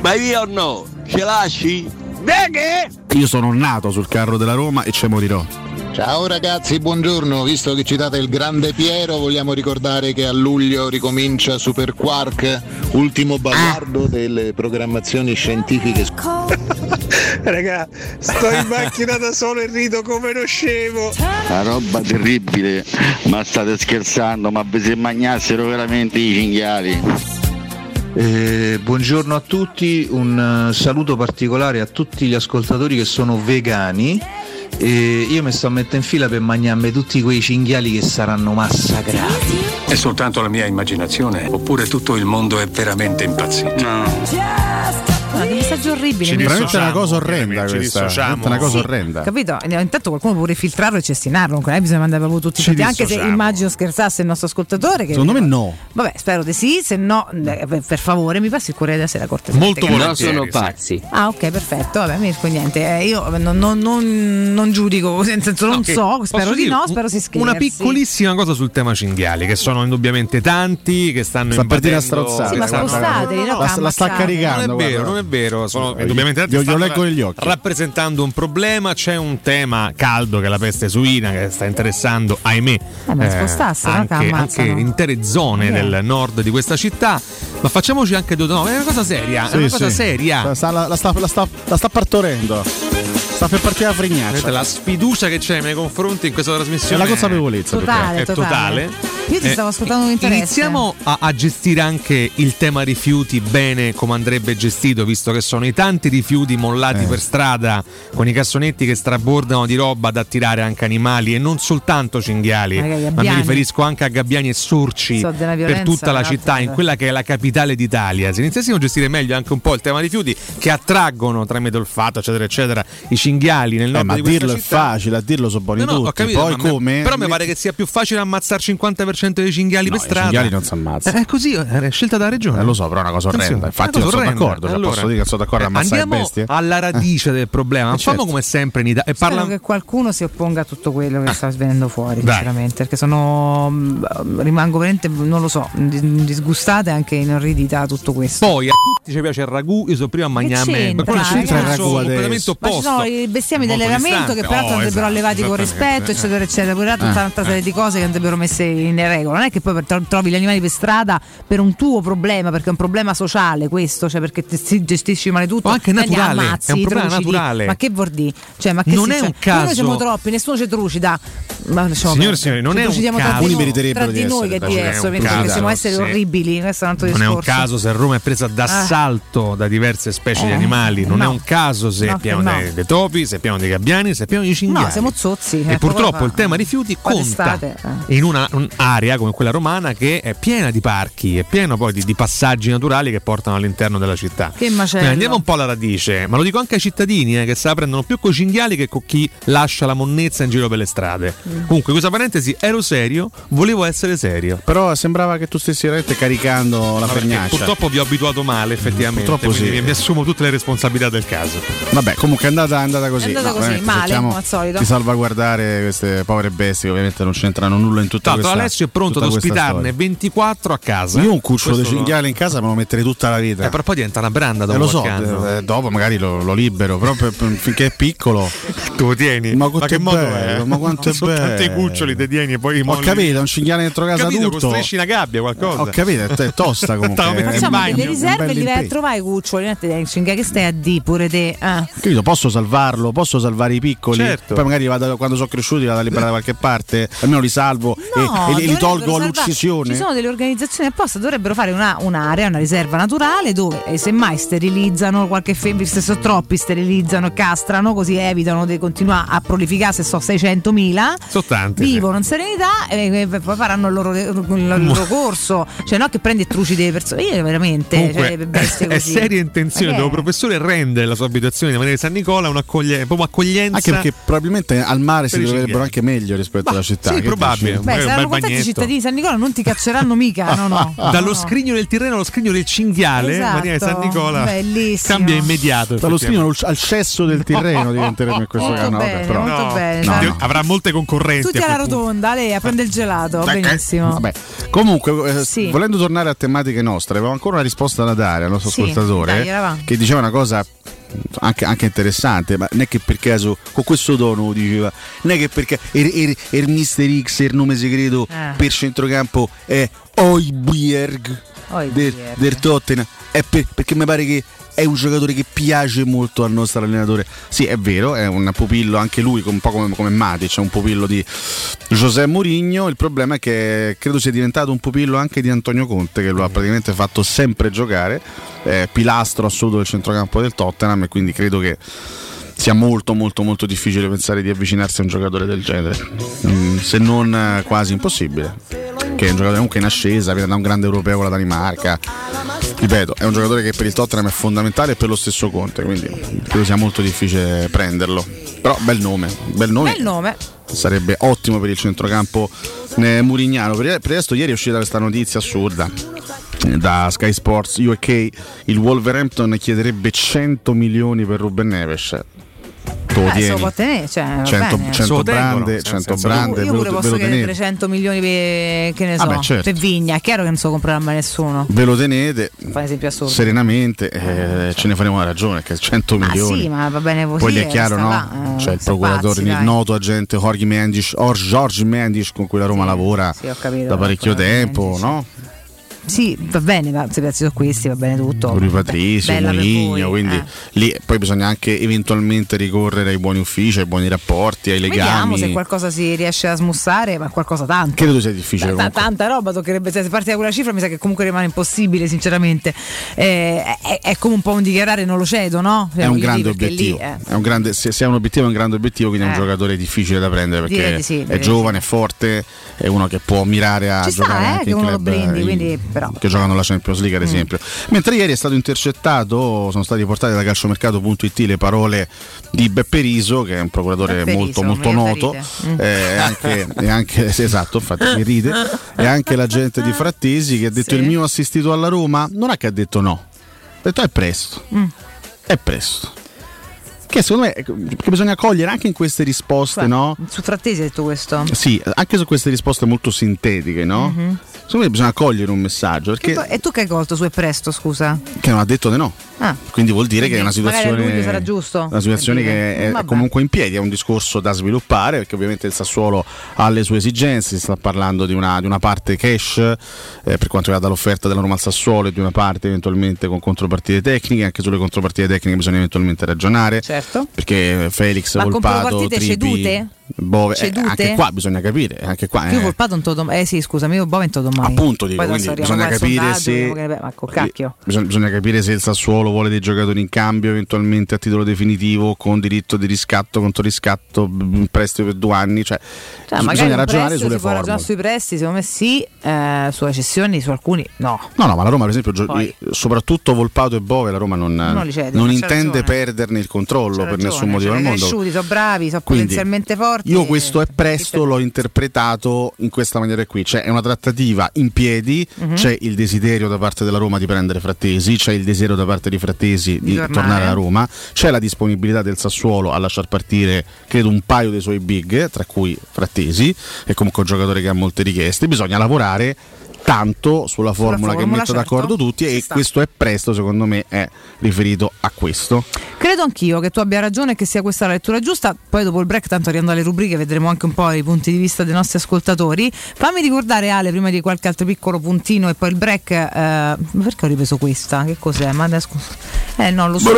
Vai via o no? Ce lasci? Bene! Io sono nato sul carro della Roma e ci morirò. Ciao ragazzi, buongiorno. Visto che citate il grande Piero, vogliamo ricordare che a luglio ricomincia Super Quark, ultimo baguardo delle programmazioni scientifiche. Raga, sto in macchina da solo e rido come uno scemo. Una roba terribile, ma state scherzando, ma se magnassero veramente i cinghiali. Eh, buongiorno a tutti, un eh, saluto particolare a tutti gli ascoltatori che sono vegani. E io mi sto a mettere in fila per mangiarmi tutti quei cinghiali che saranno massacrati. È soltanto la mia immaginazione? Oppure tutto il mondo è veramente impazzito? Ah, che mi messaggio orribile. Ci mi- Veramente una cosa orrenda questa. veramente una cosa Sì, orrenda. Capito? E Intanto qualcuno può pure filtrarlo e cestinarlo. Non è bisogna mandare proprio tutti i Anche se immagino scherzasse il nostro ascoltatore. Che Secondo me no. Vabbè, spero di sì. Se no, eh, per per favore, mi passi il Corriere della Sera cortesemente. No, grazie. sono pazzi. Ah, ok, perfetto. Vabbè, mi dico niente. Eh, io non, non- non- non giudico, nel senso, non che so. Spero posso di dire no, un- spero si scherzi. Una piccolissima cosa sul tema cinghiali, che sono indubbiamente tanti, che stanno Sta per dire a invadendo- strozzate. Sì, ma spostateli, no, La, la sta caricando. Non è vero, non è vero, sono Io- indubbiamente tanti, io stanno leggo negli occhi. rappresentando un problema, c'è un tema caldo che è la peste suina che sta interessando, ahimè, Eh, no, che anche, ammazzano. anche intere zone Eh. del nord di questa città. Ma facciamoci anche due no, è una cosa seria, è Sì, una sì. cosa seria. Sta- la, la sta, la sta- la sta partorendo. Sta per partire la Vedete, frignaccia. La sfiducia che c'è nei miei confronti in questa trasmissione È la consapevolezza, Totale, è totale. totale. Io ti Eh, stavo ascoltando con interesse. Iniziamo a, a gestire anche il tema rifiuti bene come andrebbe gestito, visto che sono i tanti rifiuti mollati Eh. per strada con i cassonetti che strabordano di roba ad attirare anche animali e non soltanto cinghiali, Magari ma mi riferisco anche a gabbiani e sorci So, per tutta la un'altra città, in cosa. quella che è la capitale d'Italia. Se iniziassimo a gestire meglio anche un po' il tema rifiuti che attraggono tramite olfatto, eccetera, eccetera, i cinghiali nel Eh, nord ma di questa dirlo è città. facile, a dirlo sono buoni No, no, ho tutti. capito, Poi ma me- come? Però mi pare che sia più facile ammazzare il 50% dei cinghiali No, per i strada. cinghiali non si ammazzano. È così, è scelta dalla regione. Eh, lo so, però è una cosa orrenda. Infatti è non sono d'accordo, cioè, Allora, posso dire che sono d'accordo a eh, ammazzare Andiamo bestie. alla radice del problema. Eh, Facciamo certo. come sempre in Italia. E Spero parla... che qualcuno si opponga a tutto quello che sta venendo fuori, Dai. sinceramente. Perché sono. mm, rimango veramente, non lo so, di- disgustate e anche inorridita da tutto questo. Poi a tutti ci piace il ragù, io sono prima a mangiarmi. c'entra, quello ragazzi? c'entra il ragù adesso? completamente Ma ci opposto. sono i bestemmi Molto dell'allevamento che peraltro Oh, andrebbero esatto, allevati con rispetto, eccetera, eccetera. Pure tutta Eh, un'altra serie di cose che andrebbero messe in regola. Non è che poi trovi gli animali per strada per un tuo problema, perché è un problema sociale questo, cioè perché ti gestisci male tutto. O anche prendi e naturale, ammazzi, è un problema trucidi. naturale. Ma che vuol dire? Cioè, ma che Non si- è cioè, un caso- Noi siamo troppi, nessuno ci trucida. Ma lasciamo Signore e signori, non Ci è un caso. tra di Alcuni noi, meriterebbero tra di noi che è diverso, perché possiamo essere orribili. Questo è un altro Non è discorso. un caso se Roma è presa d'assalto da diverse specie di Eh, animali, non no. è un caso se No, è dei, è pieno dei gabbiani, pieno di cinghiali. No, siamo zozzi. E eh, purtroppo il tema rifiuti conta in una- un'area come quella romana che è piena di parchi, è piena poi di, di passaggi naturali che portano all'interno della città. Che macello. Andiamo un po' alla radice, ma lo dico anche ai cittadini eh, che se la prendono più con i cinghiali che con chi lascia la monnezza in giro per le strade. Mm. Comunque, questa parentesi, ero serio, volevo essere serio. Però sembrava che tu stessi veramente caricando la Perché fregnaccia. purtroppo vi ho abituato male, effettivamente. Purtroppo sì. mi, mi assumo tutte le responsabilità del caso. Vabbè, comunque è andata, è andata così. È andata così, veramente, male, come al solito. Di salvaguardare queste povere bestie che ovviamente non c'entrano nulla in tutta l'altro, questa Alessio è pronto ad ospitarne storia. 24 a casa. Io un cucciolo di Questo cinghiale in casa me lo metterei tutta la vita. Eh, però poi diventa una branda dopo Eh, lo so, eh, dopo magari lo, lo libero, però per- per- finché è piccolo. Tu lo tieni? Ma Ma quanto che modo bello, è? ma quanto è Sono tanti bello. cuccioli te tieni e poi Ho capito, un cinghiale dentro casa capito, tutto. costringi una gabbia qualcosa. Ho capito, è tosta comunque. Facciamo delle riserve li vai a trovare i cuccioli. Non te dai che stai a di pure te. Ah. Capito, posso salvarlo, posso salvare i piccoli, Certo. poi magari vado, quando sono cresciuti vado a liberare da qualche parte, almeno li salvo e- No, e, li- li tolgo all'uccisione. Ci sono delle organizzazioni apposta, dovrebbero fare una- un'area, una riserva naturale dove eh, semmai sterilizzano qualche femmina, se sono troppi sterilizzano, castrano, così evitano di continuare a prolificare se so 600.000. Sono tanti. Vivono in serenità e, e poi faranno il loro, il loro corso, cioè no che prendi e trucidi le persone. Io veramente, Comunque, cioè, le bestie è così. seria intenzione del è? professore rendere la sua abitazione di Maria di San Nicola un'accoglie- proprio accoglienza. Anche perché probabilmente al mare si troverebbero anche meglio rispetto alla città. sì, che probabile. Beh, un saranno contenti i cittadini di San Nicola, non ti cacceranno mica, no, no. Dallo no. scrigno del Tirreno allo scrigno del cinghiale, Esatto, Maria di San Nicola bellissimo. cambia immediato. Dallo scrigno al cesso del Tirreno diventeremo in questo caso. no. Avrà molte concorrenti. Tutti alla rotonda, lei a prendere il gelato, Dai, benissimo. Vabbè. Comunque, eh, Sì. volendo tornare a tematiche nostre, avevamo ancora una risposta da dare al nostro Sì, ascoltatore dai, che diceva una cosa anche, anche interessante, ma non è che per caso con questo tono diceva, non è che perché il, il, il Mister X, il nome segreto Eh. per centrocampo è Oibierg Del, del Tottenham, è per- perché mi pare che è un giocatore che piace molto al nostro allenatore. Sì, è vero, è un pupillo anche lui, un po' come, come Matic, è un pupillo di José Mourinho. Il problema è che credo sia diventato un pupillo anche di Antonio Conte, che lo ha praticamente fatto sempre giocare, è pilastro assoluto del centrocampo del Tottenham e quindi credo che sia molto molto molto difficile pensare di avvicinarsi a un giocatore del genere, Mm, se non eh, quasi impossibile. Che è un giocatore comunque in ascesa, viene da un grande europeo con la Danimarca. ripeto, è un giocatore che per il Tottenham è fondamentale e per lo stesso Conte, quindi credo sia molto difficile prenderlo. Però bel nome, bel nome. Bel nome. Sarebbe ottimo per il centrocampo eh, murignano. Per, il resto ieri è uscita questa notizia assurda eh, da Sky Sports UK, il Wolverhampton chiederebbe 100 milioni per Ruben Neves. Tu lo Eh, se lo tieni? può tenere, cioè, va 100, bene. 100 lo tengono, brande, nel 100 senso, brande, Io ve pure posso tenete. 300 milioni per, che ne so, Vabbè, certo. per Vigna. È chiaro che non so comprare mai nessuno. Ve lo tenete serenamente, eh, ce ne faremo una ragione, che 100 Ma milioni. sì, ma va bene così. Poi è eh, chiaro, no? là, eh, C'è il procuratore, pazzi, il noto agente Jorge Mendes, or George Mendes con cui la Roma lavora sì, capito, da parecchio tempo, no? Sì, va bene, va, se sono questi, va bene tutto. Rui Patrizio, Bella per Moligno, quindi eh. lì poi bisogna anche eventualmente ricorrere ai buoni uffici, ai buoni rapporti, ai Vediamo legami. se qualcosa si riesce a smussare, ma qualcosa tanto. Credo sia difficile comunque. tanta roba toccherebbe se parti da quella cifra mi sa che comunque rimane impossibile sinceramente Eh, è, è come un po' un dichiarare non lo cedo no? Cioè, È un grande obiettivo. lì, eh, È un grande- se, se è un obiettivo è un grande obiettivo, quindi è Eh. un giocatore difficile da prendere perché di sì, è giovane, è forte, è uno che può mirare a Ci sta, giocare eh, anche che in club prendi, in- quindi, però. che giocano la Champions League ad Mm. esempio. Mentre ieri è stato intercettato, sono state portate da calciomercato.it le parole di Beppe Riso, che è un procuratore Beppe molto, Riso, molto noto, ride. Mm. eh, e anche, e anche- sì, esatto, infatti mi ride, e anche l'agente di Frattesi che ha detto Sì. il mio assistito alla Roma, non è che ha detto no, ha detto è presto, Mm. è presto. Che secondo me che bisogna cogliere anche in queste risposte, Guarda, no? Su Frattesi hai detto questo. Sì, anche su queste risposte molto sintetiche, no? Mhm. Secondo me bisogna cogliere un messaggio perché e tu che hai colto su è presto, scusa? che non ha detto di no. Ah. Quindi vuol dire che è una Quindi situazione, sarà giusto, una situazione che è, Vabbè. comunque in piedi, è un discorso da sviluppare perché ovviamente il Sassuolo ha le sue esigenze, si sta parlando di una, di una parte cash eh, per quanto riguarda l'offerta della Roma al Sassuolo e di una parte eventualmente con contropartite tecniche, anche sulle contropartite tecniche bisogna eventualmente ragionare. Certo. Perché Felix, Ma Volpato, contropartite Trippi, cedute? Bove, eh, Cedute? anche qua bisogna capire, anche qua Più eh, Volpato non dom- Eh sì, scusami, io Bove non te lo domani. Appunto, dico, quindi bisogna capire sondaggio, se- che- cacchio. Bisogna, bisogna capire se il Sassuolo vuole dei giocatori in cambio, eventualmente a titolo definitivo, con diritto di riscatto, contro riscatto, in prestito per due anni. Cioè, Cioè, bisogna un ragionare sulle può ragionare formule. sui prestiti, secondo me sì, eh, sulle cessioni, su alcuni no. No, no, ma la Roma, per esempio, Poi. soprattutto Volpato e Bove, la Roma non, Non cede, non intende ragione. perderne il controllo C'ha per ragione, nessun motivo al mondo. cresciuti, sono bravi, sono Quindi, potenzialmente forti. Io e- questo è presto l'ho interpretato in questa maniera qui, cioè è una trattativa in piedi, Mhm. c'è il desiderio da parte della Roma di prendere Frattesi, c'è il desiderio da parte di Frattesi di, tornare. tornare alla Roma, c'è la disponibilità del Sassuolo a lasciar partire credo un paio dei suoi big, tra cui Frattesi, è comunque un giocatore che ha molte richieste, bisogna lavorare tanto sulla formula, che formula, metta certo. d'accordo tutti e questo è presto secondo me è riferito a questo. Credo anch'io che tu abbia ragione e che sia questa la lettura giusta. Poi dopo il break, tanto arrivando alle rubriche, vedremo anche un po' i punti di vista dei nostri ascoltatori. Fammi ricordare, Ale, prima di qualche altro piccolo puntino e poi il break. eh, ma perché ho ripreso questa? Che cos'è? Ma adesso. Eh no, lo so.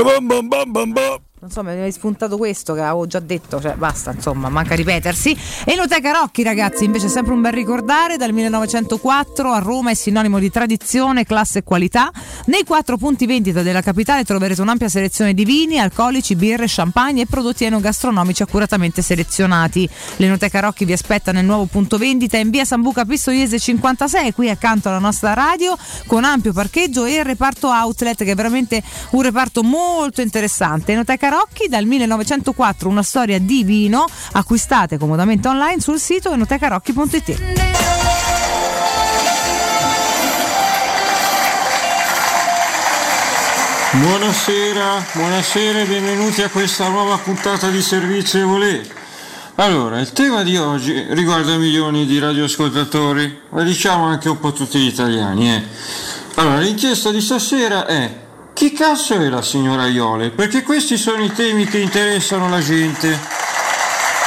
Non so, mi avevi spuntato questo che avevo già detto, cioè basta, insomma, manca ripetersi. Enoteca Rocchi, ragazzi, invece è sempre un bel ricordare, dal 1904 a Roma è sinonimo di tradizione, classe e qualità. Nei quattro punti vendita della capitale troverete un'ampia selezione di vini, alcolici, birre, champagne e prodotti enogastronomici accuratamente selezionati. L'Enoteca Rocchi vi aspetta nel nuovo punto vendita in via Sambuca Pistoiese 56, qui accanto alla nostra radio, con ampio parcheggio e il reparto outlet, che è veramente un reparto molto interessante. Enoteca Rocchi dal 1904, una storia di vino. Acquistate comodamente online sul sito enotecarocchi.it. Buonasera, buonasera e benvenuti a questa nuova puntata di Servizio Volé. Allora, il tema di oggi riguarda milioni di radioascoltatori, ma diciamo anche un po' tutti gli italiani. Eh. Allora, l'inchiesta di stasera è chi cazzo è la signora Iole? Perché questi sono i temi che interessano la gente.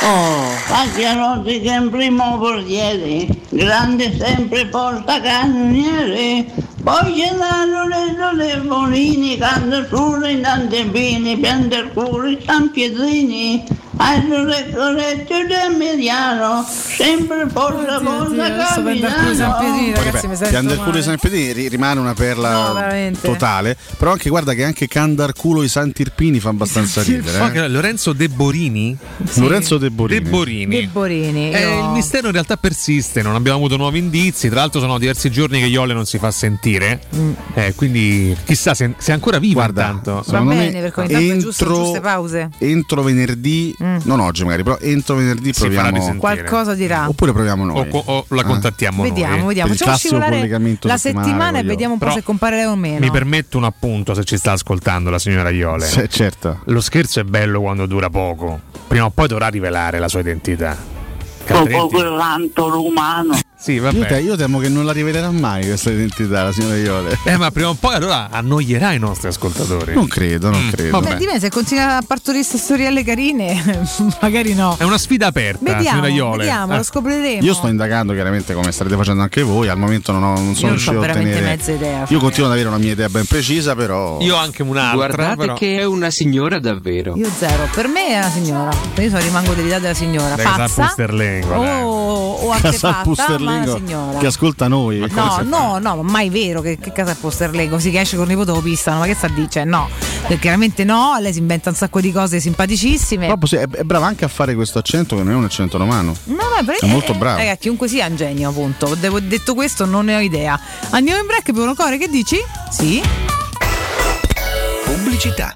Oh, Pacchiarotti in primo portiere, grande sempre porta cannoniere, poi c'è l'Aloretto dei Bolini, canta solo in Antepini, pianta il cuore San Pietrini, allora corretto del Mediano, sempre San Pietrini, Poi, ragazzi, mi sento San Pietrini ri- rimane una perla No, totale, però anche guarda che anche Candar culo i Santi Irpini fa abbastanza ridere. Eh. Lorenzo De Borini. Lorenzo De Borini. De Borini. De Borini. Eh, il mistero in realtà persiste, non abbiamo avuto nuovi indizi. Tra l'altro, sono diversi giorni che Iole non si fa sentire. sentire. Eh, quindi chissà se, se è ancora viva intanto. Va bene, me perché ogni tanto è giusto entro- giuste pause. Entro venerdì, Mm. Non oggi magari, però entro venerdì Si farà proviamo. Qualcosa dirà. Oppure proviamo noi. O, o la Eh? contattiamo Vediamo, noi. vediamo. Il Facciamo scivolare collegamento la settimana e vediamo un po' Però se compare o meno. Mi permetto un appunto se ci sta ascoltando la signora Iole. Sì, certo. Lo scherzo è bello quando dura poco. Prima o poi dovrà rivelare la sua identità. Altrimenti- quell'antolo umano. Sì, Io, vabbè. te- io temo che non la rivelerà mai questa identità, la signora Iole. Eh, ma prima o poi allora annoierà i nostri ascoltatori. Non credo, non Mm, credo. Beh, dipende, se continua a partorire queste storielle carine, magari no. È una sfida aperta, Vediamo, signora Iole. vediamo, Eh. lo scopriremo. Io sto indagando chiaramente come starete facendo anche voi, al momento non, ho, non sono non riuscito ho a veramente ottenere. mezza idea. Io continuo ad avere una mia idea ben precisa, però. Io ho anche un'altra. Guardate però- che è una signora davvero. Io zero, per me è una signora. Io sono rimango dell'idea della signora. Dai, Pazza Pusterlengo, dai. o, o artefatta, ma signora. che ascolta noi. No, no, no, ma mai vero che, che casa è Pusterlengo? Così che esce con il nipote lo pistano, ma che sta a dire? Cioè, no, Eh, chiaramente no, lei si inventa un sacco di cose simpaticissime. Proprio sì, è, è brava anche a fare questo accento che non è un accento romano. No, no, però È molto brava. Raga, chiunque sia un genio, appunto. Devo- detto questo, non ne ho idea. Andiamo in break per un core, che dici? Sì. Pubblicità.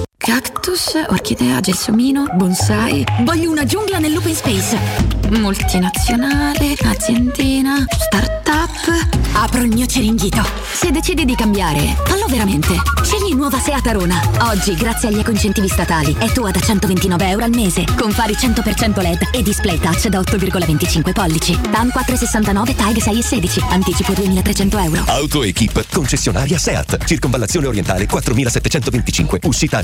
Cactus, orchidea, gelsomino, bonsai. Voglio una giungla nell'open space. Multinazionale, aziendina, startup. Apro il mio ceringhito. Se decidi di cambiare, fallo veramente. Scegli nuova Seat Arona. Oggi, grazie agli ecoincentivi statali, è tua da 129 euro al mese. Con fari 100% LED e display touch da 8,25 pollici. TAN 469 TAG 6 e 16. Anticipo 2300 euro. Autoequip, concessionaria SEAT, circonvallazione orientale 4725, uscita a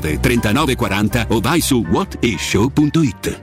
39 40 o vai su whatishow.it.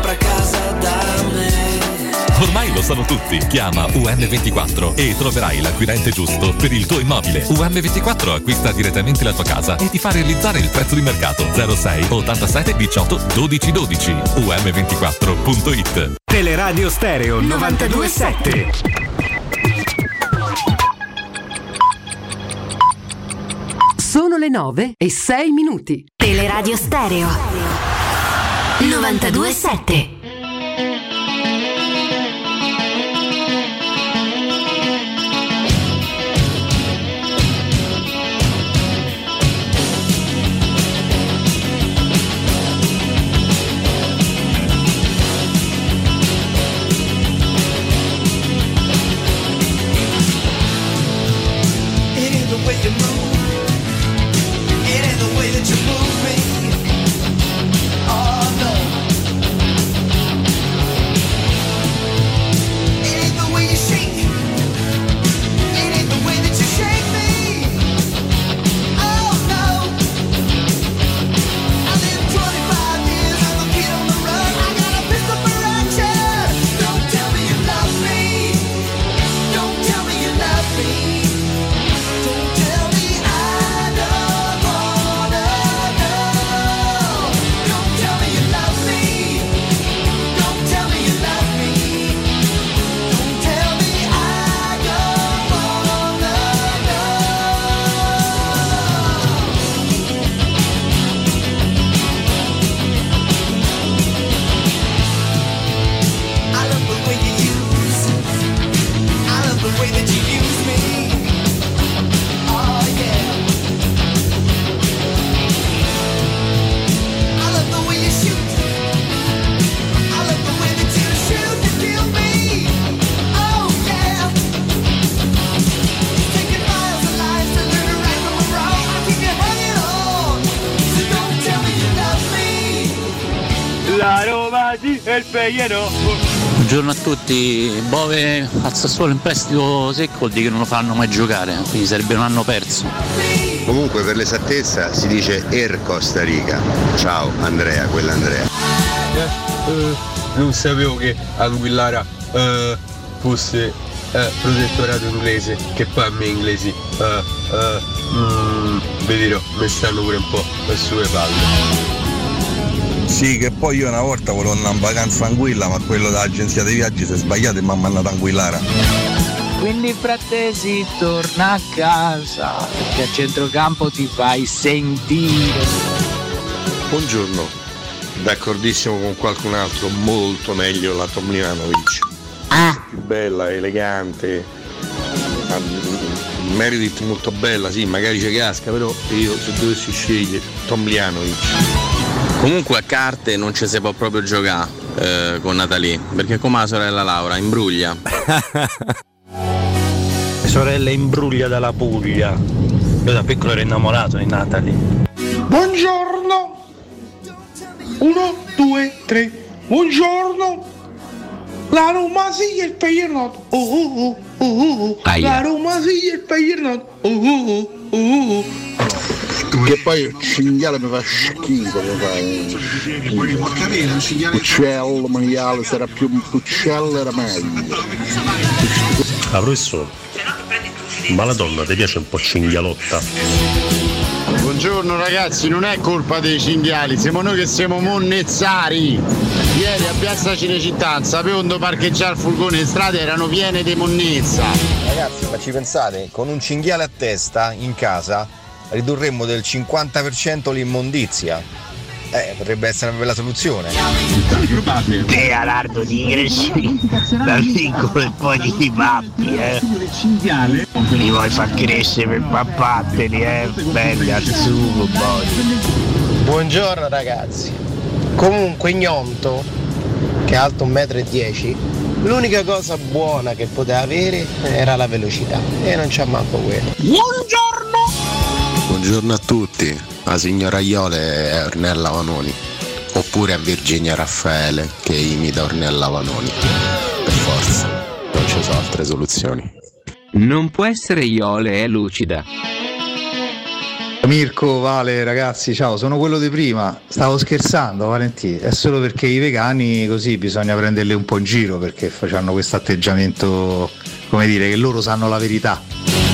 Ormai lo sanno tutti. Chiama UM24 e troverai l'acquirente giusto per il tuo immobile. UM24 acquista direttamente la tua casa e ti fa realizzare il prezzo di mercato 06 87 18 12 12. UM24.it Teleradio Stereo 927. Sono le 9 e 6 minuti. Teleradio Stereo 927. Buongiorno a tutti, Bove al Sassuolo in prestito secco vuol dire che non lo fanno mai giocare, quindi sarebbe un anno perso. Comunque per l'esattezza si dice Er Costa Rica. Ciao Andrea, quella Andrea. non sapevo che Anguillara eh, fosse eh, protettorato inglese, che poi a me inglesi eh, eh, mm, vi dirò, mi stanno pure un po' sulle palle. Sì, che poi io una volta volevo andare in vacanza tranquilla, ma quello dell'agenzia dei viaggi si è sbagliato e mi ha mandato a Anguillara. Quindi Frattesi torna a casa perché a centrocampo ti fai sentire. Buongiorno, d'accordissimo con qualcun altro, molto meglio la Tomljanovic. Più bella, elegante, ah, mm, Meredith molto bella, sì, magari ci casca, però io se dovessi scegliere Tomljanovic. Comunque a carte non ci si può proprio giocare eh, con Natalie, perché come la sorella Laura imbruglia. Sorella imbruglia dalla Puglia. Io da piccolo ero innamorato di Natalie. Buongiorno. Uno, due, tre. Buongiorno. La Roma sì e il Feyenoord. Oh oh oh oh oh. Aia. La Roma sì e il Feyenoord. Oh oh oh oh oh. Che poi il cinghiale mi fa schifo, mi fa eh, schifo. Uccello, maiale, era più un uccello era meglio. Ah, professore, ma la donna ti piace un po' cinghialotta? Buongiorno ragazzi, non è colpa dei cinghiali, siamo noi che siamo monnezzari. Ieri a Piazza Cinecittà, sapevo dove parcheggiare il furgone, le strade erano piene di monnezza. Ragazzi, ma ci pensate, con un cinghiale a testa in casa ridurremmo del 50% l'immondizia. Eh, potrebbe essere una bella soluzione. Te Alardo ti cresci da piccolo e poi ti pappi, eh. Li vuoi far crescere per pappatteli, eh. Belli al sugo poi. Buongiorno ragazzi. Comunque Gnonto, che è alto 1,10 m, l'unica cosa buona che poteva avere era la velocità. E non c'ha manco quello. Buongiorno! Buongiorno a tutti, la signora Iole è Ornella Vanoni, oppure a Virginia Raffaele che imita Ornella Vanoni. Per forza, non ci sono altre soluzioni. Non può essere Iole, è lucida. Mirko, Vale, ragazzi, ciao, sono quello di prima. Stavo scherzando, Valentino. È solo perché i vegani così bisogna prenderli un po' in giro perché hanno questo atteggiamento, come dire, che loro sanno la verità.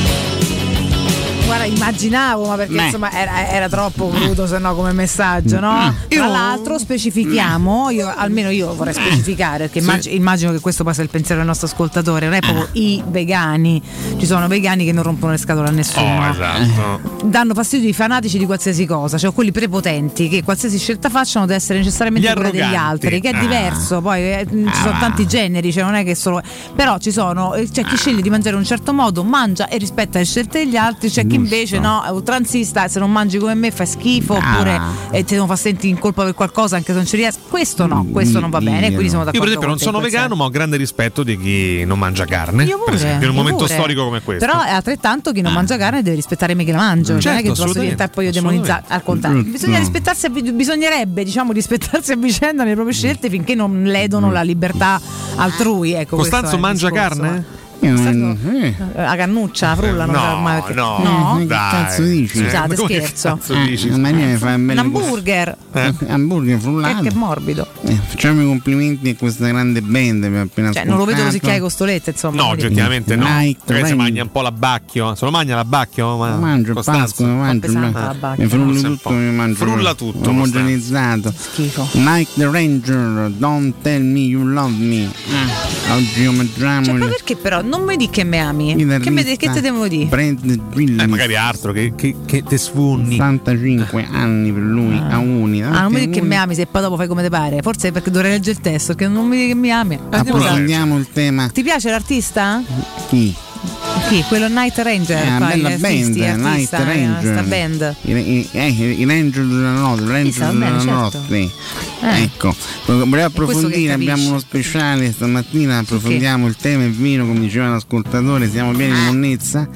Guarda, immaginavo, ma perché Meh. insomma era, era troppo crudo, se no, come messaggio, no? Tra l'altro specifichiamo, io, almeno io vorrei specificare, perché immag- immagino che questo passa il pensiero del nostro ascoltatore, non è proprio i vegani, ci sono vegani che non rompono le scatole a nessuno. Oh, esatto. Danno fastidio i fanatici di qualsiasi cosa, cioè quelli prepotenti che qualsiasi scelta facciano deve essere necessariamente quella degli altri, che è Ah. diverso, poi eh, ci sono Ah. tanti generi, cioè non è che solo. Però ci sono, eh, c'è chi sceglie di mangiare in un certo modo, mangia e rispetta le scelte degli altri, c'è chi invece no, oltranzista, se non mangi come me fai schifo, oppure eh, te lo fa sentire in colpa per qualcosa anche se non ci riesci. Questo no, questo non va bene, quindi sono Io d'accordo. per esempio non sono vegano, ma ho grande rispetto di chi non mangia carne. Io pure, per esempio, in un io momento pure. storico come questo. Però è altrettanto chi non mangia carne deve rispettare me che la mangio. non è Certo, che posso diventare poi io demonizzare. Al contrario, bisogna rispettarsi a vi- bisognerebbe, diciamo, rispettarsi a vicenda nelle proprie scelte finché non ledono la libertà altrui. Ecco, Costanzo mangia discorso, carne? Eh, La cannuccia, la frulla, non No, ormai perché- no, no? Eh, che cazzo dici? Scusate, Eh, scherzo. cazzo dici? Ma mi fa un Un bel hamburger. hamburger Che, frullato. che morbido. Eh, facciamo i complimenti a questa grande band che mi ha appena Cioè, non lo vedo così che hai costolette, insomma. No, oggettivamente no. Si Rain. mangia un po' l'abbacchio. Se lo mangia l'abbacchio? Ma Lo mangio Costanzo. Pasqua, lo mangio. ma- la mi un tutto, mi mangio Frulla tutto, Omogenizzato. Schifo. Like the Ranger, don't tell me you love me. Oggi io mangiamo Cioè, ma perché però? Non mi di che mi ami. Che, mi, che te devo dire? Brand Willis. Eh, magari altro che, che, che te sfunni. 65 anni per lui, a uni. Ah, non mi dici che mi ami se poi dopo fai come ti pare. Forse perché dovrei leggere il testo, perché non mi dici che mi ami. Eh, Approfondiamo il tema. Ti piace l'artista? Chi? Chi? Quello Night Ranger, una qua, bella il band, artisti, Night artista, eh, Ranger. sta band. I, i, eh, i Ranger della notte, Ranger della certo. notte. Eh. Ecco, volevo approfondire, abbiamo uno speciale stamattina, approfondiamo il tema è vino, come diceva l'ascoltatore, siamo pieni di monnezza.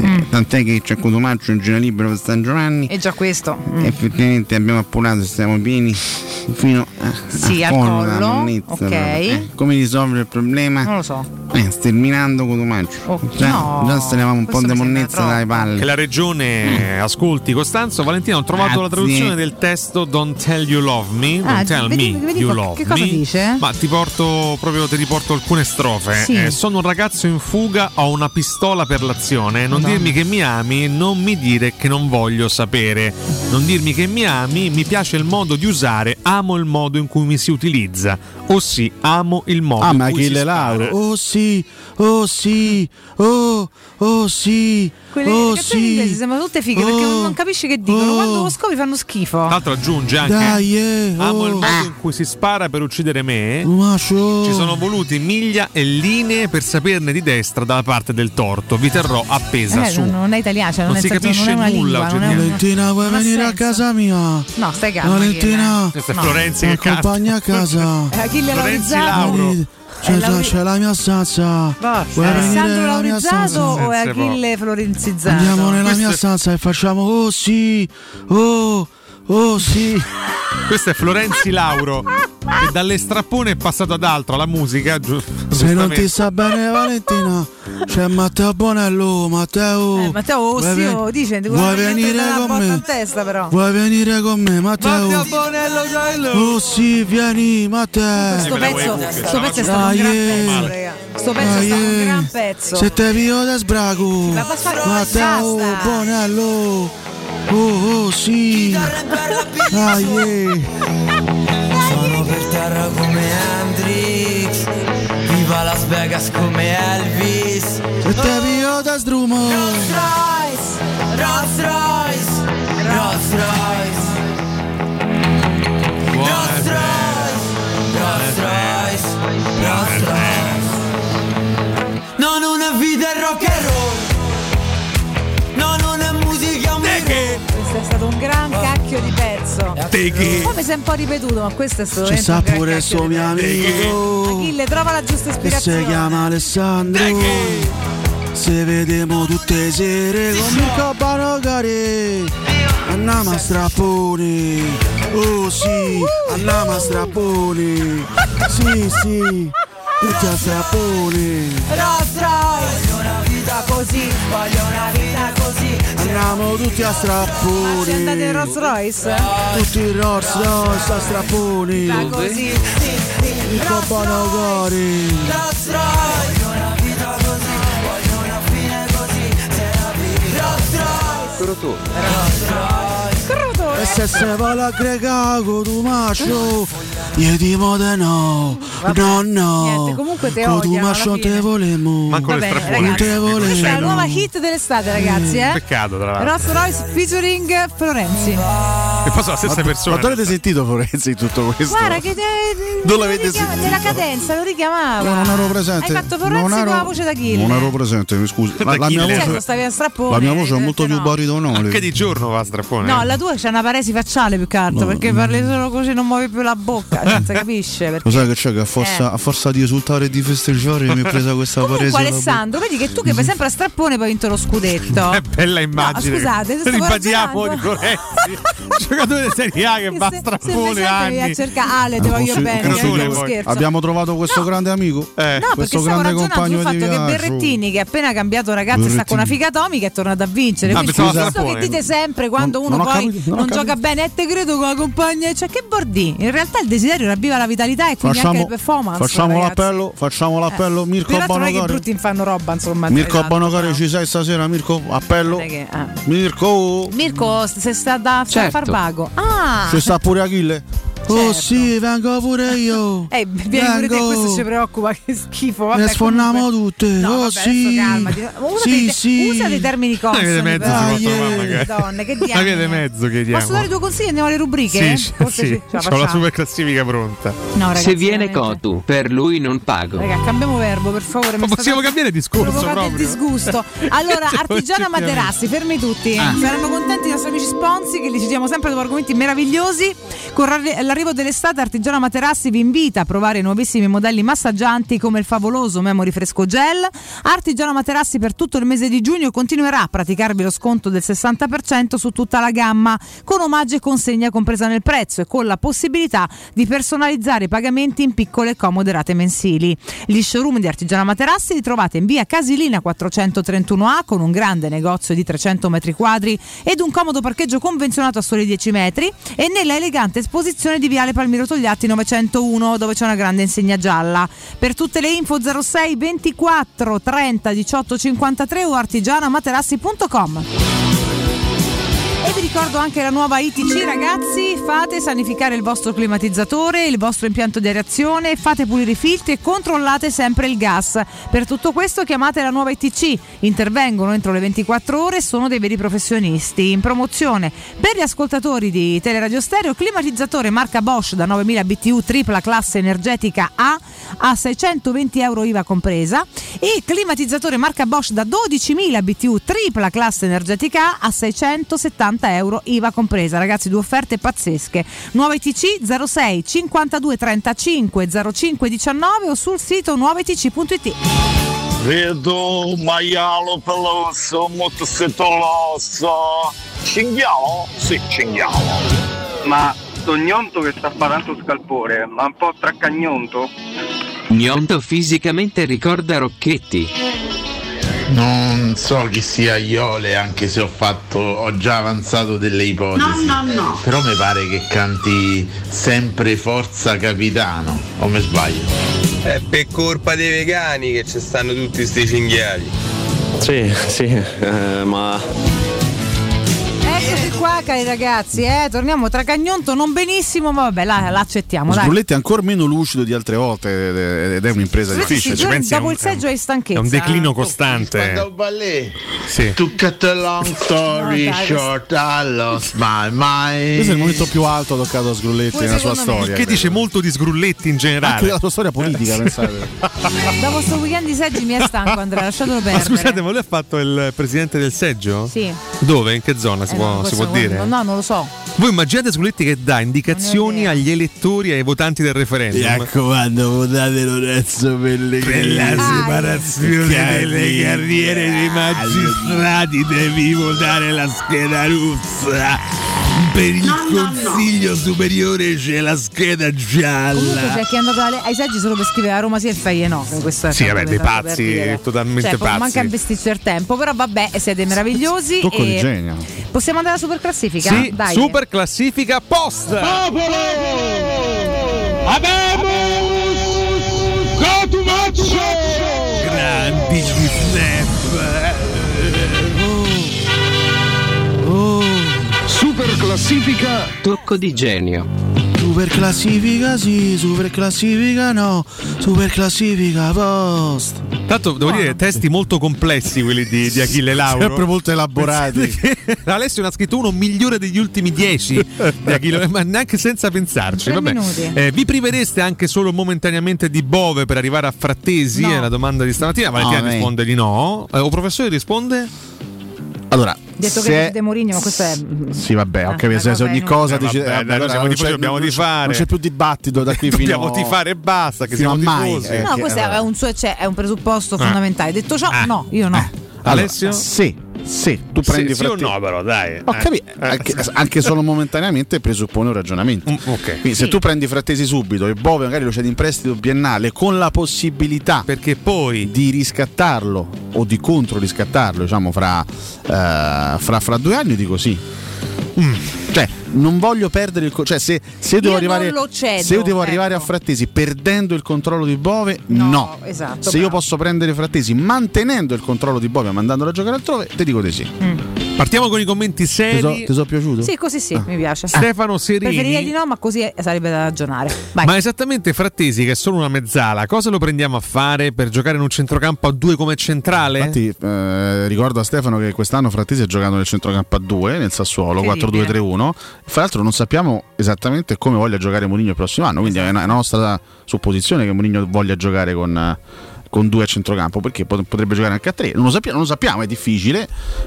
Eh, Tant'è che c'è Cotumaccio in giro libero per San Giovanni. E già questo. Mm. Effettivamente abbiamo appurato, siamo pieni fino a, Sì, a al collo monnezza, ok. proprio. Eh, come risolvere il problema? Non lo so. Eh, sterminando Cotumaccio. già, no, già stavamo un po' di monnezza dalle palle. Che la regione ascolti Costanzo. Valentina, ho trovato la Grazie. traduzione del testo Don't Tell You Love Me. Ah, Don't tell vedi- me vedi you love che cosa me. dice? Ma ti porto proprio, ti riporto alcune strofe. Sì. Eh, sono un ragazzo in fuga, ho una pistola per l'azione. Non. Dirmi che mi ami, non mi dire che non voglio sapere. Non dirmi che mi ami, mi piace il modo di usare, amo il modo in cui mi si utilizza. O sì, amo il modo Ah, in ma cui si Achille spara. Lauro. Oh sì, oh sì, oh, oh sì, Quelle oh canzoni inglesi sì. sembrano tutte fighe perché Oh. non capisci che dicono. Quando lo scopri fanno schifo. Tra l'altro aggiunge anche Dai, eh, Amo oh. il modo in cui si spara per uccidere me. Macio. Ci sono voluti miglia e linee per saperne di destra dalla parte del torto. Vi terrò appesa Eh, su. non, non è italiano, cioè non, Non è si capisce non nulla, lingua. Non. Valentina, vuoi venire a casa mia? No, stai calmo. Valentina, Questa è No. Florenzi che accompagna a casa. Eh, Achille Florenzi Laurizzato. Lauro. C'è, Lauri- c'è la mia stanza. Va, Vuoi venire Alessandro nella mia Laurizzato stanza? o è Achille Florenzizzato? Andiamo nella mia stanza e facciamo oh sì, oh, oh sì. Questo è Florenzi Lauro. e dalle strappone è passato ad altro, alla musica. giu- Se non ti sta bene Valentina, c'è Matteo Bonello, Matteo. Eh, Matteo, oh, vuoi sì, ve- oh, dice, ti vuoi venire la con me? testa però. Vuoi venire con me, Matteo? Bonello Oh sì, vieni, Matteo. Sto pezzo, sto pezzo è stato un Dai, gran pezzo, raga. Sto pezzo è Dai, stato un eh. gran pezzo. Se te vio da sbrago, Matteo. Bonello. Oh, oh sì. Dai, eh. Sono per terra come Hendrix Viva Las Vegas come Elvis. Se te vio da sdrumo. Rolls Royce, Rolls Royce, Rolls Royce. Rolls Royce, Rolls Royce, Rolls Royce. No, non è vita rock and roll stato un gran cacchio di pezzo. Te che- Poi mi si è un po' ripetuto, ma questo è stato Ci gran pure di mio amico. Achille, trova la giusta che si ispirazione. chiama Alessandro. Se vediamo tutte le sere con Mirko Banogari Andiamo a strapponi. Oh sì, andiamo a strapponi. Sì, sì, tutti a strapponi. Royce Voglio una vita così Voglio una vita Andiamo tutti a Ma ci andate in strapponi Rolls Royce? Tutti in Rolls Royce a strapponi Va così. Mirko Banogari Rolls Royce. Voglio una vita così Voglio una fine così. Se la vivi Rolls Royce Rolls Royce E se se va la gregago tu macio Io di moda no No no Niente, comunque te odiano alla te volemo Manco le Vabbè, te Questa è la nuova volemo hit dell'estate, ragazzi, eh? Peccato, tra l'altro. Rolls Royce featuring Florenzi. E poi sono la stessa persona. Ma dove avete sentito Florenzi in tutto questo? Guarda che te, Non l'avete richiama- sentito? Nella cadenza lo richiamava. Non ero presente Hai fatto Florenzi non con ero, la voce da Achille. Non ero presente, mi scusi La, la mia Certo, voce, stavi a strappone. la mia voce è molto più no. baritonale Anche di giorno va a strappone. No, la tua c'è una paresi facciale più che altro, perché parli solo così, non muovi più la bocca, cioè, non si capisce. Perché... Lo sai che c'è che a forza, Eh. a forza di esultare e di festeggiare mi è presa questa Comunque alla Alessandro, vedi che tu che vai sempre a strappone poi hai vinto lo scudetto. È bella immagine. No, scusate, ribadiamo. Florenzi. Giocatore di Serie A che va mi anni. a cercare Ale, te bocca. voglio bene, eh. Abbiamo trovato questo grande amico No, perché questo grande ragionando compagno sul fatto di che Berrettini, che ha appena cambiato ragazza, sta con una figa atomica, è tornato a vincere. Ah, Quindi pensavo visto Strappone. che dite sempre quando Non- uno non poi capito, non non gioca bene, e te credo con la compagna, cioè che bordi. In realtà il desiderio ravviva la vitalità e quindi Facciamo, anche le performance. facciamo ragazzi. l'appello, facciamo l'appello Mirko Peraltro non è che i Bonocari. brutti fanno roba, insomma. Mirko no. ci sei stasera Mirko? Appello. Ah. Mirko Mirko, se sta da Certo. far vago. Ah! Ci sta pure Achille? Oh sì, vengo pure io. Eh, vieni pure te, Vengo. questo ci preoccupa, che schifo. Vabbè, Le sfonniamo comunque- tutte. No, oh vabbè, sì. calmati. Usa, Sì, dei, sì. usa dei termini consoni. Una via di mezzo però. si può Dai, trovare eh. magari. Donne, che Una via di mezzo chiediamo. Posso dare i tuoi consigli? Andiamo alle rubriche? Sì, Forse sì, la ho la super classifica pronta. No, ragazzi, Se viene. Cotu, per lui non pago. Raga, cambiamo verbo, per favore. Ma possiamo cambiare discorso provocando il proprio? disgusto. Allora, Cioè, Artigiana oggettivamente. Materassi, fermi tutti. Ah. Saranno contenti i nostri amici sponsi che li citiamo sempre dopo argomenti meravigliosi. Con l'arri- l'arrivo dell'estate, Artigiana Materassi vi invita a provare i nuovissimi modelli massaggianti come il favoloso Memory Fresco Gel. Artigiana Materassi per tutto il mese di giugno continuerà a praticarvi lo sconto del 60% su tutta la gamma, con omaggio e consegna compresa nel prezzo e con la possibilità di personalizzare i pagamenti in piccole e comode rate mensili. Gli showroom di Artigiana Materassi li trovate in via Casilina 431A con un grande negozio di 300 metri quadri ed un comodo parcheggio convenzionato a soli 10 metri e nella elegante esposizione di Viale Palmiro Togliatti 901 dove c'è una grande insegna gialla. Per tutte le info 06 24 30 18 53 o artigianamaterassi.com. E vi ricordo anche la nuova ITC ragazzi, fate sanificare il vostro climatizzatore, il vostro impianto di aerazione, fate pulire i filtri e controllate sempre il gas. Per tutto questo chiamate la nuova ITC, intervengono entro le 24 ore e sono dei veri professionisti. In promozione per gli ascoltatori di Teleradio Stereo, climatizzatore marca Bosch da 9000 BTU tripla classe energetica A a 620 euro IVA compresa e climatizzatore marca Bosch da 12.000 BTU tripla classe energetica A a 670 euro IVA compresa. Ragazzi, due offerte pazzesche. Nuova ITC 06 52 35 05 19 o sul sito nuovaitc.it. Vedo maialo peloso, motossetoloso. Cinghialo? Sì, cinghialo. Ma sto gnonto che sta fa tanto scalpore, ma un po' traccagnonto? Gnonto fisicamente ricorda Rocchetti. Non so chi sia Iole, anche se ho fatto. ho già avanzato delle ipotesi. No, no, no. Però mi pare che canti sempre Forza Capitano. O mi sbaglio? È per colpa dei vegani che ci stanno tutti sti cinghiali. Sì, sì, eh, ma Eccoci qua, cari ragazzi, eh, torniamo tra cagnonto, non benissimo, ma vabbè, la, la accettiamo. È ancora meno lucido di altre volte ed è- è un'impresa Sì, difficile. sì, giorni dopo il seggio hai stanchezza. costante. Sì. To cut a long story No, dai, short, I lost my mind. Questo è il momento più alto toccato a Sgrulletti nella sua me- storia. Che dice molto di Sgrulletti in generale. Anche della sua storia politica, pensate. Dopo sto weekend di seggi mi è stanco, Andrea, lasciatelo Ma perdere. scusate, ma lui ha fatto il presidente del seggio? Sì. Dove? In che zona si Eh, può, no, si può dire? No, no, non lo so. Voi immaginate Sguletti che dà indicazioni agli elettori e ai votanti del referendum. Mi raccomando, votate Lorenzo Pellegrini. Per la separazione delle carriere dei magistrati devi votare la scheda russa. Per il Consiglio Superiore c'è la scheda gialla. Comunque c'è chi è andato alle- ai seggi solo per scrivere a Roma sì e Feie no. in Questo è Sì, vabbè, dei pazzi, totalmente Cioè, pazzi. Manca un besticcio il tempo, però vabbè, siete meravigliosi. Tocco di e genio. Possiamo andare alla super classifica? Sì, Dai. super classifica post. Grandi gli snap. Classifica. Tocco di genio. Super classifica sì, super classifica no, super classifica post. Tanto devo dire testi molto complessi quelli di, di Achille Lauro. Sempre molto elaborati. Alessio ne ha scritto uno migliore degli ultimi dieci di Achille, ma neanche senza pensarci. Eh, vi privereste anche solo momentaneamente di Bove per arrivare a Frattesi? No. È la domanda di stamattina. Valentina No, risponde di no. Eh, o professore risponde? Allora, Detto se- che decide Mourinho, ma questo è. Sì, vabbè, ho Ah, capito. Se, ogni cosa Eh, dice. vabbè, allora siamo non tifosi, c'è- dobbiamo tifare. Non c'è più dibattito da qui fino Dobbiamo tifare e basta, che siamo mai. tifosi. eh, No, questo è un, suo- cioè, è un presupposto Ah. fondamentale. Detto ciò, Ah. no, io no. Allora, Alessio? Sì, sì, tu Sì, prendi sì o Frattesi- no, però, dai. Ho Eh. capito, anche, anche solo momentaneamente presuppone un ragionamento. Mm, ok. Quindi se Sì. tu prendi Frattesi subito e Bove magari lo cedi in prestito biennale con la possibilità Perché poi di riscattarlo o di contro riscattarlo, diciamo, fra, eh, fra, fra due anni, dico sì. Cioè, non voglio perdere il cioè se, se io devo, arrivare, cedo, se io devo ecco. arrivare a Frattesi perdendo il controllo di Bove no, no. Esatto, se bravo. io posso prendere Frattesi mantenendo il controllo di Bove e mandandolo a giocare altrove ti dico di sì mm. Partiamo con i commenti seri. Ti sono so piaciuto? Sì, così sì, ah. mi piace. Ah. Stefano Serini. Preferirei di no, ma così sarebbe da ragionare. Vai. Ma esattamente Frattesi, che è solo una mezzala, cosa lo prendiamo a fare per giocare in un centrocampo a due come centrale? Infatti, eh, ricordo a Stefano che quest'anno Frattesi ha giocato nel centrocampo a due, nel Sassuolo, 4-2-3-1. 1. Fra l'altro non sappiamo esattamente come voglia giocare Mourinho il prossimo anno, quindi è una, nostra supposizione che Mourinho voglia giocare con con due a centrocampo perché potrebbe giocare anche a tre. Non lo sappiamo, non lo sappiamo è difficile,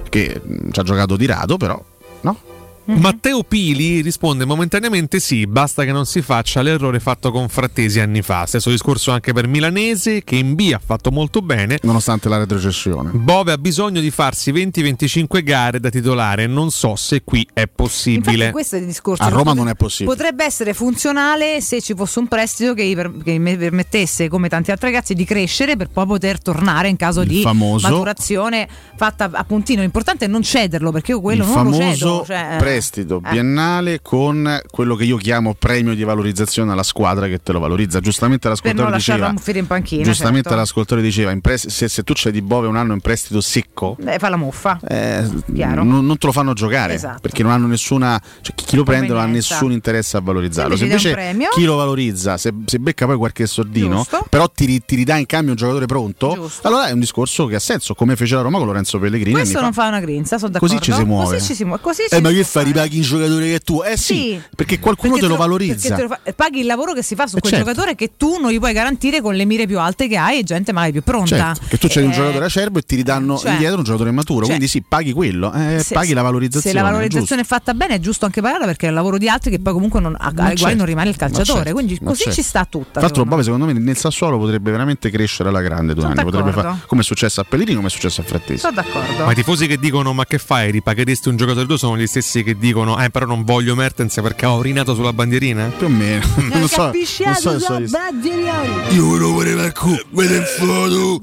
che ci ha giocato di rado, però no? Matteo Pili risponde momentaneamente sì, basta che non si faccia l'errore fatto con Frattesi anni fa. Stesso discorso anche per Milanese, che in B ha fatto molto bene. nonostante la retrocessione Bove ha bisogno di farsi 20-25 gare da titolare, non so se qui è possibile. Infatti questo è il discorso. a Roma non è possibile Potrebbe essere funzionale se ci fosse un prestito che, che mi permettesse, come tanti altri ragazzi, di crescere per poi poter tornare in caso Il di famoso- maturazione fatta a puntino. L'importante è non cederlo perché io quello non lo cedo. Cioè, eh, prestito eh. biennale con quello che io chiamo premio di valorizzazione alla squadra che te lo valorizza. Giustamente per non l'ascoltatore diceva. panchina. Giustamente certo. l'ascoltatore diceva: in prest- se, se tu c'è di Bove un anno in prestito secco, Eh, fa la muffa. eh, non, non te lo fanno giocare Esatto. perché non hanno nessuna. Cioè, chi lo prende non ha nessun interesse a valorizzarlo. Se Invece chi lo valorizza, se, se becca poi qualche soldino, Giusto. però ti, ti ridà in cambio un giocatore pronto, allora è un discorso che ha senso, come fece la Roma con Lorenzo Pellegrini. Questo non fa. fa una grinza, sono d'accordo. Così ci si muove. Così ci si muove. Così ci Eh, ma si che può fai? Ripaghi un giocatore che tu. Eh sì, Sì. perché qualcuno Perché te lo perché valorizza. te lo fa- paghi il lavoro che si fa su Eh, quel certo. giocatore che tu non gli puoi garantire con le mire più alte che hai e gente magari più pronta. Certo, che tu c'hai un Eh, giocatore acerbo e ti ridanno cioè- indietro un giocatore maturo, cioè- quindi sì, paghi quello, eh, se- paghi la valorizzazione. Se la è valorizzazione è fatta bene è giusto anche pagarla perché è il lavoro di altri che poi comunque non, a- ai Ma quali certo, non rimane il ma calciatore. certo, Quindi così certo. ci sta tutta. Tra l'altro, secondo Bove, secondo me, nel Sassuolo potrebbe veramente crescere alla grande due anni. Potrebbe fare come è successo a Pellegrini, come è successo a. Frattesi. Sono d'accordo. Ma i tifosi che dicono ma che fai, ripagheresti un giocatore tu sono gli stessi che che dicono eh però non voglio Mertens perché ha urinato sulla bandierina? Più o meno. Non so, non so da so- Baggeriani. Io volevo vedere il culo, vede foto.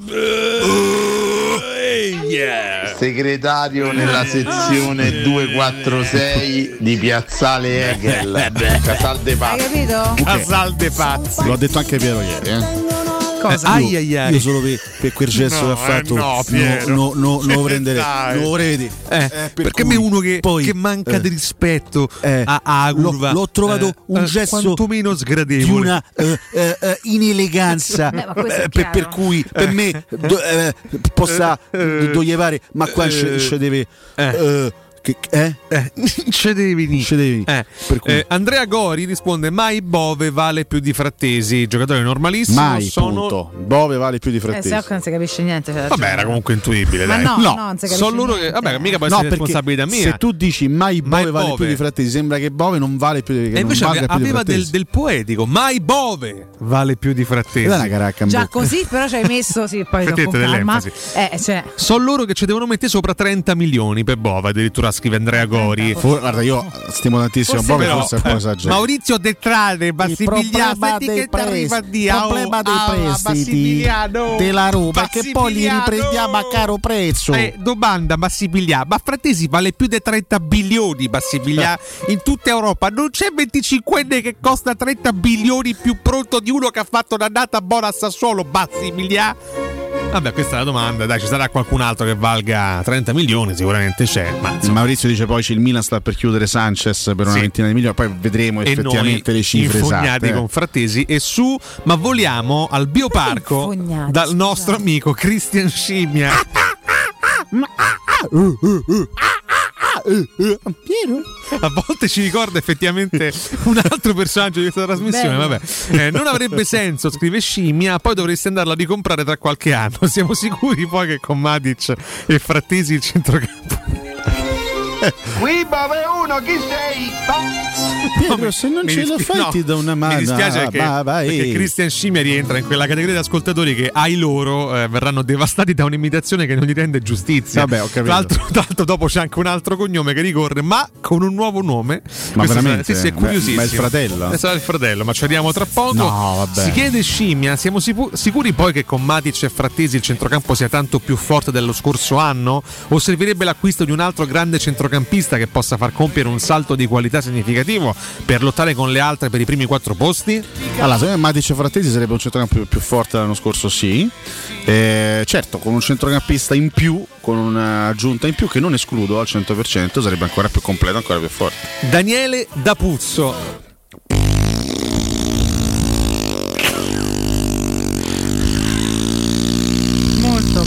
Segretario nella sezione 246 di Piazzale Hegel, Casal de Hai Pazzi. capito? Casal de Pazzi. L'ho detto anche Piero ieri, eh. Cosa? io, Ai, ai, ai. io solo per, per quel gesto No, che ha fatto eh, no, no, Piero. no, no, non lo prenderei Dai. non lo vorrei vedere Eh, per perché cui me uno che, poi, che manca eh, di rispetto eh, a, a l'ho- curva l'ho trovato eh, un eh, gesto quantomeno di sgradevole una eh, eh, eh, ineleganza Beh, eh, per, per cui per me do- eh, possa Eh, doglievare ma qua eh, ci deve eh. eh, che, eh? Eh, ce devi venire. Ce devi. Eh, Per cui- eh, Andrea Gori risponde: Mai Bove vale più di Frattesi. Giocatore normalissimo. mai sono... punto Bove vale più di Eh, frattesi se no non si capisce niente. c'è Vabbè, era ragione. comunque intuibile. Ma dai. no, no, non si capisce sono loro che. Vabbè, mica può No, essere responsabilità mia. se tu dici mai Bove Mai vale Bove. più di frattesi sembra che Bove non vale più di, che E invece valga aveva più aveva del, frattesi del poetico. Mai Bove vale più di Frattesi. Una caracca Già bocca. così, però ci hai messo, sì, poi dopo calma. Eh, cioè, Sono loro che ci devono mettere sopra 30 milioni per Bove. Addirittura scrive Andrea Gori. For- guarda io stimo tantissimo Forse Bove però- forse è un po' esagerato Maurizio Detrade, Il problema dei prestiti, il problema dei prestiti della Roma che poi li riprendiamo a caro prezzo. Eh, domanda Massibilià, ma Frattesi vale più di 30 bilioni Massibilià in tutta Europa. Non c'è 25enne che costa 30 bilioni più pronto di uno che ha fatto un'annata buona a Sassuolo Massibilià? Vabbè, questa è la domanda, dai, ci sarà qualcun altro che valga 30 milioni, sicuramente c'è, ma insomma, Maurizio dice poi c'è il Milan sta per chiudere Sanchez per una Sì. ventina di milioni poi vedremo e effettivamente noi le cifre esatte eh. con Frattesi e su, ma voliamo al bioparco dal nostro amico Christian Scimmia. A volte ci ricorda effettivamente un altro personaggio di questa trasmissione. Vabbè, Eh, non avrebbe senso, scrive Scimmia. Poi dovreste andarla a ricomprare tra qualche anno. Siamo sicuri poi che con Matic e Frattesi il centrocampo. Qui Bove 1, chi sei? Pietro se non ce la dispi- fai no, ti do una mano Mi dispiace Ah, perché, va, vai. perché Christian Scimmia rientra in quella categoria di ascoltatori che ai loro eh, verranno devastati da un'imitazione che non gli rende giustizia. Vabbè, ho capito. Tra l'altro, tra l'altro dopo c'è anche un altro cognome che ricorre, ma con un nuovo nome. Ma Questo veramente? Sì, sì, è curiosissimo. ma è il fratello? Eh, sarà il fratello, ma ci arriviamo tra poco. No, vabbè. Si chiede Scimmia, siamo sipu- sicuri poi che con Matic e Frattesi il centrocampo sia tanto più forte dello scorso anno? O servirebbe l'acquisto di un altro grande centrocampista che possa far compiere un salto di qualità significativo per lottare con le altre per i primi quattro posti? Allora, secondo me Matic e Frattesi sarebbe un centrocampo più, più forte dell'anno scorso, sì. Eh, certo, con un centrocampista in più, con un'aggiunta in più che non escludo al 100%, sarebbe ancora più completo, ancora più forte. Daniele D'Apuzzo. molto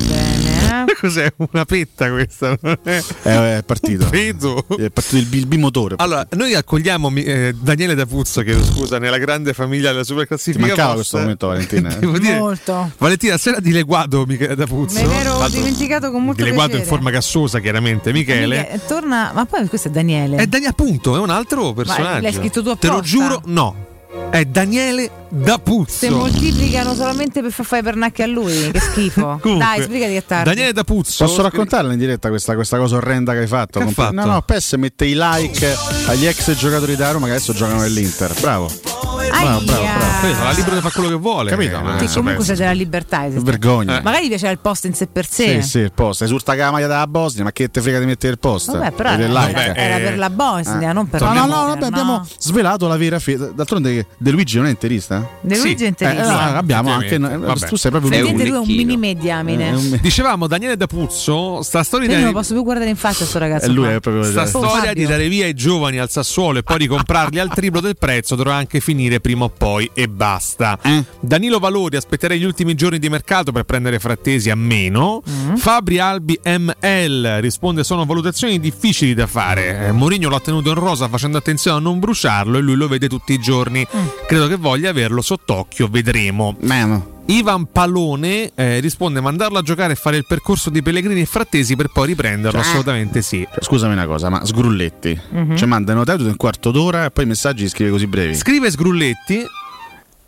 Cos'è una petta questa? È Eh, è partito. Vedo. È partito il, il bimotore. Allora, noi accogliamo eh, Daniele D'Apuzzo, che scusa, nella grande famiglia della Ti superclassifica. mancava post. questo momento, Valentina. eh? Devo dire, Molto. Valentina, sera di Leguado Michele D'Apuzzo. Me l'ero L'altro- dimenticato con molto Di Leguado in piacere. forma gassosa, chiaramente, Michele. Miche- torna, ma poi questo è Daniele. È Daniele, appunto, è un altro personaggio. l'hai scritto tu Te lo apposta? giuro, no. È Daniele D'Apuzzo. Se moltiplicano solamente per far fare pernacchi a lui, che schifo. Comunque, Dai, spiegati che tardi. Daniele D'Apuzzo. Posso raccontarla in diretta questa, questa cosa orrenda che hai fatto? Che fatto? No, no, PES mette i like agli ex giocatori da Roma che adesso giocano nell'Inter. Bravo. Bravo, bravo, bravo. Sarà libero di fare quello che vuole. Capito? Eh, Sì, adesso comunque c'è della libertà. esiste. Vergogna. Magari gli piaceva il post in sé per sé. Sì, sì, il post. Esulta che la maglia della Bosnia, ma che te frega di mettere il post? Vabbè, però era, like. era- era per la Bosnia, Eh. non per No, la no, no, Inter, vabbè, abbiamo svelato la vera fede. D'altronde De Luigi non è interista? De Luigi è interista. Eh, abbiamo anche eh, Vabbè. tu sei proprio Sentite lui è un mini mediamine. Eh, un- Dicevamo Daniele D'Apuzzo, sta storia Io di non lo posso più guardare in faccia sto ragazzo. Lui è proprio Sta storia di dare via i giovani al Sassuolo e poi di comprarli al triplo del prezzo dovrà anche finire prima o poi e basta. Eh? Danilo Valori aspetterei gli ultimi giorni di mercato per prendere Frattesi a meno. Mm. Fabri Albi ML risponde sono valutazioni difficili da fare. Eh, Mourinho l'ha tenuto in rosa facendo attenzione a non bruciarlo e lui lo vede tutti i giorni. Mm. Credo che voglia averlo sott'occhio, vedremo. Mano. Ivan Palone eh, risponde mandarlo a giocare e fare il percorso di Pellegrini e Frattesi per poi riprenderlo, Cioè, assolutamente sì. Cioè, Scusami una cosa, ma Sgrulletti Mhm. ci manda notato in un quarto d'ora e poi i messaggi li scrive così brevi. Scrive Sgrulletti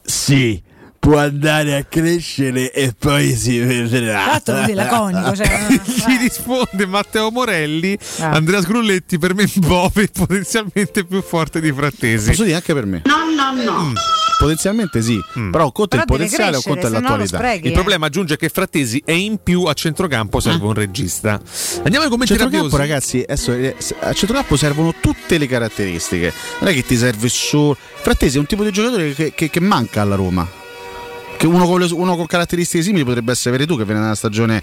Sì, può andare a crescere e poi si vedrà. L'altro così laconico, cioè, Ci risponde Matteo Morelli, Ah. Andrea Sgrulletti, per me Bove potenzialmente più forte di Frattesi. Posso dire anche per me. No, no, no. Potenzialmente sì, però conta il Però deve potenziale o crescere, conta no lo l'attualità. sprechi, Il eh. problema aggiunge che Frattesi è in più a centrocampo serve un regista. Andiamo ai commenti centrocampo, ragazzi, adesso, eh, a centrocampo servono tutte le caratteristiche. Non è che ti serve solo. Frattesi è un tipo di giocatore che, che- che manca alla Roma. Che uno, con le- uno con caratteristiche simili potrebbe essere Veretù che viene da una stagione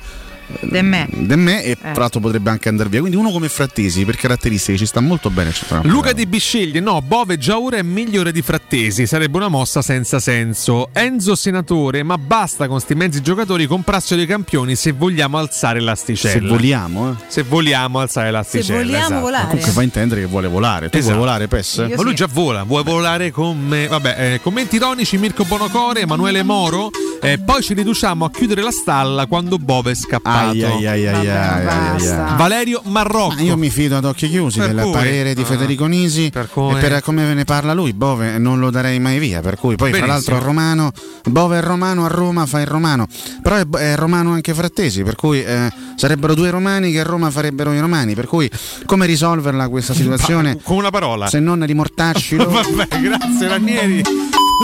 De me. De me e Eh. tra l'altro potrebbe anche andare via. Quindi uno come Frattesi per caratteristiche ci sta molto bene. Luca Di Bisceglie, no, Bove già ora è migliore di Frattesi, sarebbe una mossa senza senso. Enzo Senatore, ma basta con sti mezzi giocatori, comprassero dei campioni se vogliamo alzare l'asticella. Se vogliamo, eh. Se vogliamo alzare l'asticella. vogliamo esatto. volare. Comunque fa intendere che vuole volare. Tu Esatto. vuoi volare, Pes? Ma lui già vola, vuoi volare con me? Vabbè, eh, commenti ironici, Mirko Bonocore, Emanuele Moro. eh, poi ci riduciamo a chiudere la stalla quando Bove è scappato. Ai, ai, ai, ai, ai, ai, ai, ai. Valerio Marrocco. Ma io mi fido ad occhi chiusi Per del cui? parere di Ah. Federico Nisi cui? e per come ve ne parla lui, Bove non lo darei mai via, per cui poi fra Benissimo. l'altro è romano, Bove è romano, a Roma fa il romano, però è, è romano anche Frattesi, per cui eh, sarebbero due romani che a Roma farebbero i romani, per cui come risolverla questa situazione? Con una parola. Se non rimortaccilo. Vabbè, grazie Ranieri.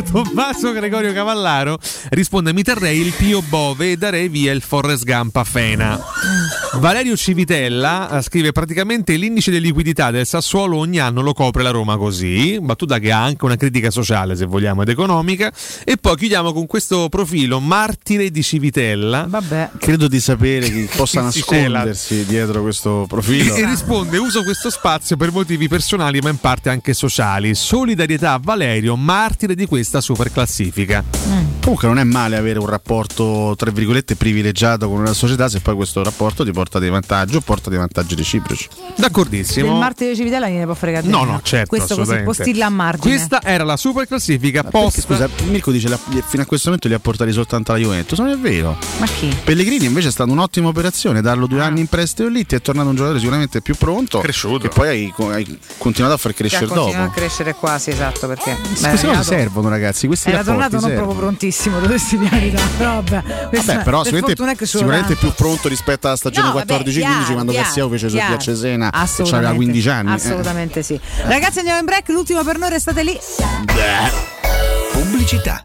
Tommaso Gregorio Cavallaro risponde: Mi terrei il Pio Bove e darei via il Forrest Gump a Fena. Valerio Civitella eh, scrive praticamente l'indice di liquidità del Sassuolo ogni anno lo copre la Roma così, battuta che ha anche una critica sociale se vogliamo ed economica. E poi chiudiamo con questo profilo martire di Civitella. Vabbè. Credo di sapere chi possa nascondersi dietro questo profilo. E risponde: Uso questo spazio per motivi personali, ma in parte anche sociali. Solidarietà a Valerio, martire di questa super classifica. Comunque non è male avere un rapporto, tra virgolette, privilegiato con una società se poi questo rapporto ti porta dei vantaggi o porta dei vantaggi reciproci. D'accordissimo. Del martire Civitella ne può fregare No, no, certo. Questo così postilla a margine. Questa era la super classifica Perché, post. scusa, Mirko dice la- fino a questo momento li ha portati soltanto alla Juventus. Non è vero. Ma chi? Pellegrini invece è stata un'ottima operazione, darlo due anni in prestito lì, ti è tornato un giocatore sicuramente più pronto. Cresciuto. E poi hai, hai continuato a far crescere continua dopo. a crescere quasi, esatto, perché Queste cose servono, ragazzi. Questi Era tornato non servono. proprio prontissimo, dovresti dire la verità. Però vabbè, questa- Vabbè, però per sicuramente, sicuramente più pronto rispetto alla stagione No, vabbè, 14-15 chiaro, quando Cassiao fece su chiaro. a Cesena e aveva Assolutamente. 15 anni. eh. Assolutamente sì. Ragazzi, andiamo in break. L'ultimo per noi, restate lì. Pubblicità.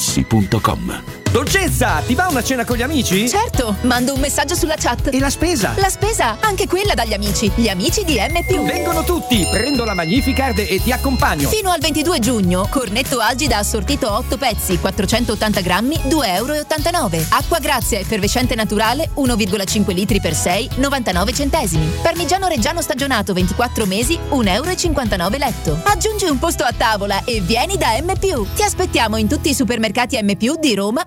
artigianamaterassi.com. Dolcezza, ti va una cena con gli amici? Certo, mando un messaggio sulla chat. E la spesa? La spesa, anche quella dagli amici. Gli amici di M. Vengono tutti, prendo la Magnificard e ti accompagno. Fino al 22 giugno, cornetto Algida assortito 8 pezzi, 480 grammi, 2,89 euro. Acqua Grazia effervescente naturale, 1,5 litri per 6, 99 centesimi. Parmigiano Reggiano stagionato 24 mesi, 1,59 euro letto. Aggiungi un posto a tavola e vieni da M. Ti aspettiamo in tutti i supermercati M. di Roma,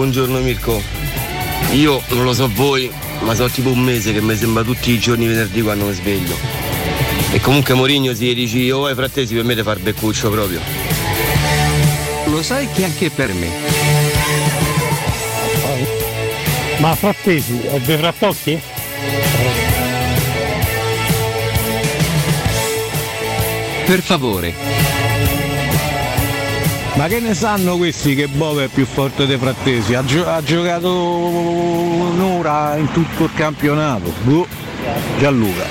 Buongiorno Mirko. Io non lo so voi, ma sono tipo un mese che mi sembra tutti i giorni venerdì quando mi sveglio. E comunque Mourinho si dici, oh frattesi per me te far beccuccio proprio. Lo sai che anche per me. Ma frattesi, è dei frattocchi? Per favore. Ma che ne sanno questi che Bove è più forte dei frattesi? Ha, gio- ha giocato un'ora in tutto il campionato. Boh. Gianluca.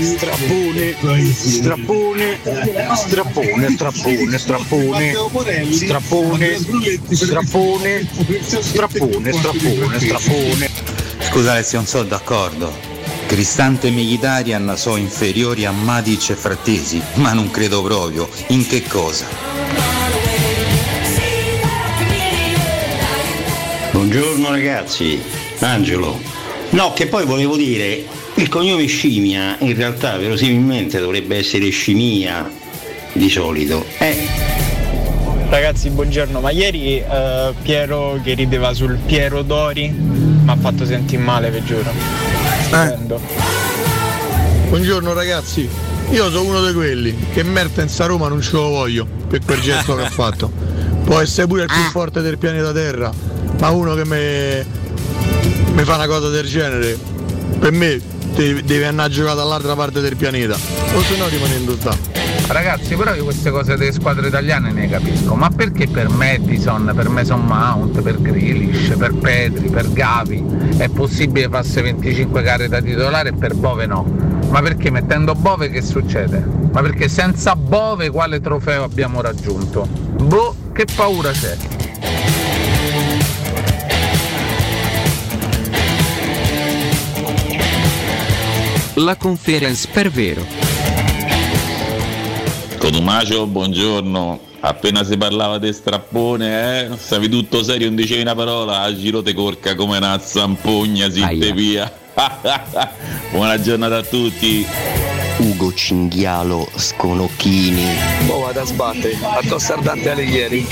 Strappone, strappone, strappone, strappone, strappone, strappone, strappone, strappone, strappone, strappone. Scusate se non sono d'accordo. Cristante e Mkhitaryan sono inferiori a Matic e Frattesi, ma non credo proprio. In che cosa? Buongiorno ragazzi, Angelo. No, che poi volevo dire, il cognome scimmia in realtà verosimilmente dovrebbe essere scimmia di solito. Eh, Ragazzi, buongiorno, ma ieri eh, Piero che rideva sul Piero Dori mi ha fatto sentire male, vi giuro. Stupendo. Buongiorno ragazzi, io sono uno di quelli che Mertens a Roma non ce lo voglio per quel gesto che ha fatto. Può essere pure il più forte del pianeta Terra, ma uno che mi fa una cosa del genere, per me deve, andare a giocare dall'altra parte del pianeta, o se no rimanendo sta. Ragazzi, però io queste cose delle squadre italiane ne capisco, ma perché per Madison, per Mason Mount, per Grealish, per Petri, per Gavi è possibile farsi 25 gare da titolare e per Bove no? Ma perché mettendo Bove che succede? Ma perché senza Bove quale trofeo abbiamo raggiunto? Boh, che paura c'è? La conference per vero. Cotumacio, buongiorno. Appena si parlava di strappone, eh? Stavi tutto serio, non dicevi una parola, a giro te corca come una zampogna, zitte via. Buona giornata a tutti. Ugo Cinghialo Sconocchini. Oh, vado a sbattere, addosso ardante alle ieri.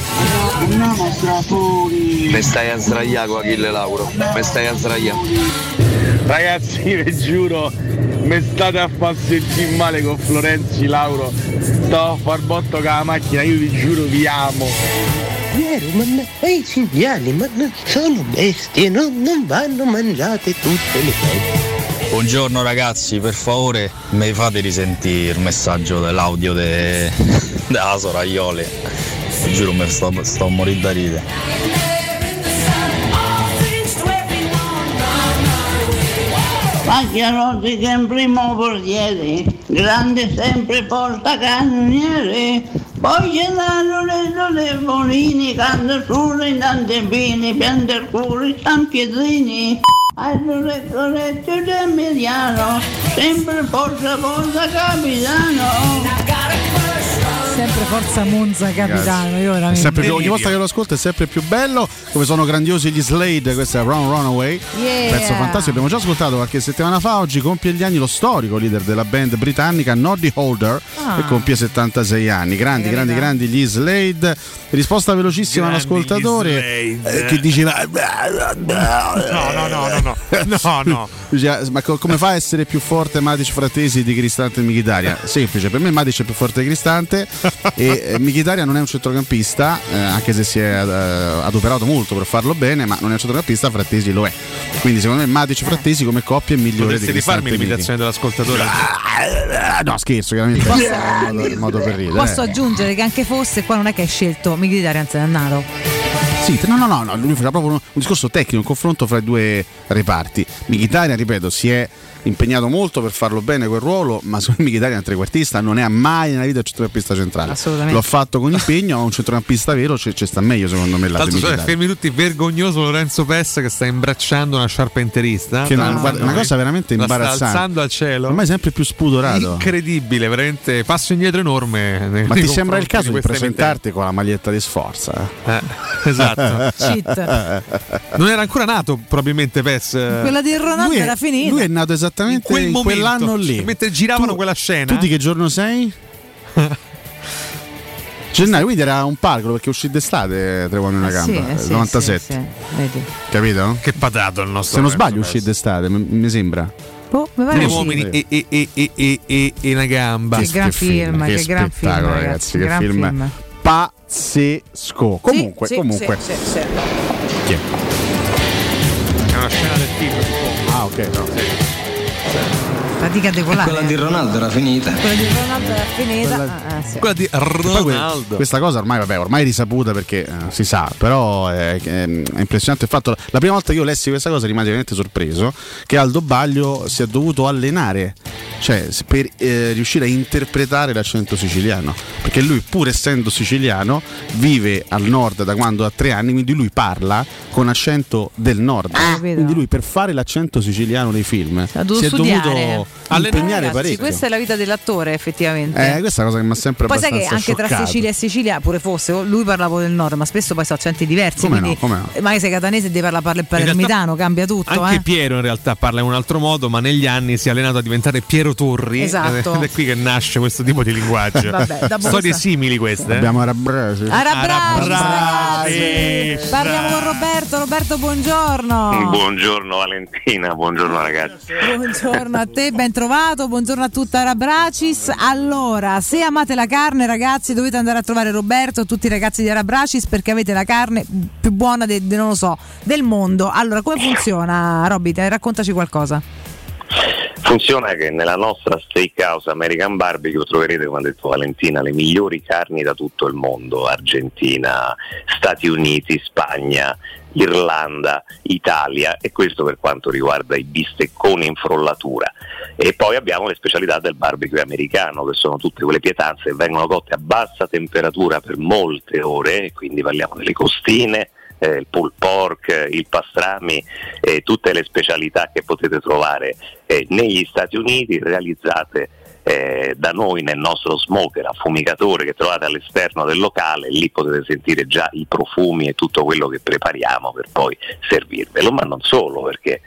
Me stai a sdraiare con Achille Lauro, me stai a sdraiare. Ragazzi, vi giuro, mi state a far sentire male con Florenzi Lauro. Stavo a far botto con la macchina, io vi giuro vi amo. Piero, ma, ma i cinghiali, ma non sono bestie, no? non vanno mangiate tutte le volte. Buongiorno ragazzi, per favore mi fate risentire il messaggio dell'audio de... della Soraiole. Vi giuro mi sto, sto a morire da ridere. macchia in primo portiere, grande sempre porta cannoniere, poi Gennaro Nello Levolini, Candassuri, Nantebini, Piantercuri, San Pietrini. Allora Coretto mediano, sempre porta porta capitano. Forza Monza capitano, io veramente. sempre più- ogni volta che lo ascolto è sempre più bello, come sono grandiosi gli Slade, questo è Run Runaway, Yeah. pezzo fantastico, abbiamo già ascoltato qualche settimana fa, oggi compie gli anni lo storico leader della band britannica Noddy Holder, Ah. che compie 76 anni, grandi, grandi, grandi gli Slade, risposta velocissima Grandi all'ascoltatore eh, che diceva... No, no, no, no, no. No, no. Diceva, Ma co- come fa a essere più forte Matic Fratesi di Cristante Michitaria? Semplice, per me Matic è più forte di Cristante e eh, Mkhitaryan non è un centrocampista, eh, anche se si è eh, adoperato molto per farlo bene, ma non è un centrocampista, Frattesi lo è. Quindi secondo me Matic Frattesi come coppia è migliore Potresti di rifarmi l'imitazione dell'ascoltatore? Michi. No, scherzo, chiaramente. Posso- modo, modo per ridere. Posso aggiungere che anche fosse qua non è che hai scelto Mkhitaryan Zannaro. Sì, no, no, no, no, lui faceva proprio un, un discorso tecnico, un confronto fra i due reparti. Mkhitaryan, ripeto, si è impegnato molto per farlo bene quel ruolo, ma secondo me Mkhitaryan è un trequartista, non è mai nella vita un centrocampista centrale. Assolutamente. L'ho fatto con impegno, ma un centrocampista vero ci, sta meglio secondo me di sono Mkhitaryan. fermi tutti vergognoso Lorenzo Pessa che sta imbracciando una sciarpa interista. Che è una, No, guarda, una no, cosa veramente la imbarazzante. Sta alzando al cielo. Ormai sempre più spudorato. Incredibile, veramente passo indietro enorme. nei- Ma nei ti sembra il caso di questa presentarti con la maglietta di sforza? Eh, esatto. Cheat. Non era ancora nato probabilmente Pes. Quella di Ronaldo era finita. Lui è nato esattamente quel in, momento, quell'anno lì. mentre giravano quella scena. Tu di che giorno sei? Gennaio, quindi era un palco perché uscì d'estate tre uomini una Eh gamba, eh eh, sì, 97. sì, sì, vedi. Capito? Che patato il nostro Se non sbaglio uscì d'estate, mi, mi sembra. Mi pare Tre uomini e, e, e, e, e, e, e una gamba. Che gran film, che gran film, spettacolo, ragazzi, ragazzi, che gran film, film. pazzesco. Comunque, Sì, comunque. sì, sì, sì. Chi è? È una scena del film. Ah, ok, no. Thank you. Fatica a decolare. Quella di Ronaldo era finita. Quella di Ronaldo era finita. Ah, ah, sì. Quella di que- questa cosa ormai, vabbè, ormai è risaputa perché eh, si sa, però è, è- è impressionante il fatto. La prima volta che io lessi questa cosa rimasi veramente sorpreso che Aldo Baglio si è dovuto allenare. Cioè, per eh, riuscire a interpretare l'accento siciliano, perché lui, pur essendo siciliano, vive al nord da quando ha tre anni, quindi lui parla con accento del nord. quindi lui, per fare l'accento siciliano nei film, si è studiare. dovuto impegnare Ragazzi, parecchio. Questa è la vita dell'attore, effettivamente. Eh, questa è una cosa che mi ha sempre Poi sai che anche tra scioccato. Sicilia e Sicilia, pure fosse, lui parlava del nord, ma spesso poi sono accenti diversi. Come no, come no. magari sei catanese e devi parlare, parla il palermitano, cambia tutto. Anche eh. Piero in realtà parla in un altro modo, ma negli anni si è allenato a diventare Piero Torri. Esatto. Ed è qui che nasce questo tipo di linguaggio. Vabbè, Storie simili queste. eh? Abbiamo Arabrasi. Arabrasi, Arabrasi. Parliamo con Roberto. Roberto, buongiorno. Buongiorno Valentina, buongiorno ragazzi. Buongiorno a te, ben trovato, buongiorno a tutta Arabracis. Allora, se amate la carne, ragazzi, dovete andare a trovare Roberto tutti i ragazzi di Arabracis perché avete la carne più buona de- de- so, del mondo. Allora, come funziona, Robby? Raccontaci qualcosa. Funziona che nella nostra steakhouse American Barbecue troverete, come ha detto Valentina, le migliori carni da tutto il mondo, Argentina, Stati Uniti, Spagna, Irlanda, Italia e questo per quanto riguarda i bistecconi in frollatura. E poi abbiamo le specialità del barbecue americano, che sono tutte quelle pietanze che vengono cotte a bassa temperatura per molte ore, quindi parliamo delle costine, eh, il pulled pork, il pastrami, eh, tutte le specialità che potete trovare eh, negli Stati Uniti realizzate eh, da noi nel nostro smoker affumigatore che trovate all'esterno del locale, lì potete sentire già i profumi e tutto quello che prepariamo per poi servirvelo, ma non solo perché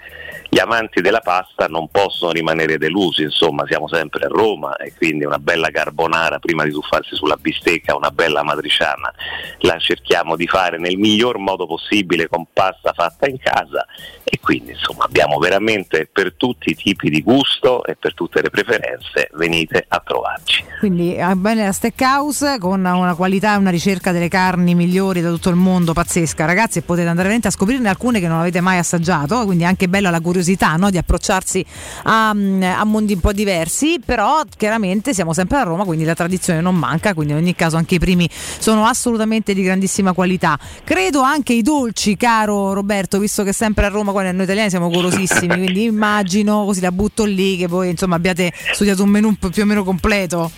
gli amanti della pasta non possono rimanere delusi, insomma siamo sempre a Roma e quindi una bella carbonara prima di tuffarsi sulla bistecca, una bella matriciana la cerchiamo di fare nel miglior modo possibile con pasta fatta in casa e quindi insomma abbiamo veramente per tutti i tipi di gusto e per tutte le preferenze venite a trovarci. Quindi eh, bene la steakhouse con una qualità e una ricerca delle carni migliori da tutto il mondo pazzesca, ragazzi, e potete andare veramente a scoprirne alcune che non avete mai assaggiato, quindi è anche bella la curiosità no, di approcciarsi a, mm, a mondi un po' diversi, però chiaramente siamo sempre a Roma, quindi la tradizione non manca, quindi in ogni caso anche i primi sono assolutamente di grandissima qualità. Credo anche i dolci, caro Roberto, visto che sempre a Roma qua noi italiani siamo golosissimi, quindi immagino, così la butto lì, che voi insomma abbiate studiato un menù più o meno completo.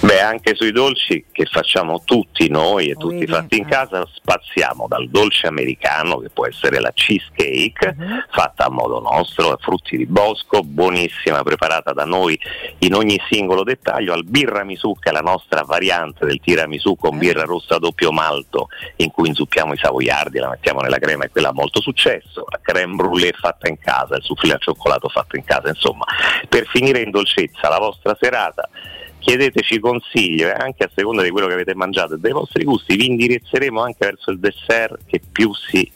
Beh, anche sui dolci che facciamo tutti noi e tutti fatti in casa, spaziamo dal dolce americano, che può essere la cheesecake, fatta a modo nostro, a frutti di bosco, buonissima, preparata da noi in ogni singolo dettaglio, al birramisù, che è la nostra variante del tiramisù con birra rossa a doppio malto, in cui inzuppiamo i savoiardi, la mettiamo nella crema e quella ha molto successo, la creme brûlée fatta in casa, il soufflé al cioccolato fatto in casa, insomma, per finire in dolcezza la vostra serata chiedeteci consiglio e anche a seconda di quello che avete mangiato e dei vostri gusti vi indirizzeremo anche verso il dessert che più si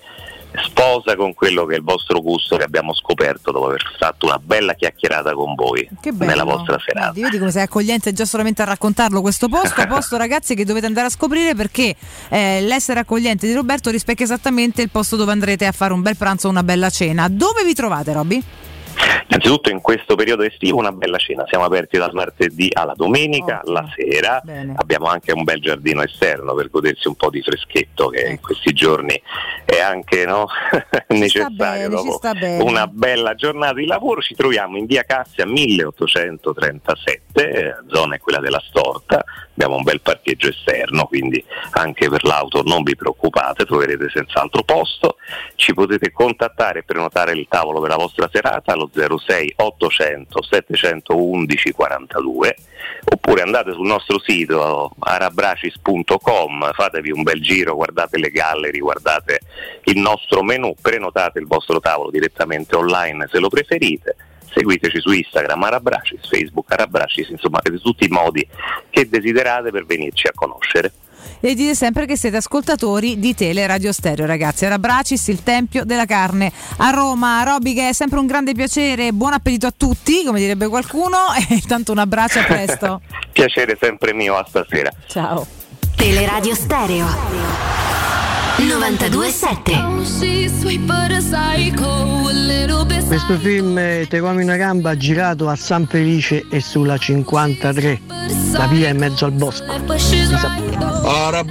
sposa con quello che è il vostro gusto che abbiamo scoperto dopo aver fatto una bella chiacchierata con voi nella vostra serata. Vedi, vedi come sei accogliente già solamente a raccontarlo questo posto, posto ragazzi che dovete andare a scoprire perché eh, l'essere accogliente di Roberto rispecchia esattamente il posto dove andrete a fare un bel pranzo o una bella cena. Dove vi trovate Robby? Innanzitutto in questo periodo estivo una bella cena, siamo aperti dal martedì alla domenica, la sera, abbiamo anche un bel giardino esterno per godersi un po' di freschetto che in questi giorni è anche no, necessario bene, bene. una bella giornata di lavoro. Ci troviamo in via Cassia 1837, eh, zona è quella della Storta, abbiamo un bel parcheggio esterno, quindi anche per l'auto non vi preoccupate, troverete senz'altro posto. Ci potete contattare e prenotare il tavolo per la vostra serata allo 06 800 711 42 oppure andate sul nostro sito arabracis.com, fatevi un bel giro, guardate le gallery, guardate il nostro menu, prenotate il vostro tavolo direttamente online se lo preferite. Seguiteci su Instagram Arabracis, Facebook Arabracis, insomma avete tutti i modi che desiderate per venirci a conoscere. E dite sempre che siete ascoltatori di Tele Radio Stereo, ragazzi. Era Bracis, il Tempio della Carne a Roma. Roby, che è sempre un grande piacere. Buon appetito a tutti, come direbbe qualcuno. E intanto un abbraccio, a presto. Piacere sempre mio, a stasera. Ciao. Teleradio Stereo 927 Questo film eh, Te come una gamba girato a San Felice e sulla 53. La via è in mezzo al bosco. Ora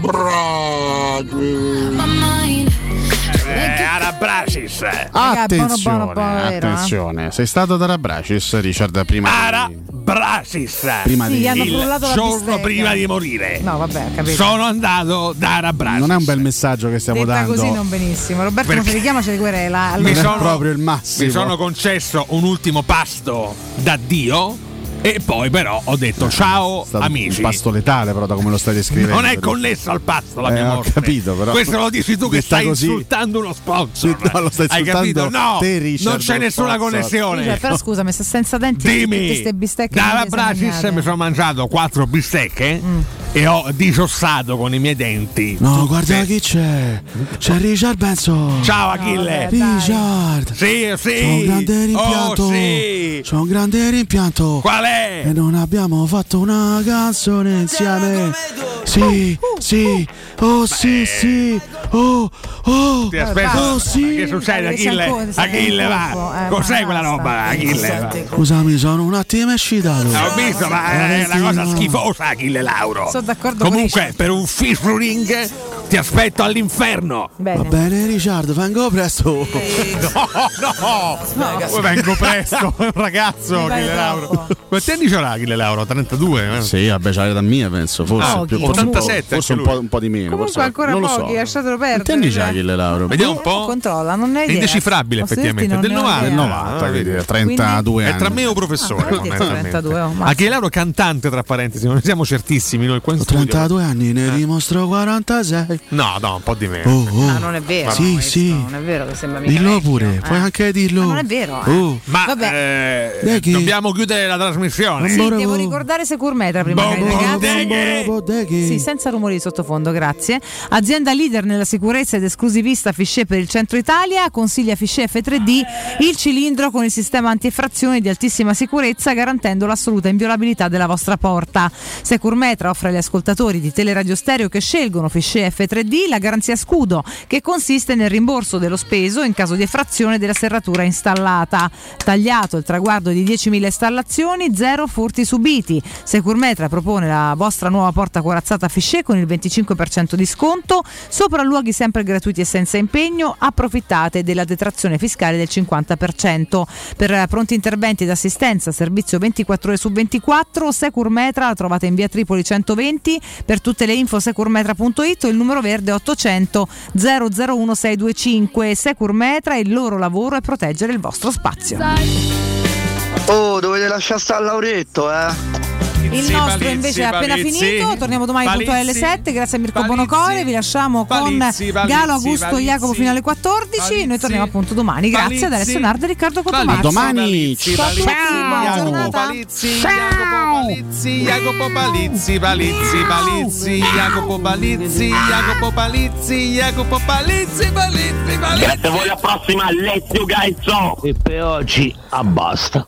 Eh, Arabracis. Attenzione, buono, buono, vero, eh? attenzione. Sei stato ad Arabracis, Richard, prima di- Arabracis. Prima Sì, di- Il giorno prima di morire. No, vabbè, capito. Sono andato da Arabracis. Non è un bel messaggio che stiamo Detta dando. così non benissimo. Roberto non Perché- si richiama, c'è di querela. mi Allora, sono, proprio il massimo. Mi sono concesso un ultimo pasto da Dio e poi però ho detto ciao Stato amici. Un pasto letale, però, da come lo stai descrivendo. Non è connesso al pasto la Eh, mia ho morte. capito, però. Questo lo dici tu che stai così- insultando uno sponsor. No, lo stai Hai capito? No, te, Richard, non c'è nessuna sponsor. connessione. Cioè, però scusami, se senza denti tutte Dimmi, queste bistecche dalla Bracis mi sono mangiato quattro bistecche Mm. e ho disossato con i miei denti. No, guarda chi c'è. C'è Richard Benson. Ciao Achille. Richard. Sì, sì. C'ho un grande rimpianto. Oh, sì. C'ho un grande rimpianto. Qual è? E non abbiamo fatto una canzone insieme. Sì, sì. Oh, sì, sì. Oh, oh. Ti aspetto. Oh, sì. Che succede Achille? Achille va. eh, Cos'è quella roba Achille? Scusami, sono un attimo escitato. Ho visto, ma è una cosa schifosa Achille Lauro. Sono d'accordo con Comunque, per un fish ring ti aspetto all'inferno. Va bene, Richard, vengo presto. No, no, Poi vengo presto, ragazzo Achille Lauro. Quanti anni c'era Achille Lauro? 32? eh? Sì, vabbè, c'ha l'età mia, penso. Forse, Ah, più, forse, un po', 87 forse un, po', un po' di meno. Comunque forse, ancora non lo pochi, so. lasciatelo perdere. Quanti anni c'ha cioè. Achille Lauro? Vediamo un po'. Controlla, non È indecifrabile effettivamente. Del non ne ho 90, idea. 90, Ah, quindi vedi. 32 È anni. tra me e un professore. Ah, perché fondamentalmente. 32, oh, ma- Achille Lauro cantante, tra parentesi, non ne siamo certissimi noi qua in Ho studio. 32 anni, ne dimostro 46. No, no, un po' di meno. Oh, oh. Ah, non è vero. Sì, questo, sì. Non è vero che sembra mica Dillo vecchio, pure, eh. puoi anche dirlo. Ma non è vero. eh. Oh. Ma Vabbè. eh, dobbiamo chiudere la trasmissione. Sì, devo ricordare Securmetra prima che ragazzi. Bodeghi. Sì, senza rumori di sottofondo, grazie. Azienda leader nella sicurezza ed esclusivista Fichet per il centro Italia, consiglia Fichet F3D il cilindro con il sistema antieffrazione di altissima sicurezza garantendo l'assoluta inviolabilità della vostra porta. Securmetra offre agli ascoltatori di Teleradio Stereo che scelgono Fichet F3D la garanzia scudo che consiste nel rimborso dello speso in caso di effrazione della serratura installata. Tagliato il traguardo di 10.000 installazioni, zero furti subiti. Securmetra propone la vostra nuova porta corazzata Fichet con il 25% di sconto, sopralluoghi sempre gratuiti e senza impegno, approfittate della detrazione fiscale del 50%. Per pronti interventi ed assistenza, servizio 24 ore su 24, Securmetra trovate in via Tripoli 120, per tutte le info securmetra.it il numero verde 800 001 625. Securmetra, il loro lavoro è proteggere il vostro spazio. Oh, dovete lasciare stare Lauretto, eh? Il nostro invece è appena finito, torniamo domani puntuale alle 7, grazie a Mirko Bonocore, vi lasciamo con Palizzi, Palizzi, Galo Augusto Palizzi. Jacopo fino alle 14, noi torniamo appunto domani, grazie ad Alessio Nardo e Riccardo Cotomazzo. Domani. Ciao giornata. Palizzi, Jacopo Palizzi, Jacopo Palizzi, Palizzi, Palizzi, Jacopo Palizzi, Jacopo Palizzi, Jacopo Palizzi, Palizzi, Palizzi. Grazie a voi, alla prossima, Alessio Gaizzo! E per oggi abbasta.